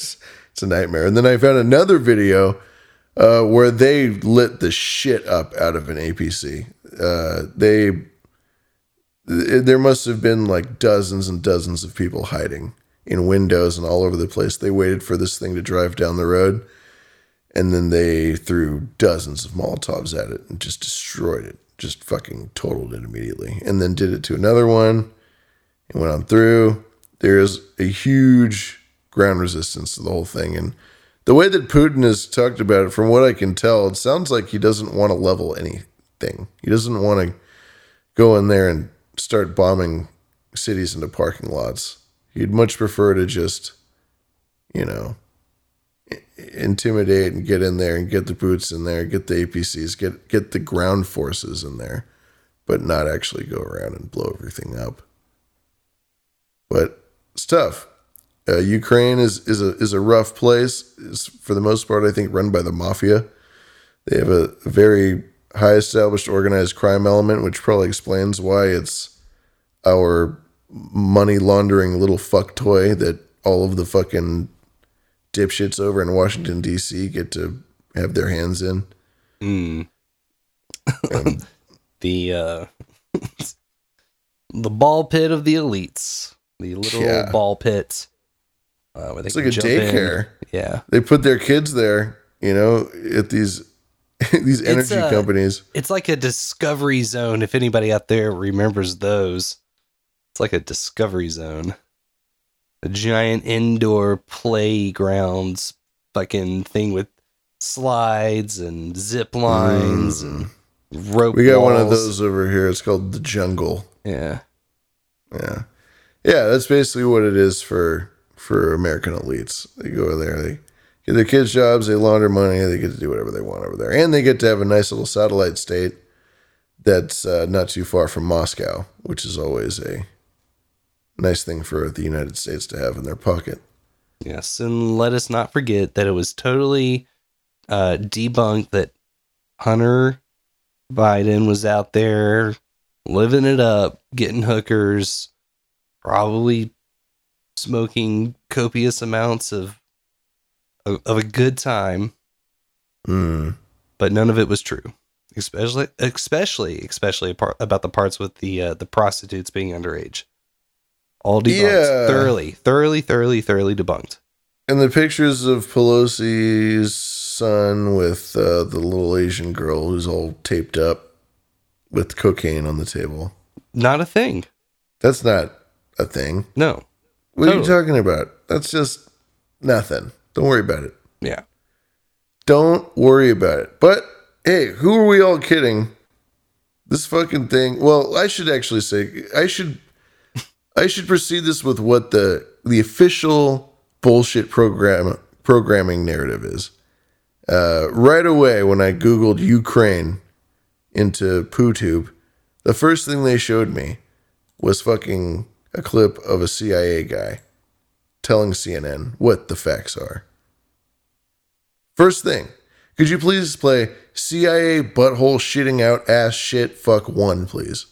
it's, a nightmare. And then I found another video uh, where they lit the shit up out of an APC. Uh, they th- there must have been like dozens and dozens of people hiding in windows and all over the place. They waited for this thing to drive down the road, and then they threw dozens of Molotovs at it and just destroyed it. Just fucking totaled it immediately, and then did it to another one. and went on through. There is a huge ground resistance to the whole thing, and the way that Putin has talked about it, from what I can tell, it sounds like he doesn't want to level anything. He doesn't want to go in there and start bombing cities into parking lots. He'd much prefer to just, you know, intimidate and get in there and get the boots in there, get the APCs, get get the ground forces in there, but not actually go around and blow everything up. But tough. Uh, Ukraine is is a is a rough place. It's for the most part, I think, run by the mafia. They have a, very high established organized crime element, which probably explains why it's our money laundering little fuck toy that all of the fucking dipshits over in Washington D.C. get to have their hands in. Mm. [laughs] the uh, [laughs] the ball pit of the elites, the little Yeah. ball pit. Uh, It's like a jump in. daycare. Yeah, They put their kids there, you know, at these [laughs] these It's, energy uh, companies. It's like a discovery zone. If anybody out there remembers those, it's like a discovery zone. A giant indoor playgrounds fucking thing with slides and zip lines and rope. Mm. We got one of those over here. It's called the jungle. Yeah. Yeah. Yeah, that's basically what it is for for American elites. They go over there, they get their kids jobs, they launder money, they get to do whatever they want over there. And they get to have a nice little satellite state that's uh, not too far from Moscow, which is always a nice thing for the United States to have in their pocket. Yes, and let us not forget that it was totally uh, debunked that Hunter Biden was out there living it up, getting hookers, probably smoking copious amounts of of, of a good time, Mm. but none of it was true. Especially, especially, especially about the parts with the uh, the prostitutes being underage. All debunked, Yeah. thoroughly, thoroughly, thoroughly, thoroughly debunked. And the pictures of Pelosi's son with uh, the little Asian girl who's all taped up with cocaine on the table. Not a thing. That's not a thing. No. What are you talking about? That's just nothing. Don't worry about it. Yeah. Don't worry about it. But hey, who are we all kidding? This fucking thing. Well, I should actually say I should I should proceed this with what the the official bullshit program programming narrative is. Uh, right away, when I Googled Ukraine into PooTube, the first thing they showed me was fucking a clip of a CIA guy telling CNN what the facts are. First thing, could you please play CIA butthole shitting out ass shit fuck one, please?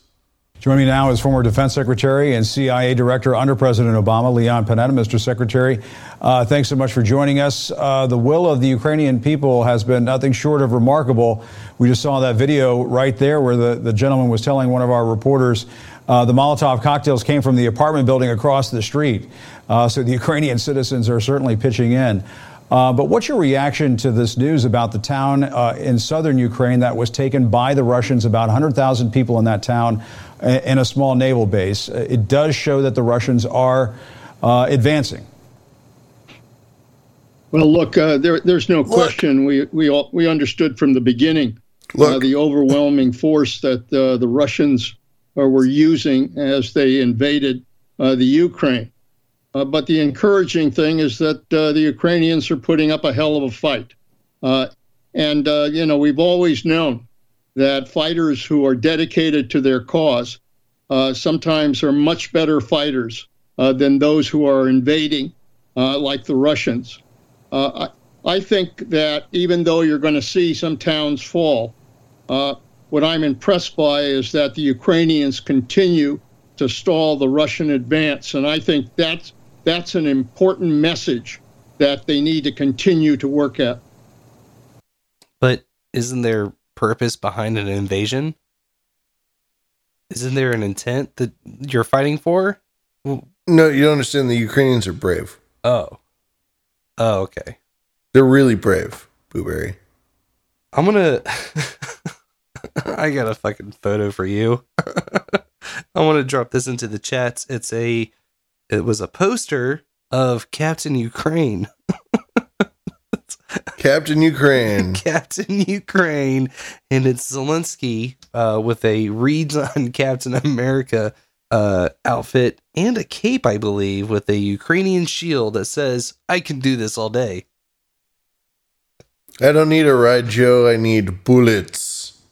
Joining me now is former Defense Secretary and CIA Director under President Obama, Leon Panetta. Mr. Secretary, uh, thanks so much for joining us. Uh, the will of the Ukrainian people has been nothing short of remarkable. We just saw that video right there where the, the gentleman was telling one of our reporters uh, the Molotov cocktails came from the apartment building across the street. Uh, so the [laughs] Ukrainian citizens are certainly pitching in. Uh, but what's your reaction to this news about the town uh, in southern Ukraine that was taken by the Russians? About 100,000 people in that town uh, in a small naval base. Uh, It does show that the Russians are uh, advancing. Well, look, uh, there, there's no question. We we all, we understood from the beginning uh, the overwhelming force that uh, the Russians uh, were using as they invaded uh, the Ukraine. Uh, but the encouraging thing is that uh, the Ukrainians are putting up a hell of a fight. Uh, and, uh, you know, we've always known that fighters who are dedicated to their cause uh, sometimes are much better fighters uh, than those who are invading, like the Russians. I, I think that even though you're going to see some towns fall, what I'm impressed by is that the Ukrainians continue to stall the Russian advance, and I think that's that's an important message that they need to continue to work at. But isn't there purpose behind an invasion? Isn't there an intent that you're fighting for? No, you don't understand. The Ukrainians are brave. Oh. Oh, okay. They're really brave, Booberry. I'm gonna. [laughs] I got a fucking photo for you. [laughs] I want to drop this into the chats. It's a. It was a poster of Captain Ukraine. [laughs] Captain Ukraine. [laughs] Captain Ukraine, and it's Zelensky uh, with a redone [laughs] Captain America uh, outfit and a cape, I believe, with a Ukrainian shield that says, "I can do this all day." I don't need a ride, Joe. I need bullets.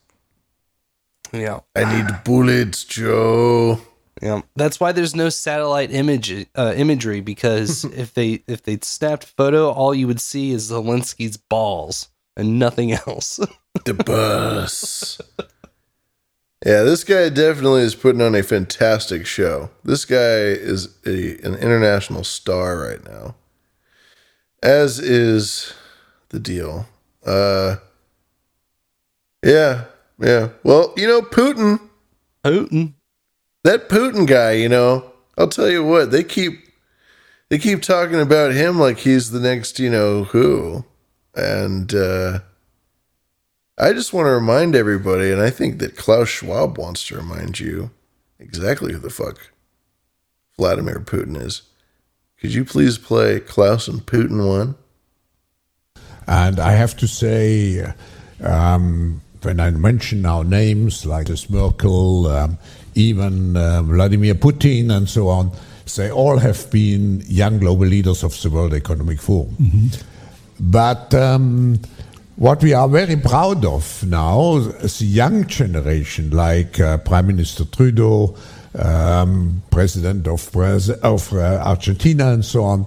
Yeah. I need bullets, Joe. Yeah, that's why there's no satellite image uh, imagery because [laughs] if they if they snapped photo, all you would see is Zelensky's balls and nothing else. [laughs] the bus. Yeah, this guy definitely is putting on a fantastic show. This guy is a, an international star right now. As is the deal. Uh Yeah, yeah. Well, you know, Putin. Putin. That Putin guy, you know, I'll tell you what, they keep they keep talking about him like he's the next, you know, who. And uh I just want to remind everybody, and I think that Klaus Schwab wants to remind you exactly who the fuck Vladimir Putin is. Could you please play Klaus and Putin one? And I have to say, um, when I mention our names like this Merkel, um, even uh, Vladimir Putin, and so on, they all have been young global leaders of the World Economic Forum. But um, what we are very proud of now is the young generation, like uh, Prime Minister Trudeau, um, President of, Braz- of uh, Argentina, and so on,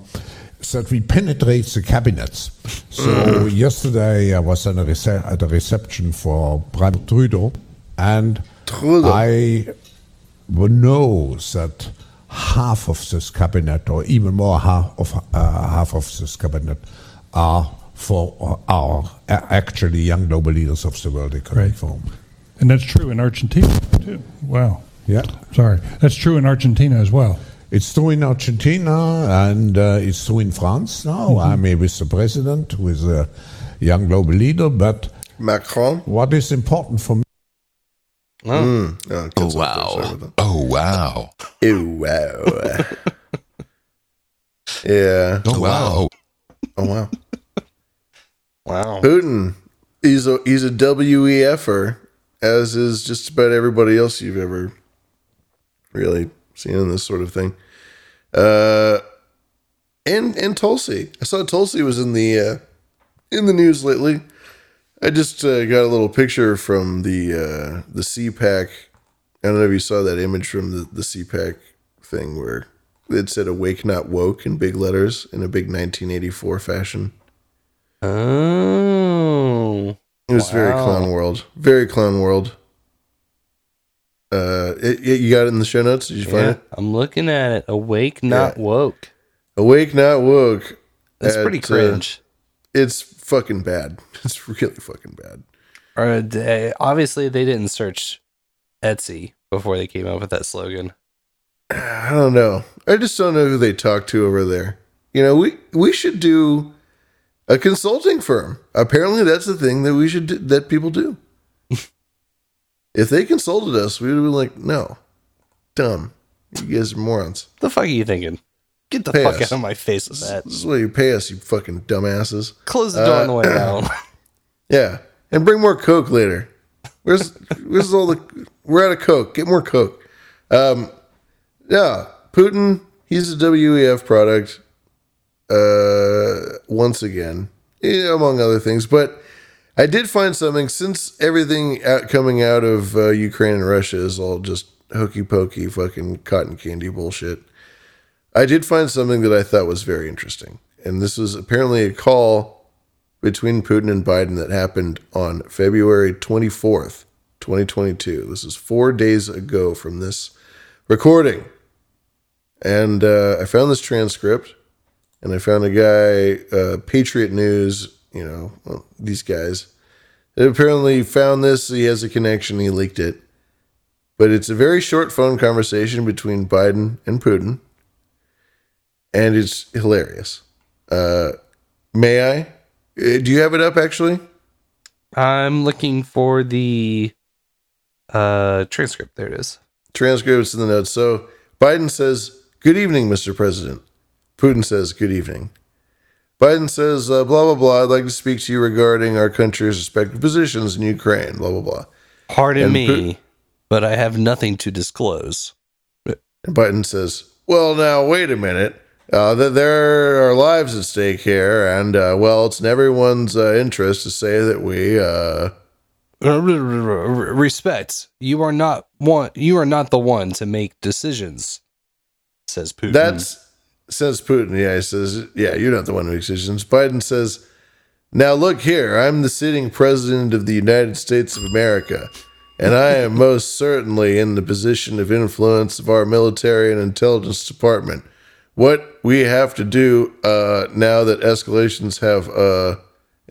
that we penetrate the cabinets. So yesterday I was at a, at a reception for Prime Trudeau, and I know that half of this cabinet, or even more half of uh, half of this cabinet, are for our uh, actually young global leaders of the World Economic Forum. And that's true in Argentina too. Wow. Yeah. Sorry. That's true in Argentina as well. It's true in Argentina and uh, it's true in France now. Mhm. I'm here with the president, who is a young global leader. But Macron, what is important for me? Mm. Oh, Oh, wow. Oh, wow. Oh, wow. yeah. Oh, wow. Oh, wow. Wow. Putin, he's a he's a WEFer, as is just about everybody else you've ever really seen in this sort of thing. Uh, and and Tulsi, I saw Tulsi was in the uh, in the news lately. I just uh, got a little picture from the uh, the CPAC. I don't know if you saw that image from the, the CPAC thing where it said "Awake, not woke" in big letters in a big 1984 fashion. Oh, It was very clown world. Very clown world. Uh, it, it- you got it in the show notes. Did you find yeah, it? I'm looking at it. Awake, not woke. Awake, not woke. That's pretty At, uh, cringe. it's fucking bad. [laughs] It's really fucking bad. Or they, obviously they didn't search Etsy before they came up with that slogan. [sighs] I don't know. I just don't know who they talk to over there. You know, we we should do a consulting firm. Apparently, that's the thing that we should do, that people do. [laughs] if they consulted us, we would be like, no, dumb. You guys are morons. The fuck are you thinking? Get the Pay fuck us. out of my face with that. This is what you pay us, you fucking dumbasses. Close the door Uh, on the way down. [laughs] [laughs] Yeah, and bring more Coke later. Where's where's all the? We're out of Coke. Get more Coke. Um, yeah, Putin. He's a WEF product. Uh, once again, yeah, among other things. But I did find something since everything out, coming out of uh, Ukraine and Russia is all just hokey pokey, fucking cotton candy bullshit. I did find something that I thought was very interesting, and this was apparently a call between Putin and Biden that happened on February 24th, 2022. This is four days ago from this recording. And uh, I found this transcript, and I found a guy, uh, Patriot News, you know, well, these guys, that apparently found this. He has a connection, he leaked it. But it's a very short phone conversation between Biden and Putin, and it's hilarious. Uh, may I? Uh, Do you have it up actually? I'm looking for the uh transcript. There it is. Transcripts in the notes. So Biden says, Good evening, Mr. President. Putin says, Good evening. Biden says, uh, blah, blah, blah. I'd like to speak to you regarding our country's respective positions in Ukraine, blah, blah, blah. Pardon And me, Pu- but I have nothing to disclose. Biden says, Well, now, wait a minute. Uh, th- there are lives at stake here, and, uh, well, it's in everyone's uh, interest to say that we. Uh, Respect. You are not one. You are not the one to make decisions. Says Putin. That's says Putin. Yeah, he says, yeah, you're not the one to make decisions. Biden says, now look here, I'm the sitting president of the United States of America, and I am most certainly in the position of influence of our military and intelligence department. What we have to do uh, now that escalations have, uh,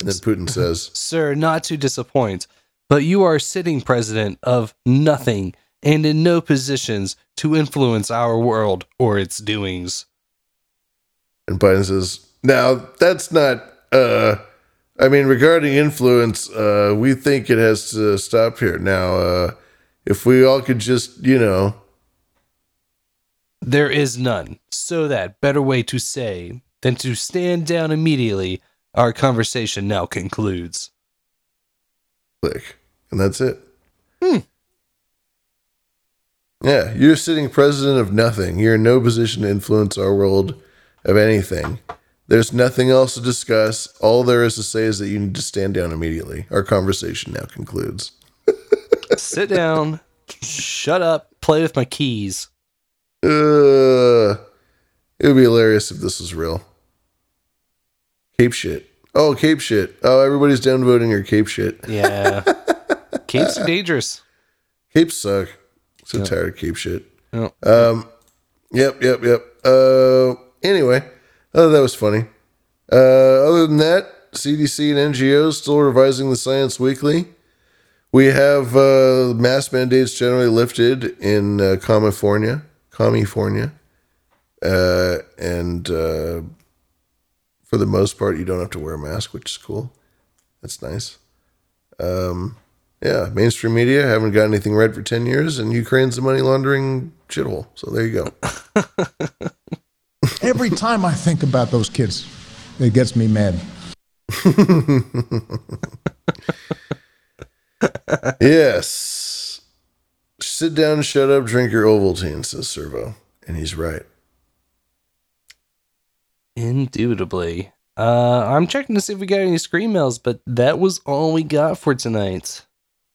and then Putin says, [laughs] Sir, not to disappoint, but you are sitting president of nothing and in no positions to influence our world or its doings. And Biden says, now that's not, uh, I mean, regarding influence, uh, we think it has to stop here. Now, uh, if we all could just, you know, There is none. So that better way to say than to stand down immediately, our conversation now concludes. click, and that's it. Hmm. Yeah, you're sitting president of nothing. You're in no position to influence our world of anything. There's nothing else to discuss. All there is to say is that you need to stand down immediately. Our conversation now concludes. [laughs] Sit down, shut up, play with my keys. Uh, it would be hilarious if this was real. Cape shit. Oh, Cape shit. Oh, everybody's downvoting your Cape shit. Yeah. [laughs] Capes are dangerous. Capes suck. So Yeah. tired of Cape shit. Yeah. Um, yep, yep, yep. Uh, anyway, oh, that was funny. Uh, other than that, CDC and NGOs still revising the science weekly. We have uh, mask mandates generally lifted in uh, California, California, uh, and uh, for the most part, you don't have to wear a mask, which is cool. That's nice. Um, yeah, mainstream media haven't got anything right for ten years, and Ukraine's a money laundering shithole. So there you go. [laughs] Every time I think about those kids, it gets me mad. [laughs] yes. Sit down, shut up, drink your Ovaltine, says Servo. And he's right. Indubitably. Uh, I'm checking to see if we got any screen mails, but that was all we got for tonight.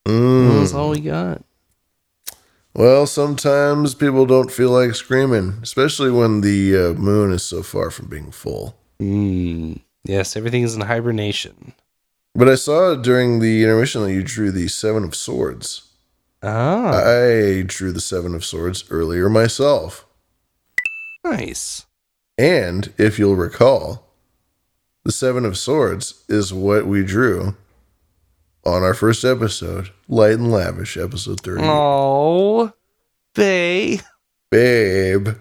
That was Mm. all we got. Well, sometimes people don't feel like screaming, especially when the uh, moon is so far from being full. Mm. Yes, everything is in hibernation. But I saw during the intermission that you drew the Seven of Swords. Ah, I drew the Seven of Swords earlier myself. nice. And if you'll recall, the Seven of Swords is what we drew on our first episode, Light and Lavish, episode 30. Oh, they. Babe. [laughs] uh,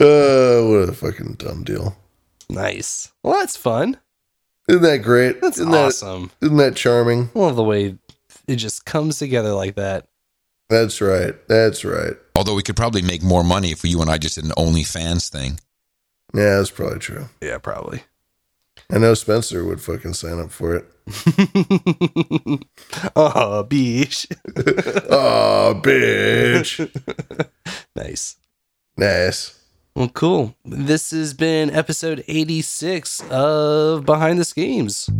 what a fucking dumb deal. Nice. Well, that's fun. Isn't that great? That's isn't awesome. That, isn't that charming? I love the way it just comes together like that. That's right. That's right. Although we could probably make more money if you and I just did an OnlyFans thing. Yeah, that's probably true. Yeah, probably. I know Spencer would fucking sign up for it. oh, bitch. oh, bitch. nice. Nice. Well, cool. This has been episode 86 of Behind the Schemes.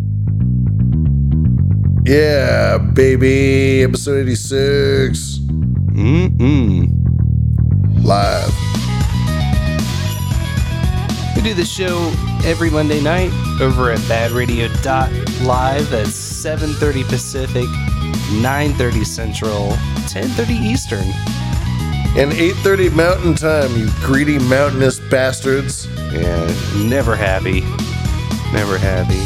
Yeah, baby. Episode 86. Mm-mm. Live. We do the show every Monday night over at badradio.live. That's 7.30 Pacific, 9.30 Central, 10.30 Eastern. And 8.30 Mountain Time, you greedy mountainous bastards. Yeah, never happy. Never happy.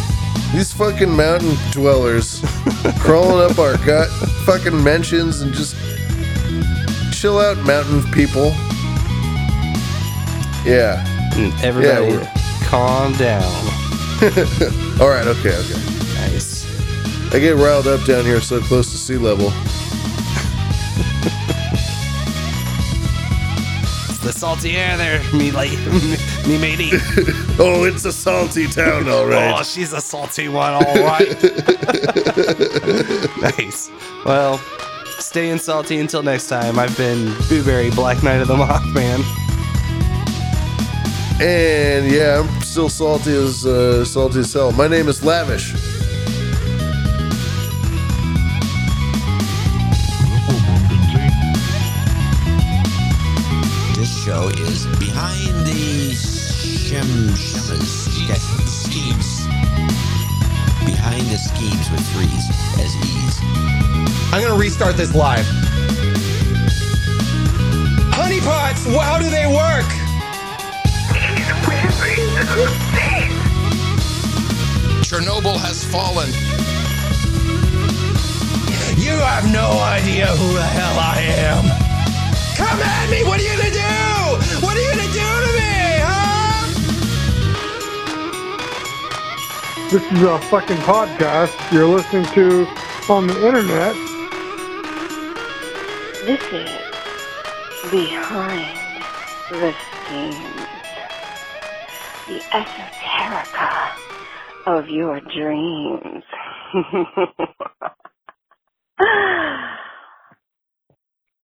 These fucking mountain dwellers [laughs] crawling up our gut fucking mentions and just chill out, mountain people. Yeah. Mm, everybody, Yeah, calm down. [laughs] All right, okay, okay. Nice. I get riled up down here so close to sea level. [laughs] The salty air there, me like [laughs] me matey. [laughs] oh, it's a salty town, all [laughs] Oh, she's a salty one, all right. nice. Well, staying salty until next time. I've been Booberry, Black Knight of the Mothman. And yeah, I'm still salty as uh, salty as hell. My name is Lavish. This show is behind the shem, schemes. Behind the schemes with threes as ease. I'm gonna restart this live. Honeypots, how do they work? Chernobyl has fallen. You have no idea who the hell I am. Come at me! What are you gonna do? What are you gonna do to me, huh? This is a fucking podcast you're listening to on the internet. This is Behind the Schemes. The esoterica of your dreams. [laughs] [laughs]